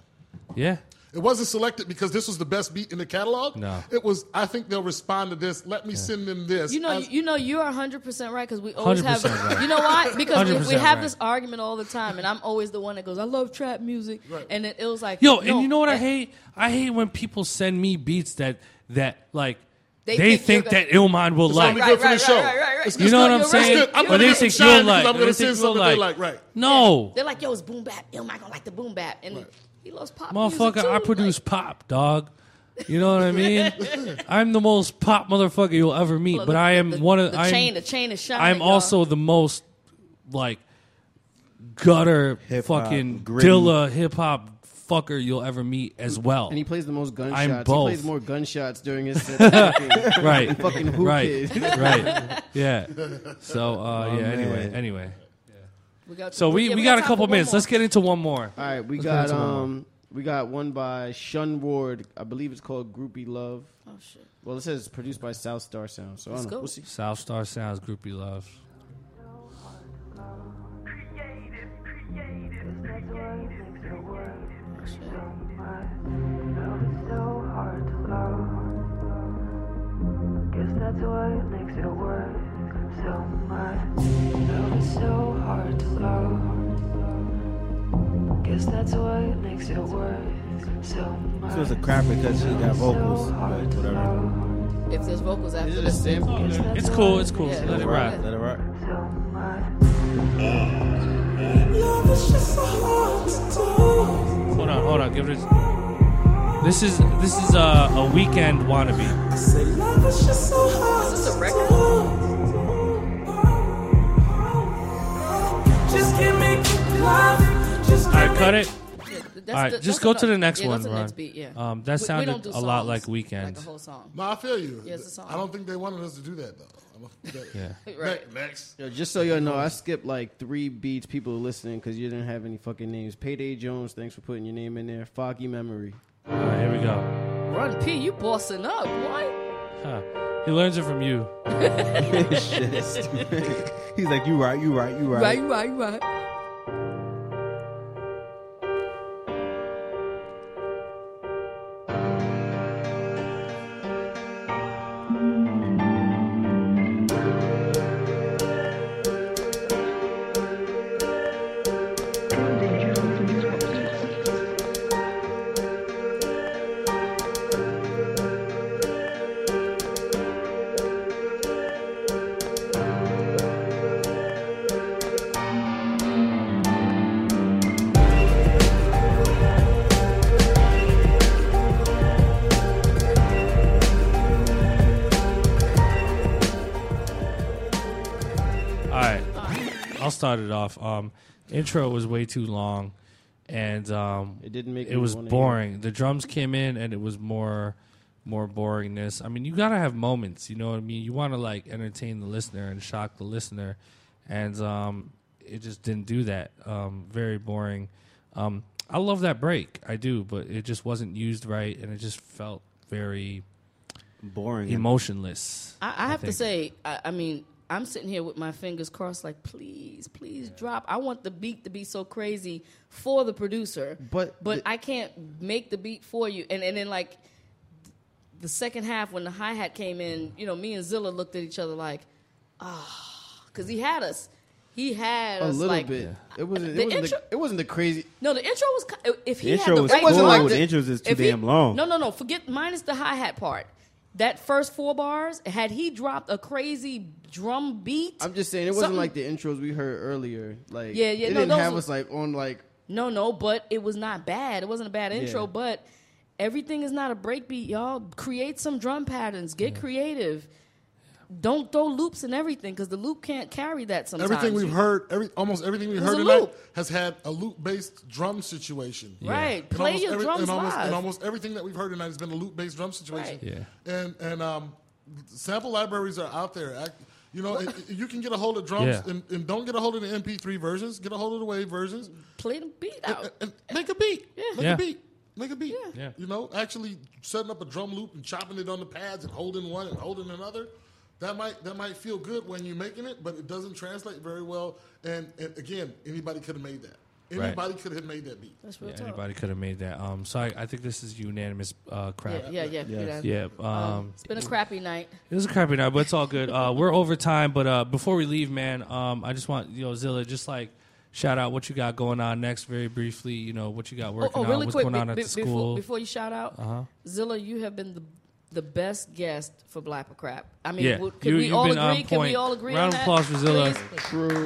Yeah. It wasn't selected because this was the best beat in the catalog. No. It was. I think they'll respond to this. Let me send them this. You know, as- you know, you are 100 percent right because we always have. right. You know why? Because we, we have right. this argument all the time, and I'm always the one that goes, "I love trap music," and it, it was like, Yo, no, and you know what I that- hate? I hate when people send me beats that that like They they, think think, that Illmind will like. gonna be good for the show. right, right, right. It's- You it's know good, what I'm saying? right. I'm Or they think you'll like- I'm gonna send something you'll they like. like. Right. No, They're like, "Yo, it's boom bap." Yo, I gonna like the boom bap, and he loves pop motherfucker, music I too. produce pop, dog. You know what I mean? I'm the most pop motherfucker you'll ever meet, Look, but the- I am the- one of the I'm, chain- the chain is shining, I'm y'all. also the most like gutter Hip-hop, fucking gritty. Dilla hip hop fucker you'll ever meet as well. And he plays the most gunshots. I'm both. He plays more gunshots during his set. than fucking- right, fucking Who right, Kid. right, yeah. So uh, Oh, yeah. Anyway, man. anyway. We got- So we, yeah, we, we got, got a couple minutes. more. Let's get into one more. All right, we Let's got into one more. um, we got one by Shun Ward. I believe it's called Groupie Love. Oh shit. Well, it says produced by South Star Sound. So Let's don't know. go. We'll see. South Star Sounds Groupie Love. Guess that's what makes it work This was so hard. Guess that's what makes it work. So my. So it's a crap because she got vocals, but whatever. If there's vocals after Is it a? It's cool. It's cool. Yeah, Let it go rock. ahead. Let it rock. Hold on, hold on. Give it. A, this is this is a, a Weeknd wannabe. Is this a record? Cut it? That's All right, the- just go to the next yeah, one, that's the Ron. next beat, yeah. Um, that We- we sounded don't do a lot songs, like Weeknd. Like a whole song. No, I feel you. Yeah, it's a song. I don't think they wanted us to do that though. I don't- that- Yeah. Right. Ne- Next. Yo, just so you know, I skipped like three beats. People listening because you didn't have any fucking names. Payday Jones, thanks for putting your name in there. Foggy Memory. All right, here we go. Run P, you bossing up, boy. Huh. He learns it from you. Shit. He's like, you right, you right, you right. Right, right, right. I'll start it off. Um, intro was way too long, and um, It didn't make it was wanna hear boring. The drums came in, and it was more more boringness. I mean, you gotta have moments. You know what I mean? You want to like entertain the listener and shock the listener, and um, it just didn't do that. Um, very boring. Um, I love that break, I do, but it just wasn't used right, and it just felt very boring, emotionless. I, I have to say, I, I mean, I'm sitting here with my fingers crossed, like, please, please drop. I want the beat to be so crazy for the producer, But but I can't make the beat for you. And and then like the second half when the hi hat came in, you know, me and Zilla looked at each other like, ah, because he had us. He had A us little like bit. It wasn't. the It wasn't, intro- the, it wasn't the crazy. No, the intro was. If he The had intro the was right cool. part- The intro is too if he- damn long. No, no, no. Forget minus the hi hat part. That first four bars, had he dropped a crazy drum beat, I'm just saying it wasn't something- like the intros we heard earlier. Like Yeah, yeah, It no, didn't those have were- us like on like. No, no, but it was not bad. It wasn't a bad intro, Yeah. but everything is not a breakbeat, y'all. Create some drum patterns. Get creative. Don't throw loops and everything because the loop can't carry that sometimes. Everything we've heard, every almost everything we've heard tonight loop. has had a loop-based drum situation. Right. And Play almost your every- drums and almost, live. And almost everything that we've heard tonight has been a loop-based drum situation. Right. And and um, sample libraries are out there. Act- You know, and- and you can get a hold of drums Yeah. and, and don't get a hold of the MP3 versions. Get a hold of the wave versions. Play the beat out. And, and make a beat. Make Yeah. a beat. Make a beat. Yeah. You know, actually setting up a drum loop and chopping it on the pads and holding one and holding another. That might that might feel good when you're making it, but it doesn't translate very well. And, and again, anybody could have made that. Right. Anybody could have made that beat. That's real Yeah, talk. anybody could have made that. Um, so I, I think this is unanimous uh, crap. Yeah, yeah, yeah. Yes. yeah. Yeah, um, it's been a crappy night. It was a crappy night, but it's all good. Uh, we're over time, but uh, before we leave, man, um, I just want you know Zilla, just like shout out what you got going on next, very briefly. You know what you got Oh, working oh, on, really what's quick going on at be- the before, before you shout out, Uh-huh. Zilla, you have been the the best guest for Blap or Crap. I mean, yeah, w- can you, we you've all agree? on Can we all agree Round of applause for Zilla.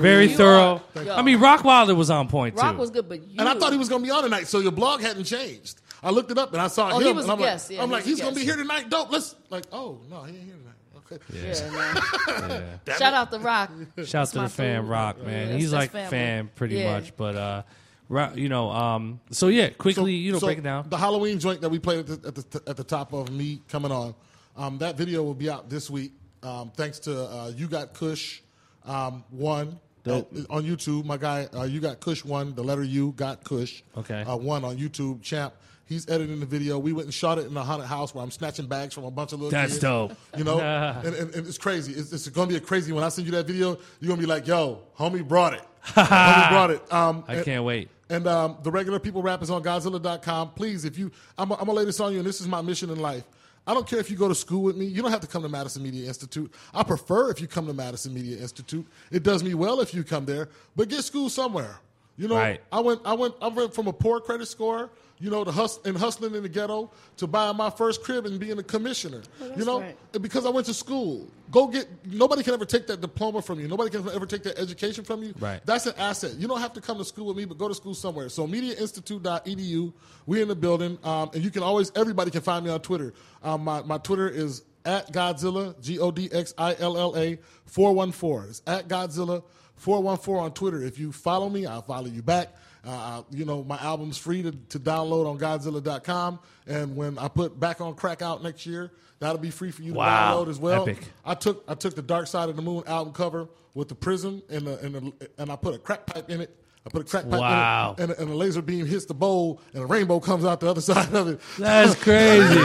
Very You thorough. are- I mean, Rock Wilder was on point too. Rock was good, but you And I thought he was going to be on tonight, so your blog hadn't changed. I looked it up and I saw Oh, him. he was and I'm a like, guest, yeah, I'm he like, he's going to be here tonight. Dope. Let's like, oh no, he ain't here tonight. Okay. Yeah, man. Damn Shout out to Rock. Shout That's to the fan, food. Rock, man. that's- He's like family. fan pretty Yeah. much, but uh, Ro- you know, um, so yeah, quickly, you know, so break it down. The Halloween joint that we played at the, at the, at the top of me coming on, um, that video will be out this week. Um, thanks to uh, You Got Kush um, one uh, on YouTube. My guy, uh, You Got Kush one. The letter U got Kush. Okay. Uh, one on YouTube. Champ. He's editing the video. We went and shot it in a haunted house where I'm snatching bags from a bunch of little That's kids. dope. You know, and, and, and it's crazy. It's, it's going to be a crazy. When I send you that video, you're going to be like, "Yo, homie brought it. homie brought it." Um, I and- can't wait. And um, the regular people rap is on Godxilla.com. Please, if you, I'm, I'm gonna lay this on you, and this is my mission in life. I don't care if you go to school with me. You don't have to come to Madison Media Institute. I prefer if you come to Madison Media Institute. It does me well if you come there, but get school somewhere. You know, Right. I went, I went, I went from a poor credit score, you know, to hus- and hustling in the ghetto to buying my first crib and being a commissioner. Oh, that's you know, right. because I went to school. Go get. Nobody can ever take that diploma from you. Nobody can ever take that education from you. Right. That's an asset. You don't have to come to school with me, but go to school somewhere. So mediainstitute.edu. We in the building, um, and you can always. Everybody can find me on Twitter. Um, my my Twitter is at Godxilla G O D X I L L A four one four. It's at Godxilla four one four on Twitter. If you follow me, I'll follow you back. Uh, you know, my album's free to, to download on Godxilla.com. And when I put Back on Crack out next year, that'll be free for you to Wow. download as well. Epic. I took I took the Dark Side of the Moon album cover with the prism and the, and the, and I put a crack pipe in it. I put a crack pipe Wow. in it, and, a, and a laser beam hits the bowl, and a rainbow comes out the other side of it. That's crazy.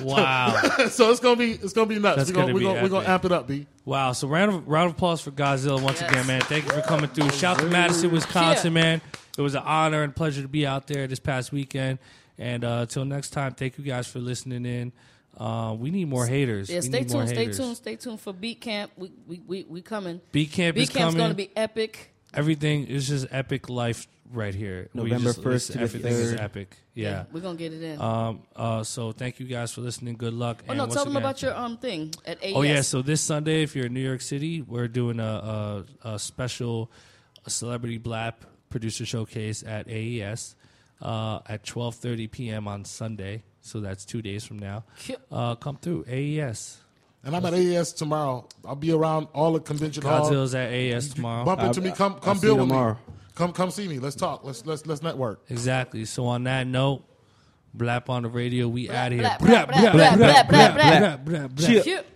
Wow. so it's gonna be it's gonna be nuts. That's we're gonna, gonna we're be gonna, we're gonna amp it up, B. Wow. So round of round of applause for Godxilla once again, man. Thank you for coming through. Shout out to Madison, Wisconsin, Yeah. man. It was an honor and pleasure to be out there this past weekend. And uh, till next time, thank you guys for listening in. Uh, we need more haters. Yeah, we stay need more tuned, stay tuned, stay tuned for Beat Camp. We we we, we coming. Beat Camp Beat is Camp's coming. going to be epic. Everything is just epic life right here. We November just- 1st it's- to everything is epic. Yeah. we're gonna get it in. Um. Uh. So thank you guys for listening. Good luck. oh and no, once tell them about your um thing at AES. Oh yeah, so this Sunday, if you're in New York City, we're doing a, a, a special celebrity blap producer showcase at AES uh, at 12:30 p.m. on Sunday. So that's two days from now. Uh, come through AES. And I'm at AES tomorrow. I'll be around all the convention hall. Godxilla's at AES tomorrow. Bump into I'll- me. Come I'll come see you build with tomorrow. me. Come come see me. Let's talk. Let's let's let's network. Exactly. So on that note, Blap on the radio. We out here. blap, blap, blap, blap, blap, blap, blap. blap, blap. Cute.